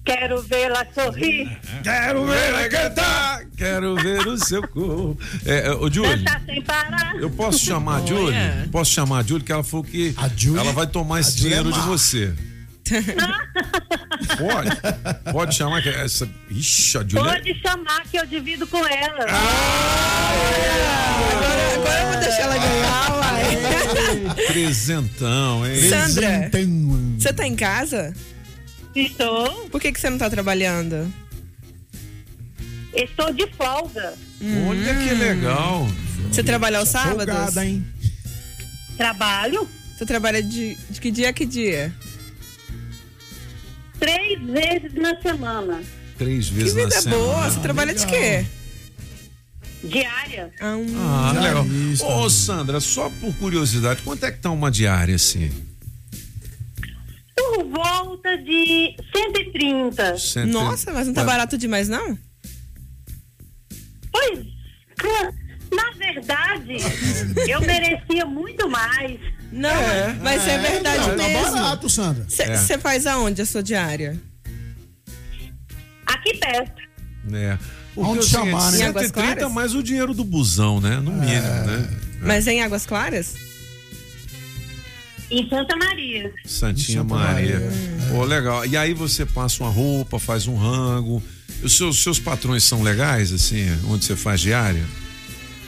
Quero vê-la sorrir. Quero ver ela cantar, quero ver o seu corpo. É, é, ô, Júlio, eu posso chamar a Júlio? Posso chamar a Júlio, que ela falou que ela vai tomar esse é dinheiro de você. Pode? Pode chamar que essa. Ixi, a Júlia. Pode chamar que eu divido com ela. Agora, agora eu vou deixar ela ganhar, vai. Trezentão, hein? Sandra, você tá em casa? Estou. Por que, que você não tá trabalhando? Estou de folga. Olha que legal. Você trabalha aos sábados? Folgada, hein? Trabalho Você trabalha de, de que dia a que dia? três vezes na semana. Três Que vezes na vida semana. boa. Você trabalha de quê? Diária. Ah, legal. Ô, Sandra, só por curiosidade, quanto é que tá uma diária assim? Por volta de 130. Cento- Nossa, mas não tá Ué. barato demais, não? Pois, na verdade, eu merecia muito mais. Não, mas é, verdade não, tá mesmo. barato, Sandra. É. Você faz aonde a sua diária? Aqui perto. né? Porque Onde o seguinte, chamar, né? Em Águas 130 Claras? mais o dinheiro do busão, né? No mínimo, né? Mas é em Águas Claras? Em Santa Maria. Santinha Maria. Pô, legal. E aí você passa uma roupa, faz um rango. Os seus, seus patrões são legais, assim, onde você faz diária?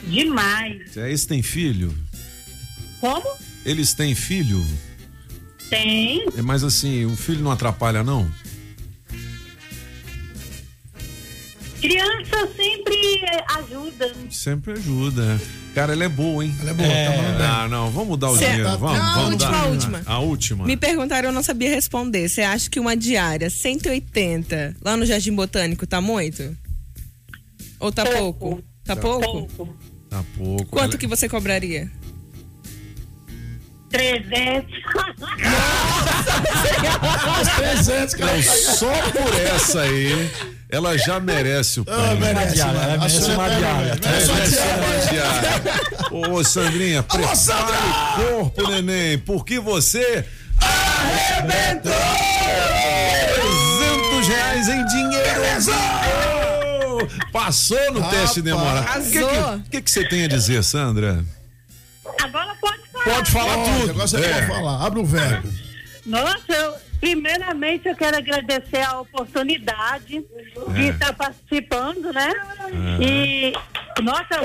Demais. É, Eles têm filho? Como? Eles têm filho? Tem. É, Mas assim, o filho não atrapalha, não? Criança sempre ajuda. Sempre ajuda. Cara, ela é boa, hein? Ela é boa, tá mandando bem. Ah, não, vamos dar o Cê- dinheiro, vamos, A vamos última, dar. a última. A última. Me perguntaram, eu não sabia responder. Você acha que uma diária 180 lá no Jardim Botânico tá muito? Ou tá pouco? Tá pouco? Tá pouco. Quanto Ela- que você cobraria? 300. Os 300, cara. Não, só por essa aí, ela já merece o prêmio. merece, diária, ela merece uma diária. merece uma Merece diária. uma diária. Ô, Sandrinha, prepare o corpo, neném, porque você arrebentou! 300 reais em dinheiro! Passou no teste demorado. O que, que, que, que você tem a dizer, Sandra? Agora pode falar. Pode falar Pode, tudo. Agora você É. pode falar. Abre o verbo. Nossa, eu, primeiramente eu quero agradecer a oportunidade de É. estar participando, né? É. E, nossa,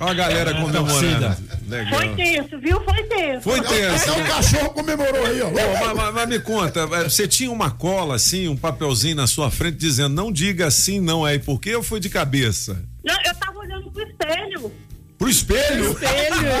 Olha a galera comemorando. Legal. foi tenso, viu? Foi tenso. Foi tenso. Até o cachorro comemorou aí, ó. Mas, mas- mas me conta, é, você tinha uma cola assim, um papelzinho na sua frente dizendo não diga assim, não é por quê ou foi de cabeça? Não, eu tava olhando pro espelho. Pro espelho? Espelho.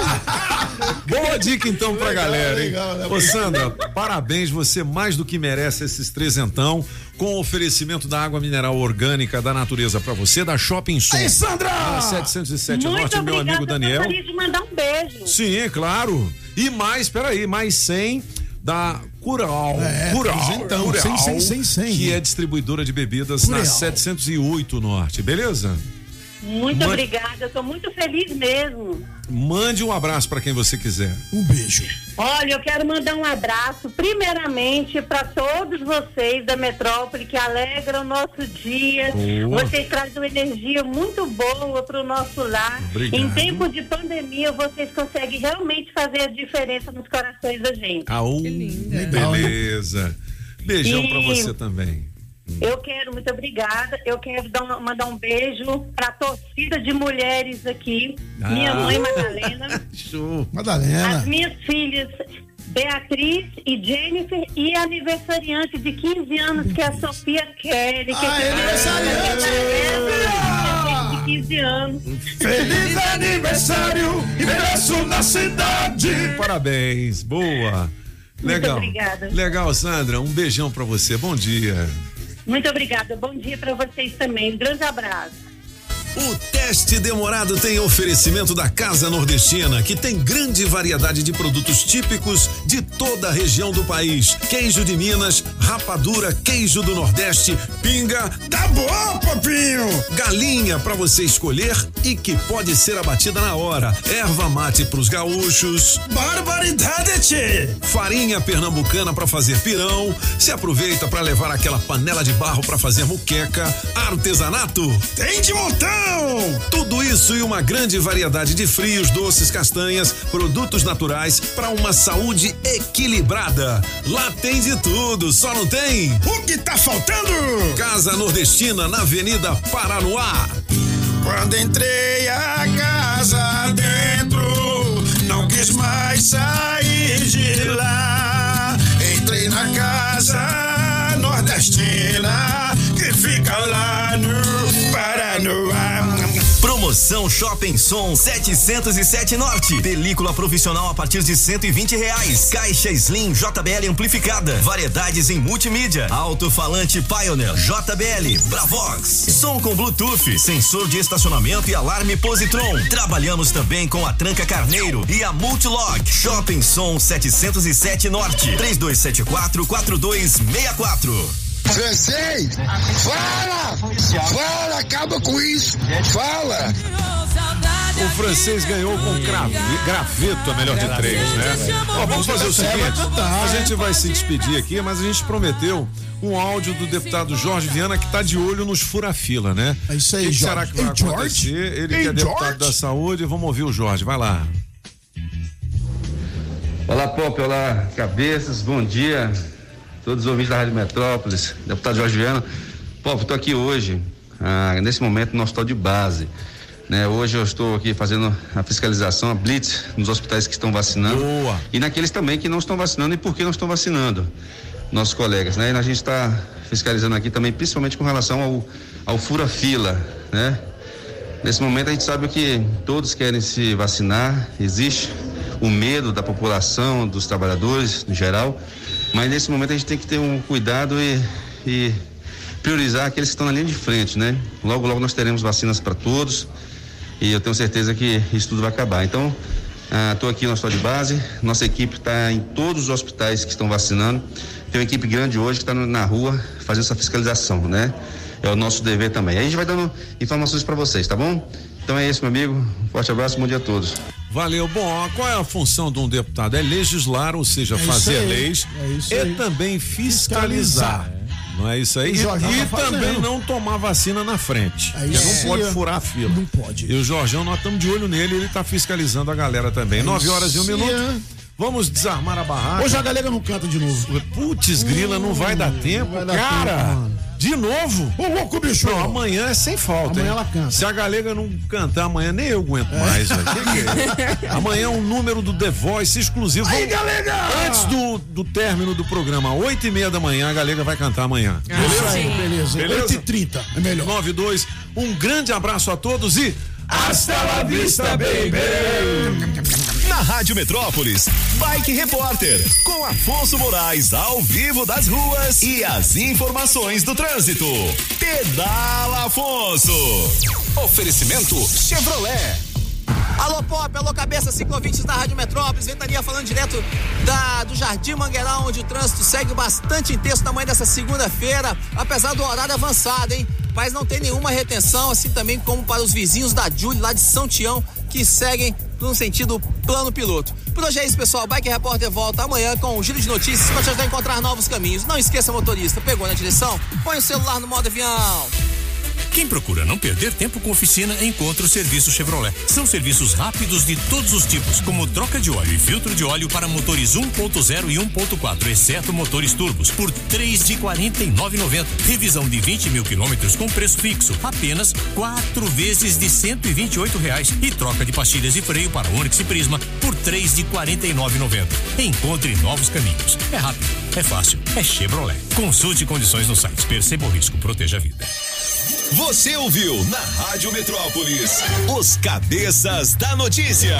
Boa dica então pra Legal, galera, hein? legal, né? Ô Sandra, parabéns, você mais do que merece esses trezentão com o oferecimento da água mineral orgânica da natureza pra você, da Shopping Sul. Aí, Sandra! Na 707 Muito Norte, meu amigo Daniel. Eu gostaria de mandar um beijo. Sim, é claro. E mais, peraí, mais 100 da Cural. É, Cural. trezentão, Cural, 100, 100, 100, 100. Que é distribuidora de bebidas na Cural. 708 Norte, beleza? Muito obrigada, eu tô muito feliz mesmo. Mande um abraço pra quem você quiser. Um beijo. Olha, eu quero mandar um abraço, primeiramente, para todos vocês da metrópole que alegram o nosso dia. Boa. Vocês trazem uma energia muito boa para o nosso lar. Obrigado. Em tempo de pandemia, vocês conseguem realmente fazer a diferença nos corações da gente. Aú, Legal, beleza. Beijão E- pra você também. Eu quero, muito obrigada. Eu quero dar uma- mandar um beijo para a torcida de mulheres aqui. Minha Ah. mãe Madalena. Show. As Madalena. minhas filhas Beatriz e Jennifer e a aniversariante de 15 anos que é a Sofia Kelly. Que Ah, é aniversariante! De 15 anos. Feliz aniversário, ingresso na cidade. Parabéns, boa. Legal. obrigada. Legal, Sandra. Um beijão pra você. Bom dia. Muito obrigada. Bom dia para vocês também. Um grande abraço. O teste demorado tem oferecimento da Casa Nordestina, que tem grande variedade de produtos típicos de toda a região do país. Queijo de Minas, rapadura, queijo do Nordeste, pinga. Tá bom, papinho! Galinha para você escolher e que pode ser abatida na hora. Erva mate pros gaúchos. Barbaridade, tchê! Farinha pernambucana para fazer pirão. Se aproveita para levar aquela panela de barro para fazer muqueca. Artesanato. Tem de Tudo isso e uma grande variedade de frios, doces, castanhas, produtos naturais para uma saúde equilibrada. Lá tem de tudo, só não tem. O que tá faltando? Casa Nordestina na Avenida Paranoá. Quando entrei a casa dentro, não quis mais sair de lá. Entrei na casa nordestina que fica lá no Paranoá. Promoção Shopping Som 707 Norte. Película profissional a partir de 120 reais. Caixa Slim JBL amplificada. Variedades em multimídia. Alto-falante Pioneer JBL. Bravox. Som com Bluetooth. Sensor de estacionamento e alarme Positron. Trabalhamos também com a Tranca Carneiro e a Multilog. Shopping Som 707 Norte. 3274 4264. Francês, fala! Fala, acaba com isso! Fala! O francês ganhou com grave, graveto a melhor de três, né? Ó, vamos fazer o seguinte: a gente vai se despedir aqui, mas a gente prometeu um áudio do deputado Jorge Viana que está de olho nos fura-fila, né? É isso aí, O que Jorge. será que vai Ei? Ele Ei, que é deputado da saúde, vamos ouvir o Jorge, vai lá. Olá, Pop, olá, cabeças, bom dia. Todos os ouvintes da Rádio Metrópolis, deputado Jorge Viana. Pop, estou aqui hoje, ah, nesse momento, no hospital de base. Né, hoje eu estou aqui fazendo a fiscalização, a blitz, nos hospitais que estão vacinando. Boa. E naqueles também que não estão vacinando e por que não estão vacinando. Nossos colegas, né? E a gente está fiscalizando aqui também, principalmente com relação ao, ao fura-fila, né? Nesse momento a gente sabe que todos querem se vacinar, existe o medo da população, dos trabalhadores em geral, mas nesse momento a gente tem que ter um cuidado e, e priorizar aqueles que estão na linha de frente, né? Logo, logo nós teremos vacinas para todos e eu tenho certeza que isso tudo vai acabar. Então, estou aqui no hospital de base, nossa equipe está em todos os hospitais que estão vacinando. Tem uma equipe grande hoje que está na rua fazendo essa fiscalização, né? É o nosso dever também. Aí a gente vai dando informações para vocês, tá bom? Então é isso, meu amigo. Forte abraço, bom dia a todos. Valeu. Bom, qual é a função de um deputado? É legislar, ou seja, É fazer aí, leis é e aí. também fiscalizar. Não é isso aí? E, e também não tomar vacina na frente. É porque isso não aí. pode furar a fila. Não pode. E o Jorjão, nós estamos de olho nele, ele está fiscalizando a galera também. É Nove horas e um minuto. Vamos desarmar a barraca. Hoje a galega não canta de novo. Putz, grila, não vai dar tempo, vai dar cara. tempo, de novo? Ô, louco, bicho! Não, amanhã é sem falta. Amanhã hein? ela canta. Se a galega não cantar amanhã, nem eu aguento mais. velho. Que que é? amanhã é um número do The Voice exclusivo. Aí, galega! Antes do, do término do programa, oito e meia da manhã, a galega vai cantar amanhã. Isso aí, beleza. Beleza? 8h30, é melhor. 92. Um grande abraço a todos e hasta la vista, baby! Na Rádio Metrópolis, Bike Repórter, com Afonso Moraes ao vivo das ruas e as informações do trânsito. Pedala Afonso. Oferecimento Chevrolet. Alô Pop, alô cabeça, ciclovintes da Rádio Metrópolis, Ventania falando direto da, do Jardim Mangueirão, onde o trânsito segue bastante intenso na manhã dessa segunda-feira, apesar do horário avançado, hein? Mas não tem nenhuma retenção, assim também como para os vizinhos da Júlia, lá de São Tião, que seguem no sentido plano piloto. Por hoje é isso, pessoal. Bike Repórter volta amanhã com um giro de notícias para te ajudar a encontrar novos caminhos. Não esqueça, motorista, pegou na direção? Põe o celular no modo avião. Quem procura não perder tempo com oficina, encontra o serviço Chevrolet. São serviços rápidos de todos os tipos, como troca de óleo e filtro de óleo para motores 1.0 e 1.4, exceto motores turbos, por R$ de 49,90. Revisão de 20 mil quilômetros com preço fixo, apenas quatro vezes de 128 reais. E troca de pastilhas de freio para Onix e Prisma por R$ de 49,90. Encontre novos caminhos. É rápido, é fácil, é Chevrolet. Consulte condições no site. Perceba o risco, proteja a vida. Você ouviu na Rádio Metrópolis os cabeças da notícia.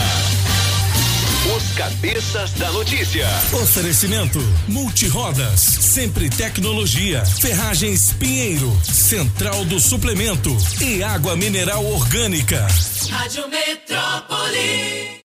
Os cabeças da notícia. Oferecimento Multirodas, sempre tecnologia, Ferragens Pinheiro, Central do Suplemento e Água Mineral Orgânica. Rádio Metrópolis.